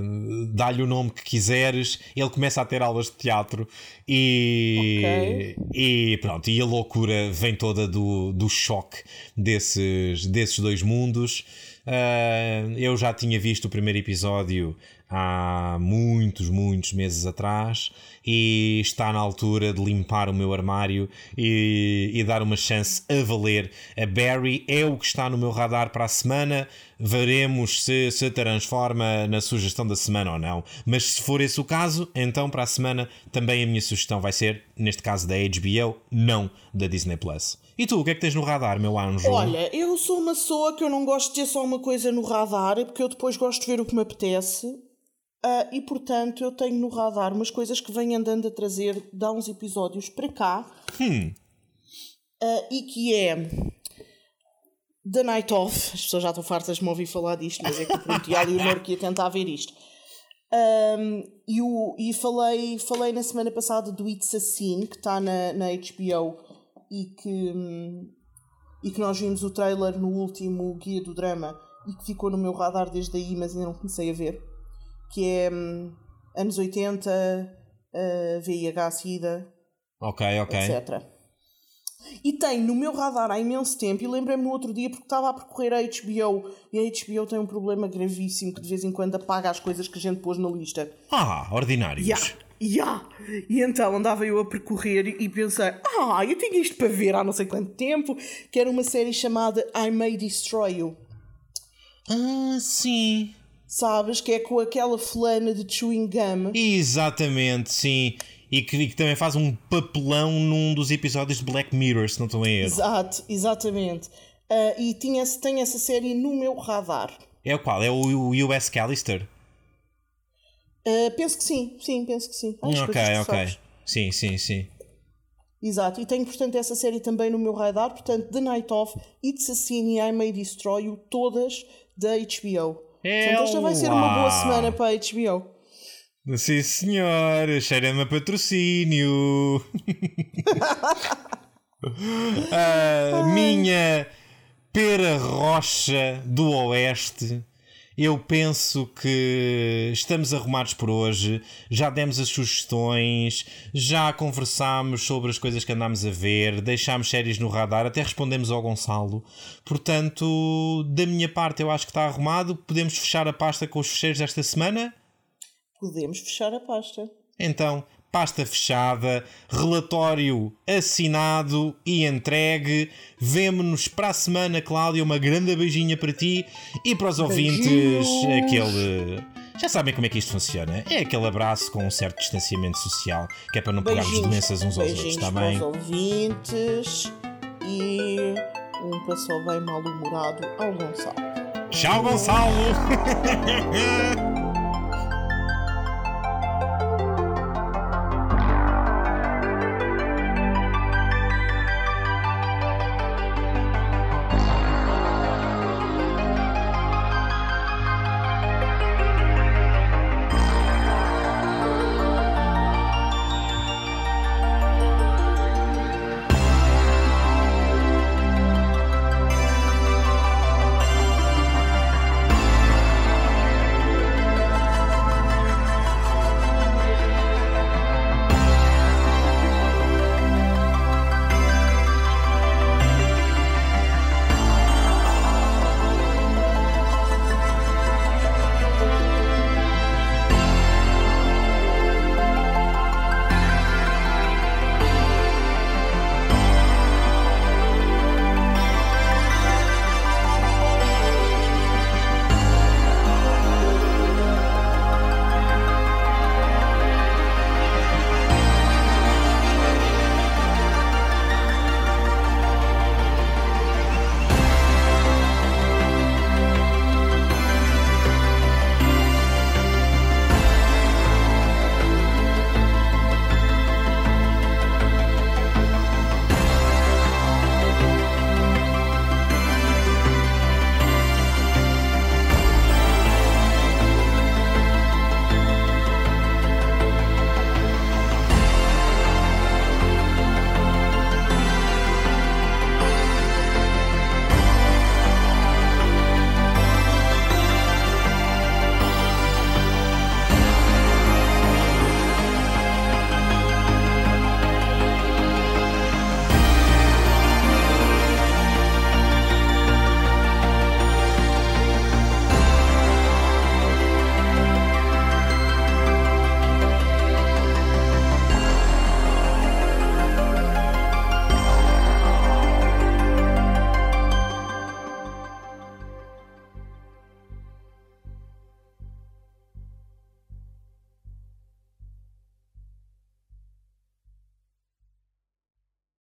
dá-lhe o nome que quiseres. Ele começa a ter aulas de teatro e, e pronto. E a loucura vem toda do, do choque desses, desses dois mundos. Ah, eu já tinha visto o primeiro episódio há muitos, muitos meses atrás e está na altura de limpar o meu armário e, e dar uma chance a valer a Barry. É o que está no meu radar para a semana. Veremos se se transforma na sugestão da semana ou não. Mas se for esse o caso, então para a semana também a minha sugestão vai ser, neste caso da HBO, não da Disney Plus. E tu, o que é que tens no radar, meu anjo? Olha, eu sou uma pessoa que eu não gosto de ter só uma coisa no radar, porque eu depois gosto de ver o que me apetece. Ah, e portanto eu tenho no radar umas coisas que venho andando a trazer de há uns episódios para cá. Ah, e que é The Night Of. As pessoas já estão fartas de me ouvir falar disto, mas é que prometi à Leonor que ia tentar ver isto. Um, e o- e falei, falei na semana passada do It's a Scene, que está na, na HBO e que, hum, e que nós vimos o trailer no último Guia do Drama e que ficou no meu radar desde aí, mas ainda não comecei a ver, que é hum, anos 80, uh, VIH, SIDA, Ok, ok. etc. E tem no meu radar há imenso tempo, e lembrei-me no outro dia porque estava a percorrer a HBO e a HBO tem um problema gravíssimo que de vez em quando apaga as coisas que a gente pôs na lista. Ah, ordinários. Ya, ya. E então andava eu a percorrer e pensei, ah, eu tinha isto para ver há não sei quanto tempo, que era uma série chamada I May Destroy You. Ah, sim. Sabes? Que é com aquela fulana de chewing gum. Exatamente, sim. E que, e que também faz um papelão num dos episódios de Black Mirror, se não estou em erro. Exato, exatamente. Ah, e tinha, tem essa série no meu radar. É o qual? É o, o US Callister? Ah, penso que sim, sim, penso que sim. As ok, que ok. sabes. Sim, sim, sim. Exato, e tenho, portanto, essa série também no meu radar. Portanto, The Night Of, It's a Sin e I May Destroy You, todas da HBO. Portanto, esta vai ser uma boa semana para a HBO. Sim, senhor. Cheira-me a patrocínio. a minha pera rocha do Oeste. Eu penso que estamos arrumados por hoje. Já demos as sugestões, já conversámos sobre as coisas que andámos a ver, deixámos séries no radar, até respondemos ao Gonçalo. Portanto, da minha parte, eu acho que está arrumado. Podemos fechar a pasta com os fecheiros desta semana? Podemos fechar a pasta. Então, pasta fechada, relatório assinado e entregue. Vemo-nos para a semana, Cláudia. Uma grande beijinha para ti e para os ouvintes. Beijinhos. Aquele. Já sabem como é que isto funciona? É aquele abraço com um certo distanciamento social, que é para não pegarmos doenças uns aos outros, está para bem? os ouvintes e um pessoal bem mal-humorado ao Gonçalo. Tchau, Gonçalo!